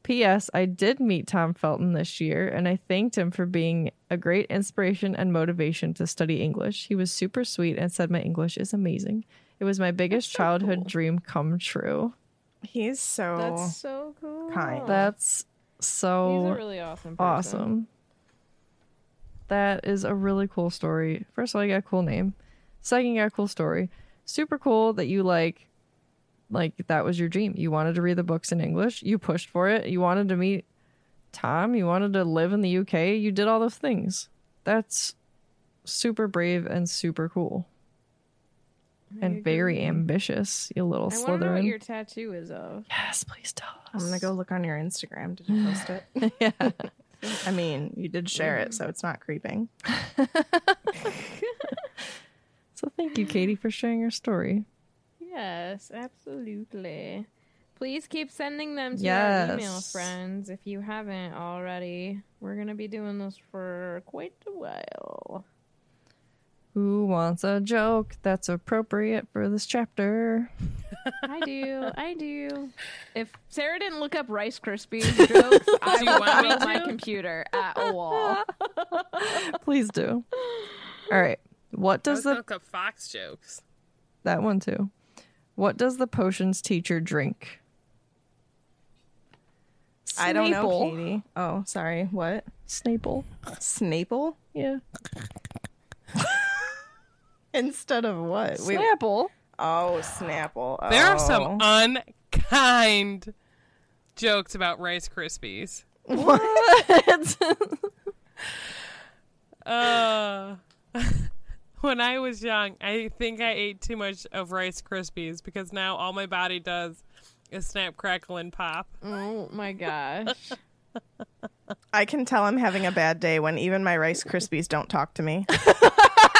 Speaker 5: P.S. I did meet Tom Felton this year, and I thanked him for being a great inspiration and motivation to study English. He was super sweet and said my English is amazing. It was my biggest childhood dream come true.
Speaker 4: He's so
Speaker 1: That's so cool.
Speaker 4: kind.
Speaker 5: That's
Speaker 1: He's a really awesome person.
Speaker 5: awesome. That is a really cool story. First of all, you got a cool name. Second, you got a cool story. Super cool that you like like that was your dream. You wanted to read the books in English. You pushed for it. You wanted to meet Tom. You wanted to live in the UK. You did all those things. That's super brave and super cool.
Speaker 1: I
Speaker 5: And very ambitious, you little
Speaker 1: I want to know what your tattoo is of.
Speaker 5: Yes, please tell us.
Speaker 4: I'm gonna go look on your Instagram. Did you post it? (laughs)
Speaker 5: yeah.
Speaker 4: I mean, you did share it, so it's not creeping. (laughs)
Speaker 5: So thank you, Katie, for sharing your story.
Speaker 1: Yes, absolutely. Please keep sending them to
Speaker 5: Yes.
Speaker 1: our email friends if you haven't already. We're gonna be doing this for quite a while.
Speaker 5: Who wants a joke that's appropriate for this chapter? (laughs)
Speaker 1: I do, I do. If Sarah didn't look up Rice Krispies (laughs) jokes, I
Speaker 2: Do you
Speaker 1: would
Speaker 2: want me
Speaker 1: throw my computer at a wall. (laughs)
Speaker 5: Please do. All right. What does
Speaker 2: was
Speaker 5: the
Speaker 2: look up Fox jokes.
Speaker 5: that one too? What does the potions teacher drink?
Speaker 4: I don't know,
Speaker 5: Snaple.
Speaker 4: Katie. Oh, sorry. What?
Speaker 5: Snaple.
Speaker 4: Snaple
Speaker 5: Yeah. (laughs)
Speaker 4: instead of what? Wait.
Speaker 5: Snapple.
Speaker 4: Oh, Snapple.
Speaker 2: There are
Speaker 4: Oh.
Speaker 2: some unkind jokes about Rice Krispies.
Speaker 5: What? (laughs)
Speaker 2: Uh, when (laughs) when I was young, I think I ate too much of Rice Krispies because now all my body does is snap, crackle, and pop.
Speaker 1: Oh my gosh.
Speaker 4: I can tell I'm having a bad day when even my Rice Krispies don't talk to me.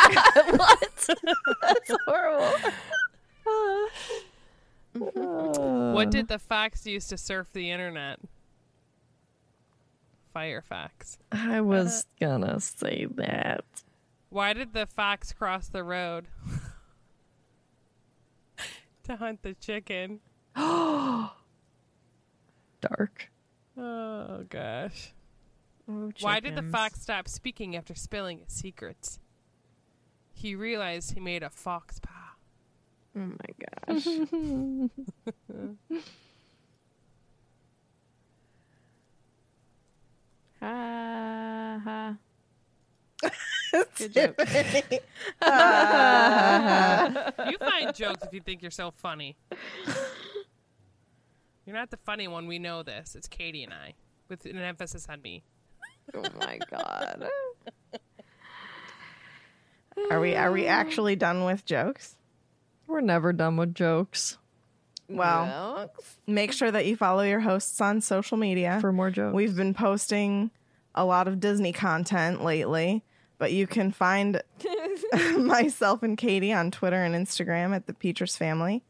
Speaker 4: (laughs)
Speaker 5: Horrible.
Speaker 2: What uh. did the fox use to surf the internet? Firefox.
Speaker 5: I was gonna say that.
Speaker 2: Why did the fox cross the road? (laughs) to hunt the chicken. (gasps)
Speaker 5: Dark.
Speaker 2: Oh gosh.
Speaker 1: Oh,
Speaker 2: Why did the fox stop speaking after spilling his secrets? He realized he made a fox paw.
Speaker 1: Oh my gosh. ha ha. Good joke. (laughs)
Speaker 2: You find jokes if you think you're so funny. You're not the funny one. We know this. It's Katie and I, with an emphasis on me.
Speaker 1: Oh my god.
Speaker 4: Are we are we (sighs) actually done with jokes?
Speaker 5: We're never done with jokes.
Speaker 4: Well, jokes? make sure that you follow your hosts on social media.
Speaker 5: For more jokes.
Speaker 4: We've been posting a lot of Disney content lately, but you can find (laughs) (laughs) myself and Katie on Twitter and Instagram at the Petrus Family,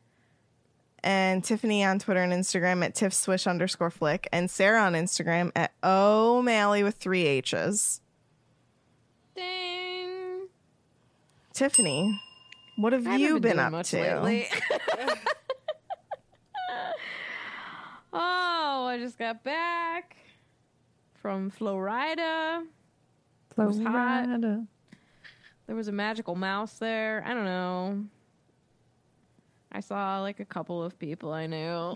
Speaker 4: and Tiffany on Twitter and Instagram at tiffswish underscore flick, and Sarah on Instagram at O'Malley with three H's.
Speaker 1: Dang.
Speaker 4: Tiffany, what have
Speaker 1: I
Speaker 4: you been,
Speaker 1: doing
Speaker 4: up
Speaker 1: much
Speaker 4: to?
Speaker 1: lately. (laughs) oh, I just got back from Florida. was hot.
Speaker 5: Florida.
Speaker 1: There was a magical mouse there. I don't know. I saw like a couple of people I knew.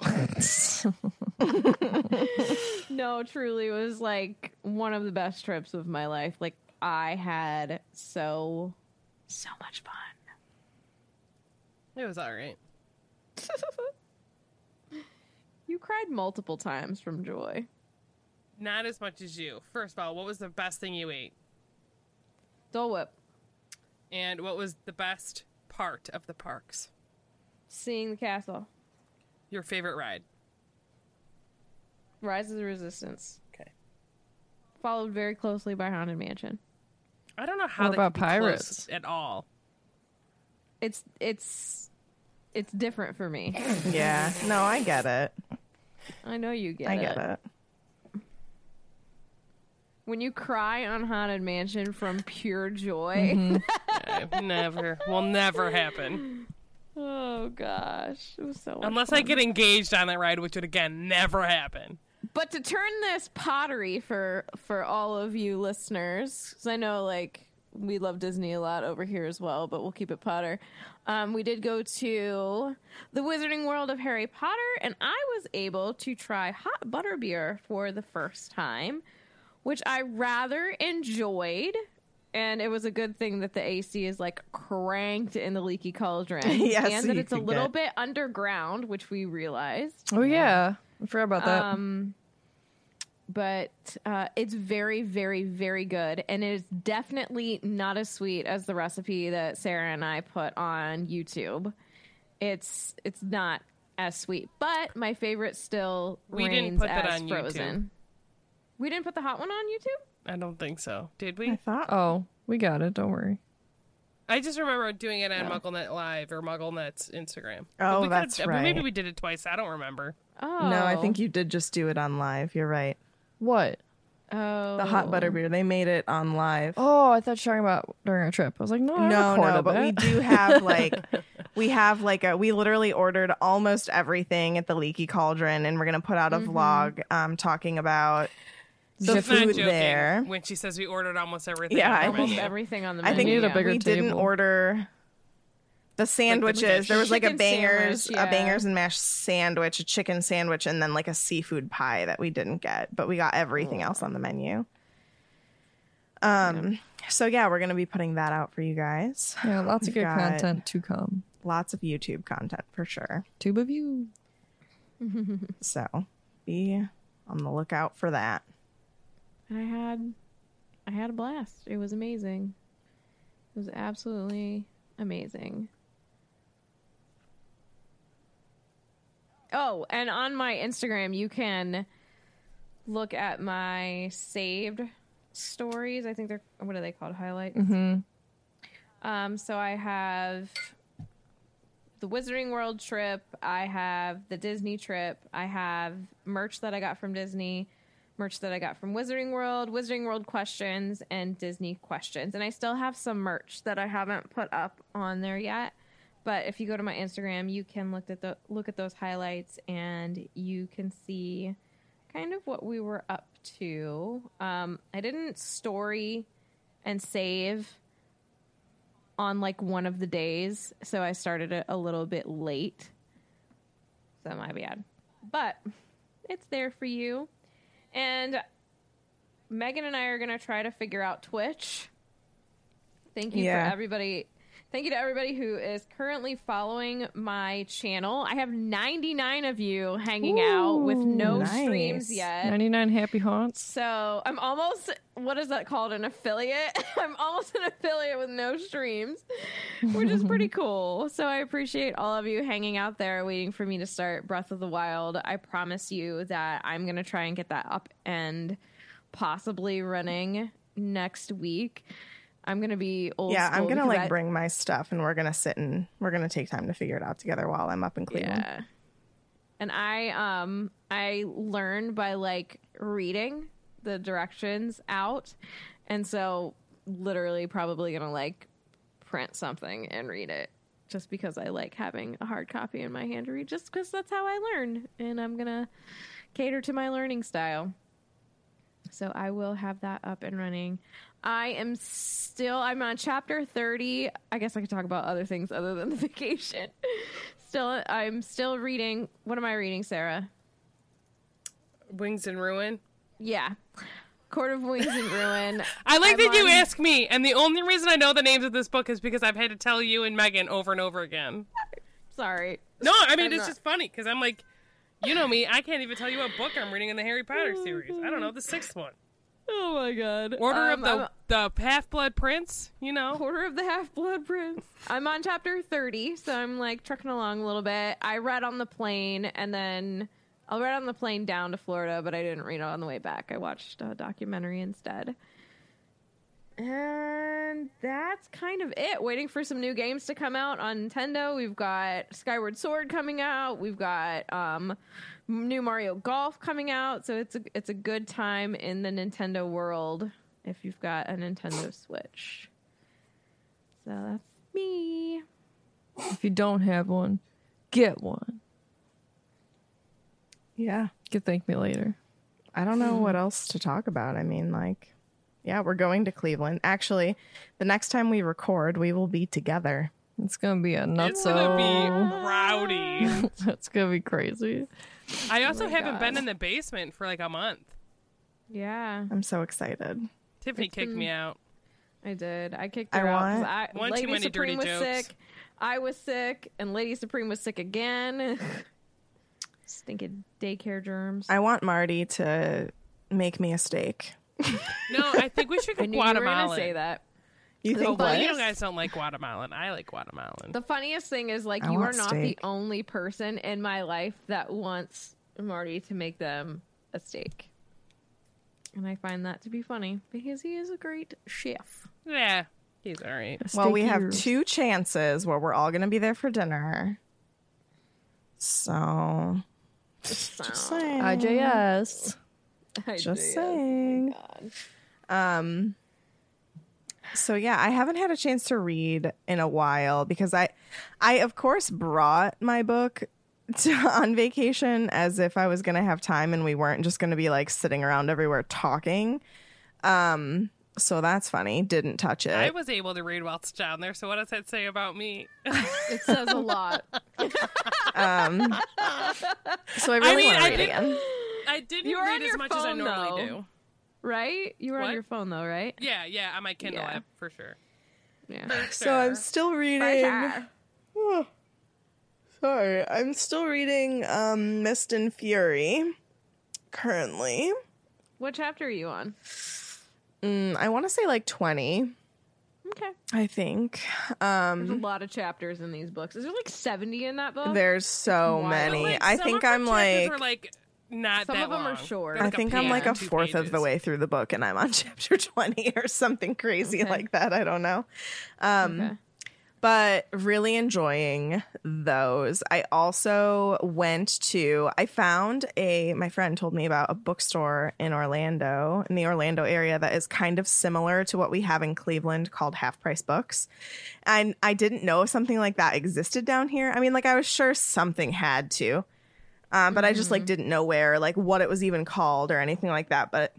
Speaker 1: (laughs) no, truly it was like one of the best trips of my life. Like I had so so much fun.
Speaker 2: It was all right. (laughs)
Speaker 1: You cried multiple times from joy.
Speaker 2: Not as much as you. First of all, what was the best thing you ate?
Speaker 1: Dole Whip.
Speaker 2: And what was the best part of the parks?
Speaker 1: Seeing the castle.
Speaker 2: Your favorite ride?
Speaker 1: Rise of the Resistance.
Speaker 2: Okay.
Speaker 1: Followed very closely by Haunted Mansion.
Speaker 2: I don't know how
Speaker 5: What
Speaker 2: they
Speaker 5: about
Speaker 2: could close
Speaker 5: Pirates?
Speaker 2: at all.
Speaker 1: It's it's it's different for me. (laughs)
Speaker 4: Yeah, no, I get it.
Speaker 1: I know you get it.
Speaker 4: I
Speaker 1: it.
Speaker 4: get it.
Speaker 1: When you cry on Haunted Mansion from pure joy. (laughs)
Speaker 2: Uh, never. Will never happen.
Speaker 1: Oh gosh, it was so. much
Speaker 2: Unless I get engaged on that ride, which would again never happen.
Speaker 1: But to turn this pottery for for all of you listeners, because I know like we love Disney a lot over here as well, but we'll keep it Potter. Um, we did go to the Wizarding World of Harry Potter, and I was able to try hot butterbeer for the first time, which I rather enjoyed. And it was a good thing that the AC is like cranked in the leaky cauldron, (laughs)
Speaker 4: Yeah,
Speaker 1: and that it's a little
Speaker 4: get-
Speaker 1: bit underground, which we realized.
Speaker 5: Oh yeah. I forgot about that.
Speaker 1: Um, but uh, it's very, very, very good, and it is definitely not as sweet as the recipe that Sarah and I put on YouTube. It's it's not as sweet, but my favorite still
Speaker 2: We didn't
Speaker 1: reigns
Speaker 2: put that
Speaker 1: as
Speaker 2: on
Speaker 1: frozen.
Speaker 2: YouTube.
Speaker 1: We didn't put the hot one on YouTube.
Speaker 2: I don't think so. Did we?
Speaker 4: I thought
Speaker 5: oh, we got it. Don't worry.
Speaker 2: I just remember doing it on MuggleNet Live or MuggleNet's Instagram.
Speaker 4: Oh,
Speaker 2: But we could've-
Speaker 4: that's
Speaker 2: I mean, Maybe we did it twice. I don't remember.
Speaker 1: Oh
Speaker 4: no, I think you did just do it on live. You're right.
Speaker 5: What?
Speaker 1: Oh,
Speaker 4: The hot butter beer. they made it on live.
Speaker 5: Oh, I thought you were talking about during our trip. I was like, no, I
Speaker 4: no, no, but
Speaker 5: that.
Speaker 4: we do have (laughs) like we have like a we literally ordered almost everything at the Leaky Cauldron, and we're gonna put out a vlog um talking about the
Speaker 2: She's not
Speaker 4: food
Speaker 2: joking
Speaker 4: there.
Speaker 2: when she says we ordered almost everything.
Speaker 4: Yeah,
Speaker 2: on the
Speaker 4: I
Speaker 1: almost everything on the
Speaker 4: I
Speaker 1: menu.
Speaker 4: think
Speaker 5: need a
Speaker 1: yeah.
Speaker 5: bigger
Speaker 4: we didn't order the sandwiches. there was like a bangers,
Speaker 1: sandwich,
Speaker 4: a bangers and mash sandwich, a chicken sandwich, and then like a seafood pie that we didn't get, but we got everything else on the menu. Um. So yeah, we're gonna be putting that out for you guys.
Speaker 5: yeah, lots of good content to come.
Speaker 4: Lots of YouTube content for sure.
Speaker 5: Tube of you. (laughs) (laughs)
Speaker 4: So be on the lookout for that.
Speaker 1: I had I had a blast. It was amazing. It was absolutely amazing. Oh, and on my Instagram, you can look at my saved stories. I think they're what are they called? Highlights.
Speaker 5: Mm-hmm.
Speaker 1: Um, so I have the Wizarding World trip. I have the Disney trip. I have merch that I got from Disney, merch that I got from Wizarding World, Wizarding World questions, and Disney questions. And I still have some merch that I haven't put up on there yet. But if you go to my Instagram, you can look at the look at those highlights and you can see kind of what we were up to. Um, I didn't story and save on like one of the days, so I started it a little bit late. So my bad. But it's there for you. And Megan and I are going to try to figure out Twitch. Thank you
Speaker 4: Yeah.
Speaker 1: for everybody. Thank you to everybody who is currently following my channel. I have 99 of you hanging out with no
Speaker 4: nice.
Speaker 1: streams yet.
Speaker 5: 99 happy haunts.
Speaker 1: So I'm almost what is that called? An affiliate? (laughs) I'm almost an affiliate with no streams, which is pretty (laughs) cool. So I appreciate all of you hanging out there waiting for me to start Breath of the Wild. I promise you that I'm gonna try and get that up and possibly running next week. I'm gonna be old.
Speaker 4: yeah, I'm gonna like
Speaker 1: I-
Speaker 4: bring my stuff and we're gonna sit and we're gonna take time to figure it out together while I'm up in Cleveland.
Speaker 1: Yeah. And I um I learned by like reading the directions out. And so literally probably going to like print something and read it just because I like having a hard copy in my hand to read just cuz that's how I learn and I'm going to cater to my learning style. So I will have that up and running. I am still I'm on chapter 30. I guess I could talk about other things other than (laughs) the vacation. Still I'm still reading. What am I reading, Sarah?
Speaker 2: Wings in Ruin.
Speaker 1: Yeah. Court of Wings and Ruin. (laughs)
Speaker 2: I like
Speaker 1: I'm
Speaker 2: that you ask me, and the only reason I know the names of this book is because I've had to tell you and Megan over and over again. (laughs)
Speaker 1: Sorry.
Speaker 2: No, I mean
Speaker 1: I'm
Speaker 2: it's
Speaker 1: not-
Speaker 2: just funny because I'm like, you know me, I can't even tell you what book I'm reading in the Harry Potter series. I don't know the sixth one,
Speaker 1: Oh my god.
Speaker 2: Order
Speaker 1: Um,
Speaker 2: of
Speaker 1: I'm-
Speaker 2: the the Half Blood Prince. You know,
Speaker 1: Order of the Half Blood Prince. I'm on chapter 30, so I'm like trucking along a little bit. I read on the plane and then I'll read on the plane down to Florida, but I didn't read it on the way back. I watched a documentary instead. And that's kind of it. Waiting for some new games to come out on Nintendo. We've got Skyward Sword coming out. We've got um, new Mario Golf coming out. So it's a it's a good time in the Nintendo world if you've got a Nintendo Switch. So that's me.
Speaker 5: If you don't have one, get one.
Speaker 4: Yeah.
Speaker 5: You can thank me later.
Speaker 4: I don't know what else to talk about. I mean, like, yeah, we're going to Cleveland. Actually, the next time we record, we will be together.
Speaker 5: It's gonna be a nutso.
Speaker 2: it's gonna be rowdy. (laughs)
Speaker 5: it's gonna be crazy.
Speaker 2: I oh also
Speaker 1: my
Speaker 2: haven't
Speaker 1: God.
Speaker 2: been in the basement for like a month.
Speaker 1: Yeah,
Speaker 4: I'm so excited.
Speaker 2: Tiffany
Speaker 1: It's
Speaker 2: kicked
Speaker 1: been-
Speaker 2: me out.
Speaker 1: I did. I kicked her out 'cause
Speaker 4: want-
Speaker 1: I,
Speaker 2: One too
Speaker 1: Lady
Speaker 2: many
Speaker 1: Supreme was
Speaker 2: jokes.
Speaker 1: sick. I was sick, and Lady Supreme was sick again. (laughs) Stinking daycare germs.
Speaker 4: I want Marty to make me a steak. (laughs)
Speaker 2: No, I think we should
Speaker 1: I
Speaker 2: go
Speaker 1: knew you were gonna
Speaker 2: Guatemalan.
Speaker 1: say that.
Speaker 4: You
Speaker 1: The
Speaker 4: think
Speaker 2: Well, you guys don't like Guatemalan. I like Guatemalan.
Speaker 1: The funniest thing is, like,
Speaker 4: I
Speaker 1: you are not
Speaker 4: steak.
Speaker 1: the only person in my life that wants Marty to make them a steak. And I find that to be funny because he is a great chef.
Speaker 2: yeah, he's all right.
Speaker 4: Well, we have two chances where we're all going to be there for dinner. So,
Speaker 1: So.
Speaker 5: IJS. (laughs)
Speaker 4: Just
Speaker 1: did.
Speaker 4: saying.
Speaker 1: God.
Speaker 4: Um so yeah, I haven't had a chance to read in a while because I I of course brought my book (laughs) to, on vacation as if I was going to have time and we weren't just going to be like sitting around everywhere talking. Um so that's funny. Didn't touch it.
Speaker 2: I was able to read whilst down there, so what does that say about me? (laughs)
Speaker 1: It says a lot.
Speaker 4: um so I really
Speaker 2: mean,
Speaker 4: want to read
Speaker 2: did-
Speaker 4: again.
Speaker 2: I didn't
Speaker 1: You were on
Speaker 2: read as
Speaker 1: your
Speaker 2: much as I
Speaker 1: phone,
Speaker 2: normally
Speaker 1: though.
Speaker 2: do.
Speaker 1: right? You were on your phone though, right?
Speaker 2: Yeah, yeah, on my Kindle
Speaker 1: Yeah.
Speaker 2: app for sure.
Speaker 1: Yeah.
Speaker 2: For
Speaker 4: So I'm still reading Oh, sorry, I'm still reading um Mist and Fury currently.
Speaker 1: What chapter are you on?
Speaker 4: Mm, I want to say like 20.
Speaker 1: Okay.
Speaker 4: I think.
Speaker 1: There's a
Speaker 4: Um,
Speaker 1: lot of chapters in these books. Is there like 70 in that book?
Speaker 4: there's so many.
Speaker 2: Like,
Speaker 4: I think I'm like.
Speaker 2: were, like not
Speaker 1: Some
Speaker 2: that
Speaker 1: of them are
Speaker 2: long.
Speaker 1: short.
Speaker 2: They're
Speaker 4: I
Speaker 2: like a
Speaker 4: think I'm like
Speaker 2: or
Speaker 4: a
Speaker 2: two
Speaker 4: fourth of the way through the book and I'm on (laughs) chapter 20 or something crazy
Speaker 1: Okay.
Speaker 4: like that. I don't know. Um,
Speaker 1: Okay.
Speaker 4: But really enjoying those. I also went to I found a my friend told me about a bookstore in Orlando in the Orlando area that is kind of similar to what we have in Cleveland called Half Price Books. And I didn't know something like that existed down here. I mean like I was sure something had to. Um, but I just like didn't know where like what it was even called or anything like that, but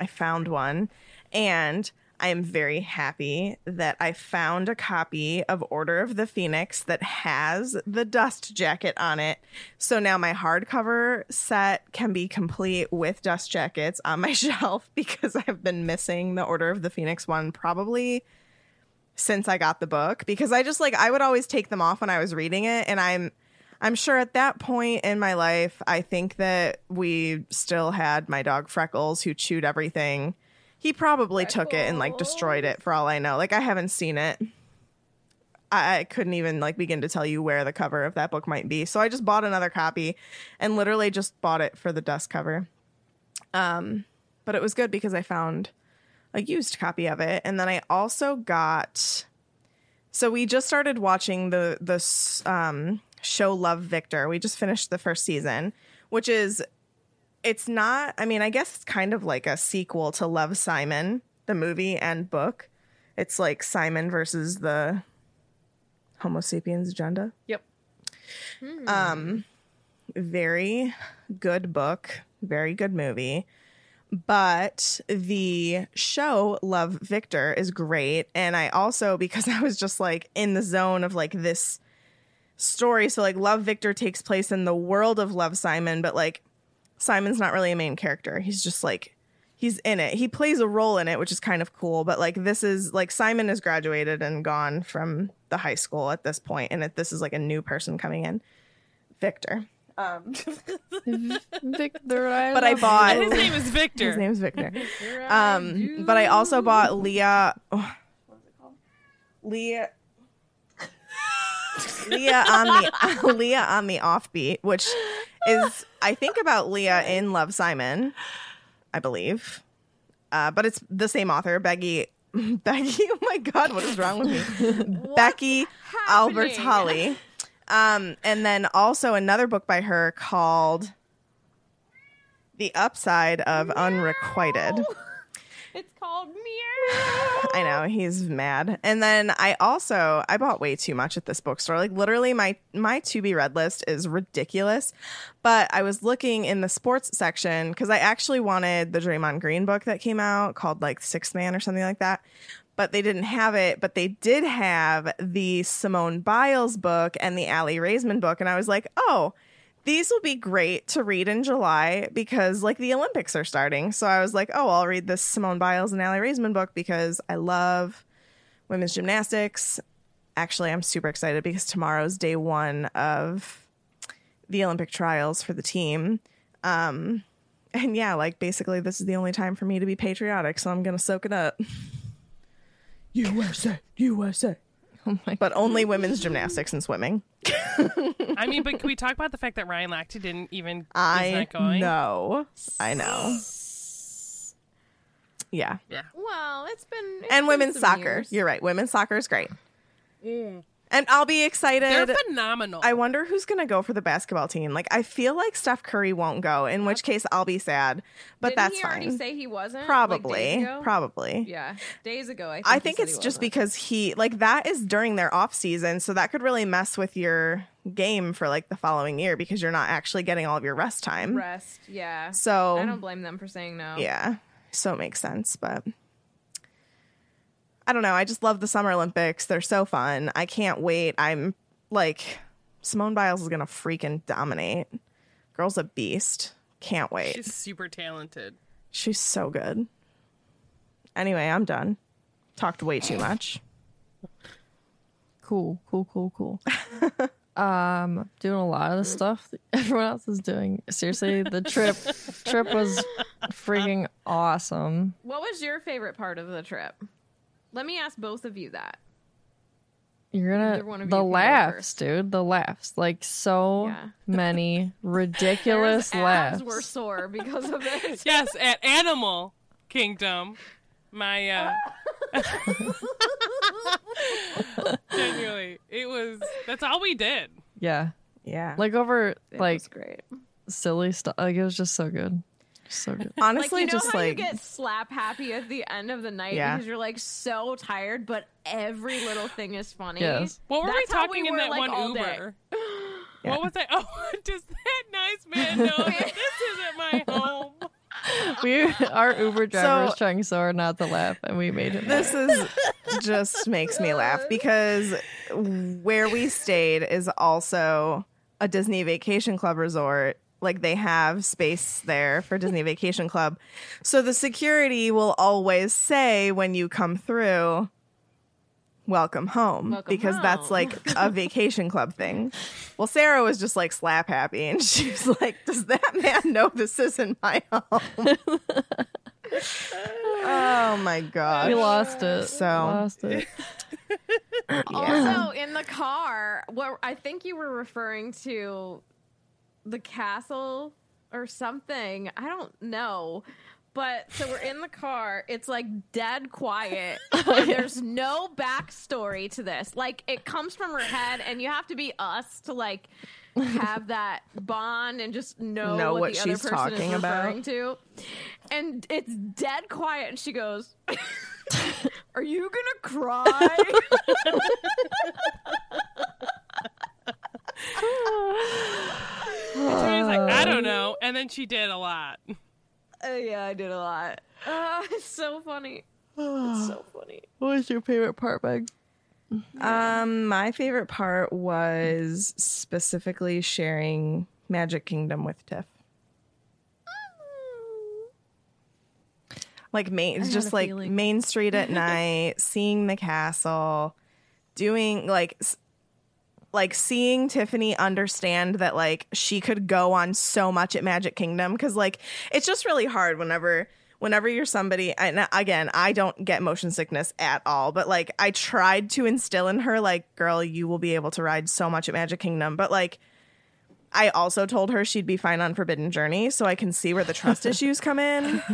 Speaker 4: I found one and I am very happy that I found a copy of Order of the Phoenix that has the dust jacket on it. So now my hardcover set can be complete with dust jackets on my (laughs) shelf because I've been missing the Order of the Phoenix one probably since I got the book because I just like I would always take them off when I was reading it and I'm I'm sure at that point in my life I think that we still had my dog Freckles who chewed everything. He probably took it and like destroyed it for all I know. Like I haven't seen it. I, I couldn't even like begin to tell you where the cover of that book might be. So I just bought another copy and literally just bought it for the dust cover. Um but it was good because I found a used copy of it and then I also got so we just started watching the the um, show Love Victor. We just finished the first season, which is it's not. I mean, I guess it's kind of like a sequel to Love Simon, the movie and book. It's like Simon versus the Homo sapiens agenda.
Speaker 1: Yep.
Speaker 4: Um, very good book, very good movie. But the show Love Victor is great. And I also, (laughs) because I was just like in the zone of like this story. So, like, Love Victor takes place in the world of Love Simon, but like, Simon's not really a main character. He's just like, he's in it. He plays a role in it, which is kind of cool. But like, this is like Simon is graduated and gone from the high school at this point, and it, this is like a new person coming in, Victor. Um, (laughs)
Speaker 5: Victor, I
Speaker 4: But I bought-
Speaker 2: His name is Victor.
Speaker 4: his name's Victor. Um, but I also bought Leah. oh, what is it called? Leah. Leah on the (laughs) Leah on the offbeat, which is I think about Leah in Love Simon, I believe, uh, but it's the same author, Becky. (laughs) Becky, oh my God, what is wrong with me? Becky Albertalli, um, and then also another book by her called "The Upside of Unrequited."
Speaker 1: It's called Meow. (laughs)
Speaker 4: I know he's mad. And then I also I bought way too much at this bookstore. Like literally my my to be read list is ridiculous. But I was looking in the sports section because I actually wanted the Draymond Green book that came out called like Sixth Man or something like that. But they didn't have it. But they did have the Simone Biles book and the Aly Raisman book. And I was like, oh, these will be great to read in July because like the Olympics are starting. So I was like, oh, I'll read this Simone Biles and Aly Raisman book because I love women's gymnastics. Actually, I'm super excited because tomorrow's day one of the Olympic trials for the team. Um, and yeah, like basically, this is the only time for me to be patriotic, so I'm gonna soak it up. (laughs) USA, USA. (laughs)
Speaker 5: Oh my
Speaker 4: But only women's gymnastics and swimming. (laughs)
Speaker 2: I mean, but can we talk about the fact that Ryan Lochte didn't even is
Speaker 4: I
Speaker 2: not going?
Speaker 4: know. I know. Yeah. Yeah.
Speaker 1: Well, it's been. it's
Speaker 4: And
Speaker 1: been
Speaker 4: women's
Speaker 1: some
Speaker 4: soccer.
Speaker 1: years.
Speaker 4: You're right. Women's soccer is great. Mm. And I'll be excited.
Speaker 2: They're phenomenal.
Speaker 4: I wonder who's going to go for the basketball team. Like, I feel like Steph Curry won't go, in which case I'll be sad. But
Speaker 1: Didn't
Speaker 4: that's
Speaker 1: he already
Speaker 4: fine.
Speaker 1: say he wasn't? like,
Speaker 4: Probably.
Speaker 1: ago?
Speaker 4: probably.
Speaker 1: Yeah, days ago. I think,
Speaker 4: I think it's just
Speaker 1: wasn't.
Speaker 4: because he, like, that is during their off season. So that could really mess with your game for, like, the following year because you're not actually getting all of your rest time.
Speaker 1: rest. Yeah.
Speaker 4: So,
Speaker 1: I don't blame them for saying no.
Speaker 4: Yeah. So it makes sense, but I don't know. I just love the Summer Olympics. They're so fun. I can't wait. I'm like Simone Biles is going to freaking dominate. Girl's a beast. Can't wait.
Speaker 2: She's super talented.
Speaker 4: She's so good. Anyway, I'm done. Talked way too much.
Speaker 5: Cool, cool, cool, cool. (laughs) um, doing a lot of the stuff that (laughs) everyone else is doing. Seriously, the trip trip was freaking awesome.
Speaker 1: What was your favorite part of the trip? Let me ask both of you that.
Speaker 5: You're gonna
Speaker 1: one of you
Speaker 5: the
Speaker 1: can
Speaker 5: laughs, dude. The laughs, like so
Speaker 1: Yeah.
Speaker 5: many (laughs) ridiculous
Speaker 1: Sarah's
Speaker 5: laughs.
Speaker 1: abs were sore because of it. (laughs)
Speaker 2: Yes, at Animal Kingdom, my uh (laughs) genuinely, it was. That's all we did.
Speaker 5: yeah,
Speaker 4: Yeah.
Speaker 5: like over
Speaker 1: It
Speaker 5: like
Speaker 1: was great.
Speaker 5: silly stuff. Like it was just so good, so good. (laughs)
Speaker 4: Honestly,
Speaker 1: like you know
Speaker 4: just
Speaker 1: how
Speaker 4: like
Speaker 1: you get slap happy at the end of the night
Speaker 4: Yeah.
Speaker 1: because you're like so tired, but every little thing is funny.
Speaker 5: Yes.
Speaker 2: What were
Speaker 1: That's
Speaker 2: we talking
Speaker 1: we
Speaker 2: in
Speaker 1: were,
Speaker 2: that
Speaker 1: like,
Speaker 2: one
Speaker 1: all day.
Speaker 2: Uber? (gasps)
Speaker 4: Yeah.
Speaker 2: What was I? (laughs) Oh, does that nice man know (laughs) that this isn't my home?
Speaker 5: we our Uber driver was
Speaker 4: So-
Speaker 5: trying so hard not to laugh, and we made him.
Speaker 4: this is just makes me laugh because where we stayed is also a Disney Vacation Club resort. Like they have space there for Disney Vacation Club. So the security will always say when you come through, welcome home
Speaker 1: Welcome
Speaker 4: because that's like a (laughs) vacation club thing. Well, Sarah was just like slap happy and (laughs) she was like, Does that man know this isn't my home? (laughs) oh my god
Speaker 5: we lost it.
Speaker 4: So-
Speaker 5: lost it.
Speaker 4: Yeah.
Speaker 1: Also, in the car, what I think you were referring to the castle or something. I don't know. But so we're in the car. It's like dead quiet. (laughs) Oh, there's no backstory to this. Like it comes from her head, and you have to be us to like have that bond and just know,
Speaker 4: Know
Speaker 1: what,
Speaker 4: what
Speaker 1: the
Speaker 4: she's
Speaker 1: other person
Speaker 4: talking
Speaker 1: is
Speaker 4: about.
Speaker 1: to. And it's dead quiet, and she goes, (laughs) "Are you gonna cry?" (laughs)
Speaker 2: And Tony's like, I don't know, and then she did a lot.
Speaker 1: Uh, yeah, I did a lot. Uh, (laughs) it's so funny. It's so (sighs) funny.
Speaker 5: What was your favorite part, Meg?
Speaker 4: Um, my favorite part was specifically sharing Magic Kingdom with Tiff. Like main, it's just like
Speaker 1: feeling.
Speaker 4: Main Street at (laughs) night, seeing the castle, doing like s- like seeing Tiffany understand that like she could go on so much at Magic Kingdom cuz like it's just really hard whenever whenever you're somebody and uh, again, I don't get motion sickness at all, but like I tried to instill in her like girl, you will be able to ride so much at Magic Kingdom, but like I also told her she'd be fine on Forbidden Journey, so I can see where the trust (laughs) issues come in. (laughs)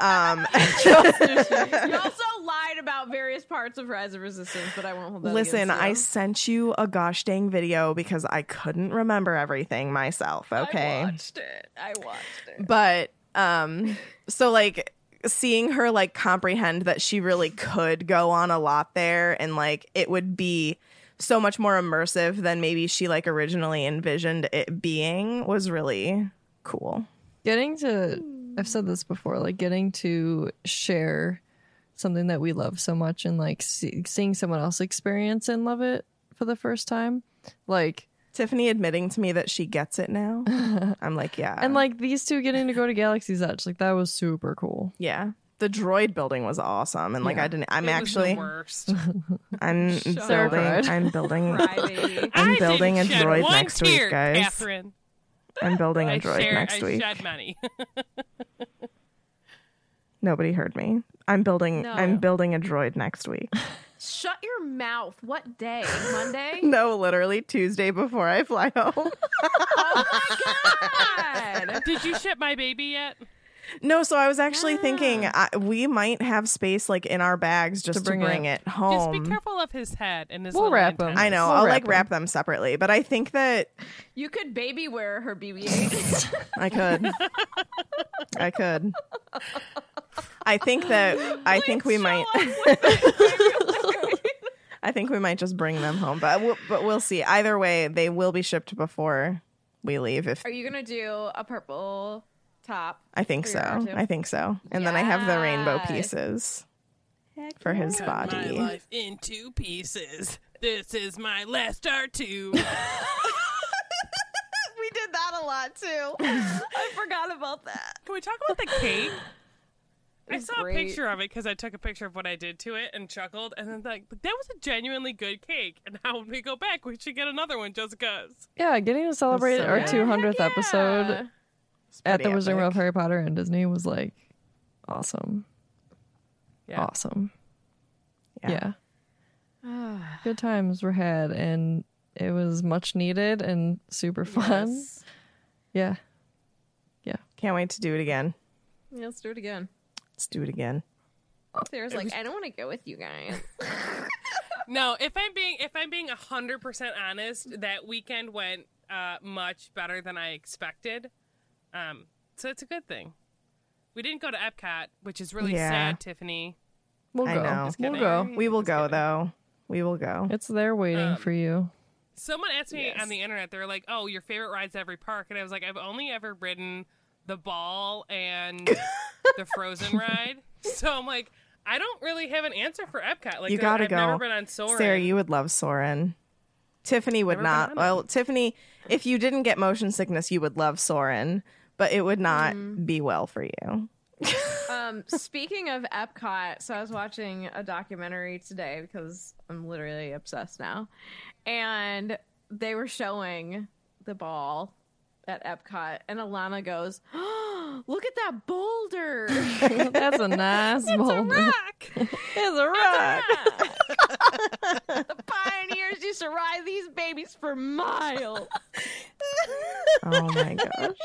Speaker 4: Um, (laughs)
Speaker 1: You also lied about various parts of Rise of Resistance, but I won't hold that
Speaker 4: Listen, I sent you a gosh dang video because I couldn't remember everything myself. Okay.
Speaker 1: I watched it. I watched it.
Speaker 4: but um so like seeing her like comprehend that she really could go on a lot there and like it would be so much more immersive than maybe she like originally envisioned it being was really cool.
Speaker 5: Getting to, I've said this before, like getting to share something that we love so much and like see, seeing someone else experience and love it for the first time. Like,
Speaker 4: Tiffany admitting to me that she gets it now. (laughs) I'm like, yeah.
Speaker 5: and like these two getting to go to Galaxy's Edge, like that was super cool.
Speaker 4: yeah. The droid building was awesome and like
Speaker 5: Yeah.
Speaker 4: I didn't I'm
Speaker 2: It was
Speaker 4: actually
Speaker 2: the worst. (laughs)
Speaker 4: I'm (laughs)
Speaker 5: Sarah
Speaker 4: building
Speaker 5: cried.
Speaker 4: I'm building (laughs)
Speaker 1: Cry, baby.
Speaker 4: I'm
Speaker 2: I
Speaker 4: building a droid
Speaker 2: one
Speaker 4: next week, guys.
Speaker 2: Catherine.
Speaker 4: I'm building a
Speaker 2: I
Speaker 4: droid
Speaker 2: share-
Speaker 4: next
Speaker 2: I
Speaker 4: week.
Speaker 2: shed money.
Speaker 4: Nobody heard me. I'm building
Speaker 1: No.
Speaker 4: I'm building a droid next week.
Speaker 1: Shut your mouth. What day? Monday?
Speaker 4: no, literally Tuesday before I fly home.
Speaker 1: Oh my god.
Speaker 2: Did you ship my baby yet?
Speaker 4: No, so I was actually thinking
Speaker 1: Ah.
Speaker 4: I, we might have space like in our bags just to
Speaker 5: bring
Speaker 4: bring,
Speaker 5: it.
Speaker 4: it. home.
Speaker 2: Just be careful of his head and his
Speaker 5: We'll
Speaker 2: little
Speaker 5: wrap 'em.
Speaker 2: antennas.
Speaker 4: I know.
Speaker 5: We'll
Speaker 4: I'll
Speaker 5: wrap
Speaker 4: like
Speaker 5: 'em.
Speaker 4: wrap them separately, but I think that
Speaker 1: You could baby wear her BB-8. (laughs)
Speaker 4: I could. I could. I think that I think we might (laughs) I think we might just bring them home, but we'll, but we'll see. Either way, they will be shipped before we leave if
Speaker 1: Are you gonna do a purple top?
Speaker 4: I think so. I think so. And then I have the rainbow
Speaker 1: Yes.
Speaker 4: pieces for his
Speaker 2: Cut
Speaker 4: body.
Speaker 2: my life into pieces. This is my last R2. (laughs) (laughs)
Speaker 1: We did that a lot too. I forgot about that.
Speaker 2: Can we talk about the cake? I saw
Speaker 1: great.
Speaker 2: a picture of it because I took a picture of what I did to it and chuckled, and then like that was a genuinely good cake. And now when we go back, we should get another one just because.
Speaker 5: Yeah, getting to celebrate
Speaker 4: so
Speaker 5: our
Speaker 4: good.
Speaker 5: 200th
Speaker 1: Yeah.
Speaker 5: episode
Speaker 4: It's
Speaker 5: at the
Speaker 4: pretty
Speaker 5: Wizarding World of. Harry Potter and Disney was like awesome.
Speaker 2: Yeah.
Speaker 5: Awesome.
Speaker 4: Yeah.
Speaker 5: Yeah. (sighs) Good times were had, and it was much needed and super fun.
Speaker 1: Yes.
Speaker 5: Yeah.
Speaker 4: Can't wait to do it again.
Speaker 1: Yeah, let's do it again.
Speaker 4: Let's do it again.
Speaker 1: Sarah's like, I don't want to go with you guys. (laughs)
Speaker 2: No, if I'm being if I'm being hundred percent honest, that weekend went uh, much better than I expected. Um, so it's a good thing. We didn't go to Epcot, which is really
Speaker 4: Yeah.
Speaker 2: sad, Tiffany.
Speaker 5: We'll
Speaker 4: I
Speaker 5: go.
Speaker 4: know.
Speaker 5: We'll
Speaker 2: kidding.
Speaker 5: go.
Speaker 4: We will
Speaker 2: Just
Speaker 4: go
Speaker 2: kidding.
Speaker 4: though. We will go.
Speaker 5: It's there waiting
Speaker 2: Um,
Speaker 5: for you.
Speaker 2: Someone asked me
Speaker 4: Yes.
Speaker 2: on the internet, they were like, "Oh, your favorite rides at every park?" And I was like, "I've only ever ridden the ball and (laughs) the Frozen ride." So I'm like, I don't really have an answer for Epcot. Like,
Speaker 4: You gotta
Speaker 2: I've never
Speaker 4: go.
Speaker 2: been on Soarin'.
Speaker 4: Sarah, you would love Soarin'. Tiffany would
Speaker 2: Never been
Speaker 4: not.
Speaker 2: it.
Speaker 4: Well, Tiffany, if you didn't get motion sickness, you would love Soarin', but it would not
Speaker 2: Mm-hmm.
Speaker 4: be well for you. (laughs)
Speaker 1: um, speaking of Epcot, so I was watching a documentary today because I'm literally obsessed now, and they were showing the ball at Epcot, and Alana goes, oh, (gasps) "Look at that boulder! (laughs)
Speaker 5: That's a nice (laughs) boulder.
Speaker 2: It's a rock.
Speaker 5: It's a rock.
Speaker 1: the pioneers used to ride these babies for miles."
Speaker 4: Oh my gosh.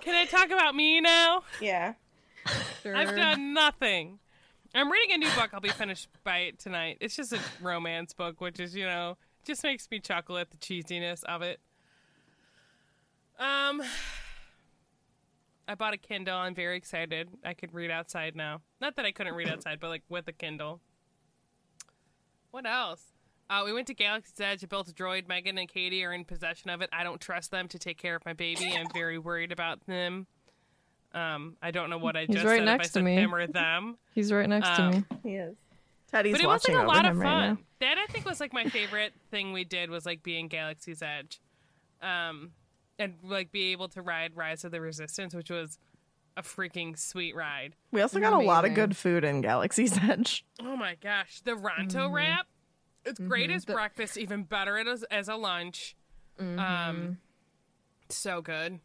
Speaker 2: Can I talk about me now?
Speaker 4: Yeah.
Speaker 2: I've done nothing. I'm reading a new book. I'll be finished by it tonight. It's just a romance book, which is, you know, just makes me chuckle at the cheesiness of it. Um, I bought a Kindle. I'm very excited. I could read outside now. Not that I couldn't read outside, but like with a Kindle. What else? Uh, we went to Galaxy's Edge. I built a droid. Megan and Katie are in possession of it. I don't trust them to take care of my baby. I'm very worried about them. Um, I don't know what I
Speaker 5: He's
Speaker 2: just
Speaker 5: right
Speaker 2: said.
Speaker 5: next
Speaker 2: if I
Speaker 5: to
Speaker 2: said
Speaker 5: me.
Speaker 2: him or them. (laughs)
Speaker 5: He's right next to
Speaker 2: Um,
Speaker 5: me.
Speaker 4: He is. Teddy's
Speaker 2: but it was
Speaker 4: watching
Speaker 2: like a
Speaker 4: over
Speaker 2: lot of
Speaker 4: him
Speaker 2: fun.
Speaker 4: right now.
Speaker 2: That I think was like my favorite thing we did was like being Galaxy's Edge, um, and like be able to ride Rise of the Resistance, which was a freaking sweet ride.
Speaker 4: We also got a lot of
Speaker 1: Amazing.
Speaker 4: good food in Galaxy's (laughs) Edge.
Speaker 2: Oh my gosh, the Ronto
Speaker 4: Mm-hmm.
Speaker 2: wrap. It's great as breakfast, even better as as a lunch.
Speaker 4: Mm-hmm.
Speaker 2: Um, so good.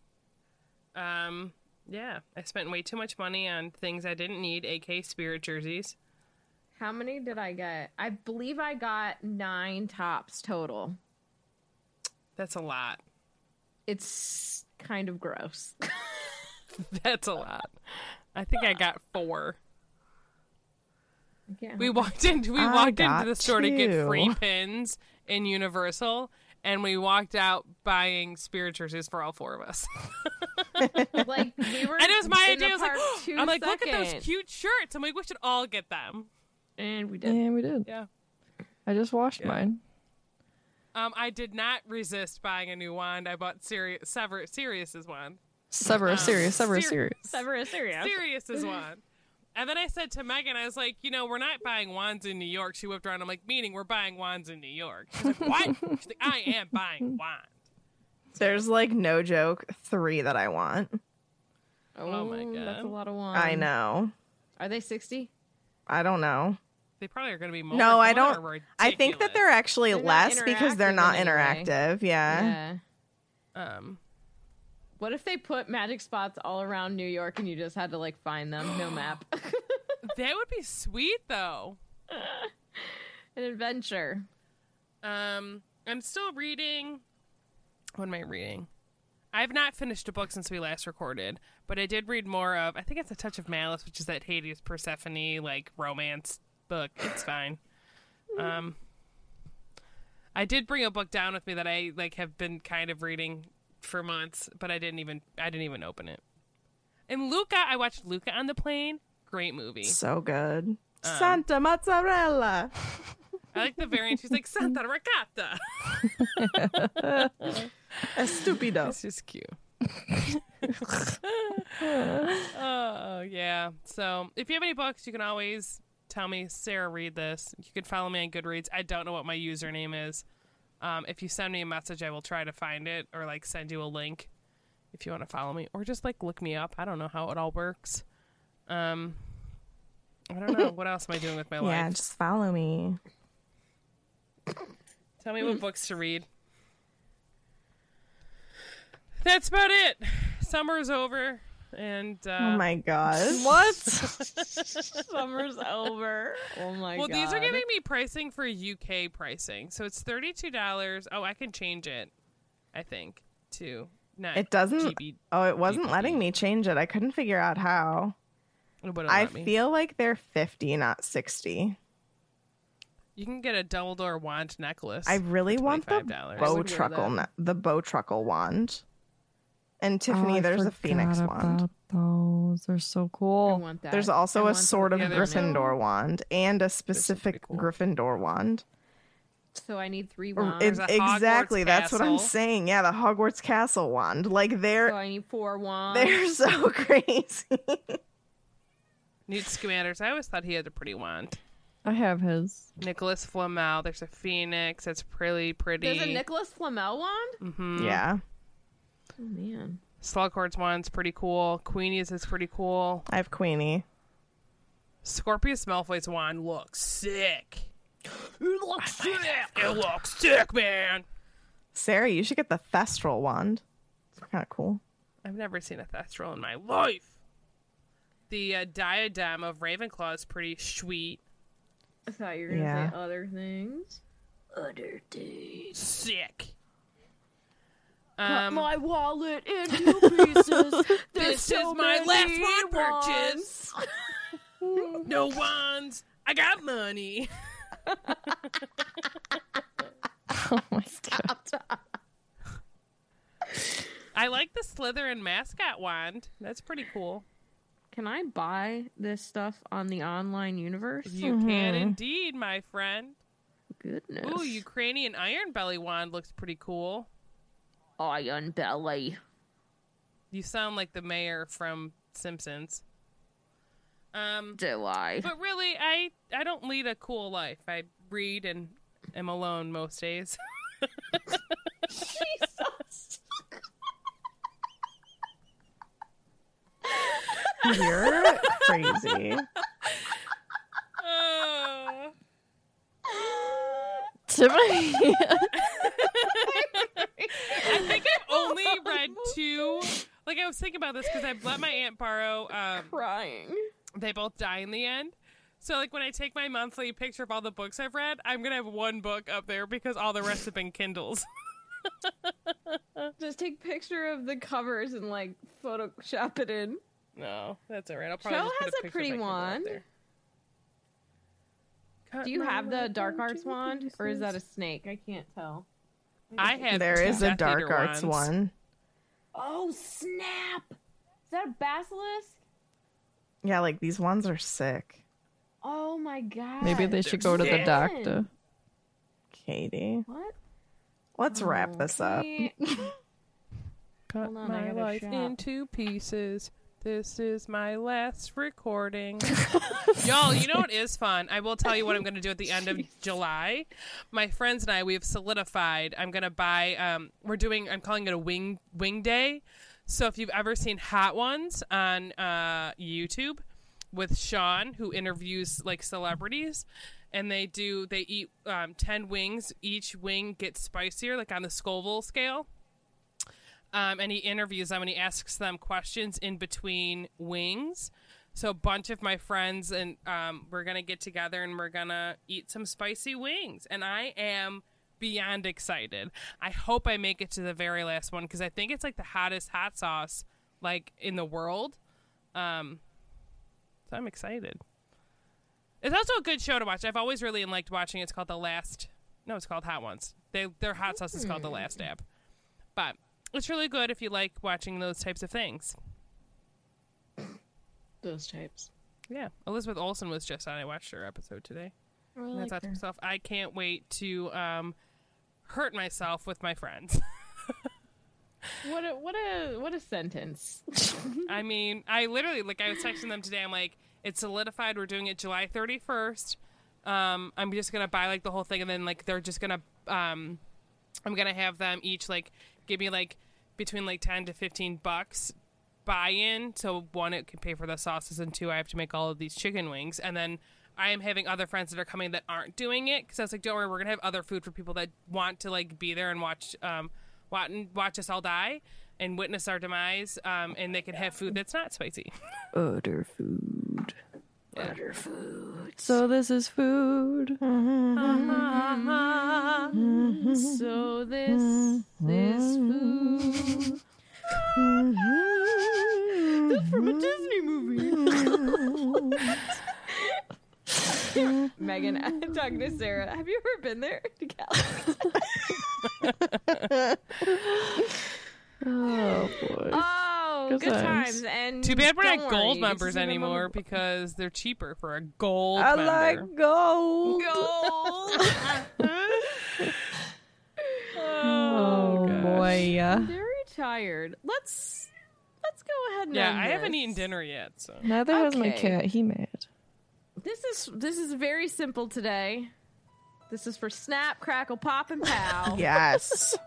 Speaker 2: Um, yeah, I spent way too much money on things I didn't need, aka spirit jerseys.
Speaker 1: How many did I get? I believe I got nine tops total.
Speaker 2: That's a lot.
Speaker 1: It's kind of gross. (laughs) (laughs)
Speaker 2: That's a lot. I think I got four.
Speaker 1: Yeah.
Speaker 2: We walked into we
Speaker 4: I
Speaker 2: walked into the store to get free pins in Universal, and we walked out buying spirit jerseys for all four of us. (laughs)
Speaker 1: like we were
Speaker 2: and it was my idea. I was like,
Speaker 1: park two (gasps)
Speaker 2: I'm like, look at those cute shirts. I'm like, we should all get them.
Speaker 1: and we did.
Speaker 5: Yeah, we did.
Speaker 2: Yeah.
Speaker 5: I just washed
Speaker 2: Yeah.
Speaker 5: mine.
Speaker 2: Um, I did not resist buying a new wand. I bought Sirius, Sever, Sirius's wand.
Speaker 5: Sever, serious, sever,
Speaker 2: Ser-
Speaker 5: serious.
Speaker 1: Severus serious.
Speaker 2: Sirius's wand. And then I said to Megan, I was like, you know, we're not buying wands in New York. She whipped around. I'm like, meaning we're buying wands in New York. She's like, what? (laughs) She's like, I am buying (laughs) wands.
Speaker 4: There's like no joke, three that I want.
Speaker 2: Oh my god,
Speaker 1: That's a lot of one.
Speaker 4: I know.
Speaker 1: Are they sixty?
Speaker 4: I don't know.
Speaker 2: They probably are going to be more.
Speaker 4: No, I don't.
Speaker 2: are
Speaker 4: I think that they're actually
Speaker 1: They're
Speaker 4: less because they're not
Speaker 1: in any
Speaker 4: interactive. Yeah.
Speaker 1: Yeah.
Speaker 2: Um,
Speaker 1: What if they put magic spots all around New York and you just had to like find them? No (gasps) map.
Speaker 2: that would be sweet, though. (laughs)
Speaker 1: An adventure.
Speaker 2: Um, I'm still reading. What am I reading? I have not finished a book since we last recorded, but I did read more of. I think it's a touch of malice, which is that Hades Persephone like romance book. It's (gasps) fine. Um, I did bring a book down with me that I like have been kind of reading for months, but I didn't even I didn't even open it. And Luca, I watched Luca on the plane. Great movie.
Speaker 4: So good.
Speaker 2: Um,
Speaker 4: Santa mozzarella.
Speaker 2: I like the variant. She's like Santa Ricotta.
Speaker 4: Estupido. (laughs)
Speaker 2: It's just cute. (laughs) oh yeah. So if you have any books, you can always tell me, Sarah, read this. You can follow me on Goodreads. I don't know what my username is. Um, if you send me a message, I will try to find it or like send you a link if you want to follow me or just like look me up. I don't know how it all works. Um, I don't know. (laughs) what else am I doing with my life?
Speaker 4: Yeah, just follow me.
Speaker 2: Tell me what (laughs) books to read. That's about it. Summer's over. And uh,
Speaker 4: Oh my gosh.
Speaker 5: What? (laughs)
Speaker 1: Summer's over. Oh my god.
Speaker 2: well,
Speaker 1: god.
Speaker 2: these are giving me pricing for UK pricing, so it's thirty two dollars. Oh, I can change it. I think to not
Speaker 4: It doesn't.
Speaker 2: GB.
Speaker 4: Oh, it wasn't
Speaker 2: GBP.
Speaker 4: letting me change it. I couldn't figure out how.
Speaker 2: It
Speaker 4: I feel like they're 50, not 60.
Speaker 2: you can get a double door wand necklace.
Speaker 4: I really want the
Speaker 2: $25.
Speaker 4: bow
Speaker 1: I would wear
Speaker 4: truckle, ne- the Bowtruckle wand. And Tiffany,
Speaker 5: Oh,
Speaker 4: there's a phoenix wand.
Speaker 5: about Those are so cool.
Speaker 4: There's also a sort of
Speaker 2: Yeah, there's-
Speaker 4: Gryffindor wand and a specific
Speaker 2: cool.
Speaker 4: Gryffindor wand.
Speaker 1: So I need three
Speaker 4: Or-
Speaker 1: wands.
Speaker 4: it-
Speaker 2: There's a
Speaker 4: exactly, that's what I'm saying. Yeah, the Hogwarts Castle wand. Like they're
Speaker 1: so I need four wands.
Speaker 4: they're (laughs) so crazy.
Speaker 2: Newt Scamander. I always thought he had a pretty wand.
Speaker 5: I have his.
Speaker 2: Nicholas Flamel. There's a phoenix. That's pretty pretty.
Speaker 1: There's a Nicholas Flamel wand.
Speaker 2: Mm-hmm.
Speaker 4: yeah,
Speaker 1: Oh man.
Speaker 2: Slughorn's wand's pretty cool. Queenie's is pretty cool.
Speaker 4: I have Queenie.
Speaker 2: Scorpius Malfoy's wand looks sick. It looks sick. It looks sick, man.
Speaker 4: Sarah, you should get the Thestral wand. It's kind of cool.
Speaker 2: I've never seen a Thestral in my life. The uh, diadem of Ravenclaw is pretty sweet.
Speaker 1: I thought you were gonna
Speaker 4: Yeah.
Speaker 1: say other things. Other things.
Speaker 2: Sick.
Speaker 1: Cut
Speaker 2: Um,
Speaker 1: my wallet into (laughs) pieces. There's
Speaker 2: This
Speaker 1: so
Speaker 2: is my last wand purchase. (laughs) no wands. I got money. (laughs)
Speaker 5: Oh my god.
Speaker 2: I like the Slytherin mascot wand. That's pretty cool.
Speaker 1: Can I buy this stuff on the online universe?
Speaker 2: You can indeed, my friend.
Speaker 1: Goodness.
Speaker 2: Ooh, Ukrainian Ironbelly wand looks pretty cool.
Speaker 1: Ironbelly.
Speaker 2: You sound like the mayor from Simpsons. Um,
Speaker 1: Do I?
Speaker 2: but really, I I don't lead a cool life. I read and am alone most days. (laughs)
Speaker 1: Jesus.
Speaker 4: You're crazy.
Speaker 2: Uh,
Speaker 5: Tiffany. (laughs)
Speaker 2: I think I've (laughs) only read two. Like I was thinking about this because I've let my aunt borrow. Um,
Speaker 1: Crying.
Speaker 2: they both die in the end. So like when I take my monthly picture of all the books I've read, I'm gonna have one book up there because all the rest have been Kindles. (laughs)
Speaker 1: Just take picture of the covers and like Photoshop it in.
Speaker 2: no, that's alright. I'll probably
Speaker 1: Shell
Speaker 2: just
Speaker 1: has
Speaker 2: a,
Speaker 1: a pretty
Speaker 2: of my Kindle up
Speaker 1: wand. Do you have the dark arts wand, or is that a snake? I can't tell.
Speaker 2: I (laughs) have.
Speaker 4: There is a dark arts
Speaker 2: wands.
Speaker 4: one.
Speaker 1: Oh snap! Is that a basilisk?
Speaker 4: Yeah, like these ones are sick.
Speaker 1: Oh my god!
Speaker 5: Maybe they should go to the doctor.
Speaker 4: Katie,
Speaker 1: What?
Speaker 4: let's wrap this up.
Speaker 1: Okay. (laughs)
Speaker 2: Cut
Speaker 1: on,
Speaker 2: my life
Speaker 1: shop.
Speaker 2: into pieces. This is my last recording. (laughs) Y'all, you know what is fun? I will tell you what I'm going to do at the end of July. My friends and I, we have solidified. I'm going to buy. Um, we're doing. I'm calling it a wing wing day. So if you've ever seen Hot Ones on uh, YouTube with Sean, who interviews like celebrities, and they do they eat um, ten wings. Each wing gets spicier, like on the Scoville scale um, and he interviews them and he asks them questions in between wings. So a bunch of my friends and um, we're gonna get together and we're gonna eat some spicy wings, and I am beyond excited. I hope I make it to the very last one because I think it's like the hottest hot sauce like in the world. Um, so I'm excited. It's also a good show to watch. I've always really liked watching. It's called The Last. No, it's called Hot Ones. They their hot sauce is called The Last Dab. But it's really good if you like watching those types of things.
Speaker 1: Those types.
Speaker 2: Yeah, Elizabeth Olsen was just on. I watched her episode today. And I thought to myself, I can't wait to um, hurt myself with my friends. (laughs)
Speaker 1: What a what a what a sentence.
Speaker 2: I (laughs) mean, I literally like I was texting them today. I'm like, it's solidified. We're doing it July 31st. Um, I'm just gonna buy like the whole thing, and then like they're just gonna um, I'm gonna have them each like give me like between like 10 to 15 bucks buy in. So one, it can pay for the sauces, and two, I have to make all of these chicken wings, and then. I am having other friends that are coming that aren't doing it because I was like, "Don't worry, we're gonna have other food for people that want to like be there and watch, um, watch, watch us all die." and witness our demise, um, and they can have food that's not spicy.
Speaker 5: Utter food.
Speaker 2: Utter
Speaker 5: food. So this is food. (laughs)
Speaker 1: So this is food. That's (laughs) from a Disney movie. (laughs) Megan, I'm talking to Sarah. Have you ever been there to California?
Speaker 5: Oh boy.
Speaker 1: Oh,
Speaker 5: Good
Speaker 1: good,
Speaker 5: times.
Speaker 1: times. And
Speaker 2: Too bad we're
Speaker 1: don't
Speaker 2: not
Speaker 1: worry,
Speaker 2: gold members anymore
Speaker 1: more-
Speaker 2: because they're cheaper for a gold
Speaker 5: I
Speaker 2: member.
Speaker 5: like gold.
Speaker 1: Gold. (laughs)
Speaker 5: Oh, oh boy.
Speaker 1: I'm very tired. Let's let's go ahead and
Speaker 2: yeah,
Speaker 1: end
Speaker 2: I haven't eaten dinner yet. So
Speaker 5: Neither has my cat. He mad.
Speaker 1: This is this is very simple today. This is for Snap, Crackle, Pop, and Pow. (laughs)
Speaker 4: Yes.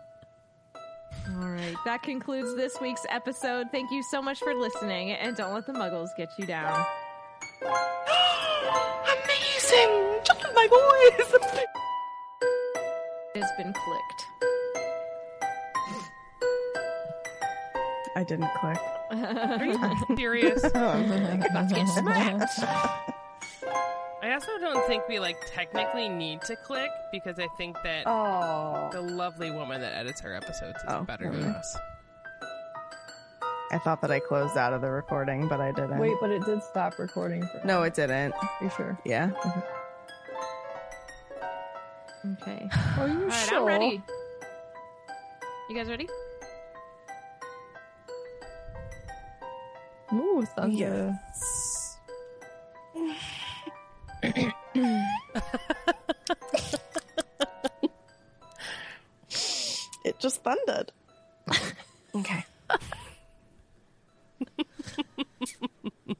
Speaker 1: All right, that concludes this week's episode. Thank you so much for listening, and don't let the Muggles get you down. (gasps)
Speaker 2: amazing, just my voice.
Speaker 1: It has been clicked.
Speaker 4: I didn't click.
Speaker 2: Are you serious? (laughs)
Speaker 1: Let's get smacked. (laughs)
Speaker 2: I also don't think we like technically need to click because I think that
Speaker 4: Oh.
Speaker 2: the lovely woman that edits her episodes is
Speaker 4: Oh,
Speaker 2: better than us.
Speaker 4: I thought that I closed out of the recording, but I didn't.
Speaker 5: Wait, but it did stop recording for
Speaker 4: No, it didn't.
Speaker 5: Are you sure?
Speaker 4: Yeah.
Speaker 1: Okay. (sighs)
Speaker 5: Are you
Speaker 1: All right,
Speaker 5: sure?
Speaker 1: I'm ready. You guys ready?
Speaker 5: Ooh, thunder.
Speaker 4: Yes. it just thundered. okay. (laughs)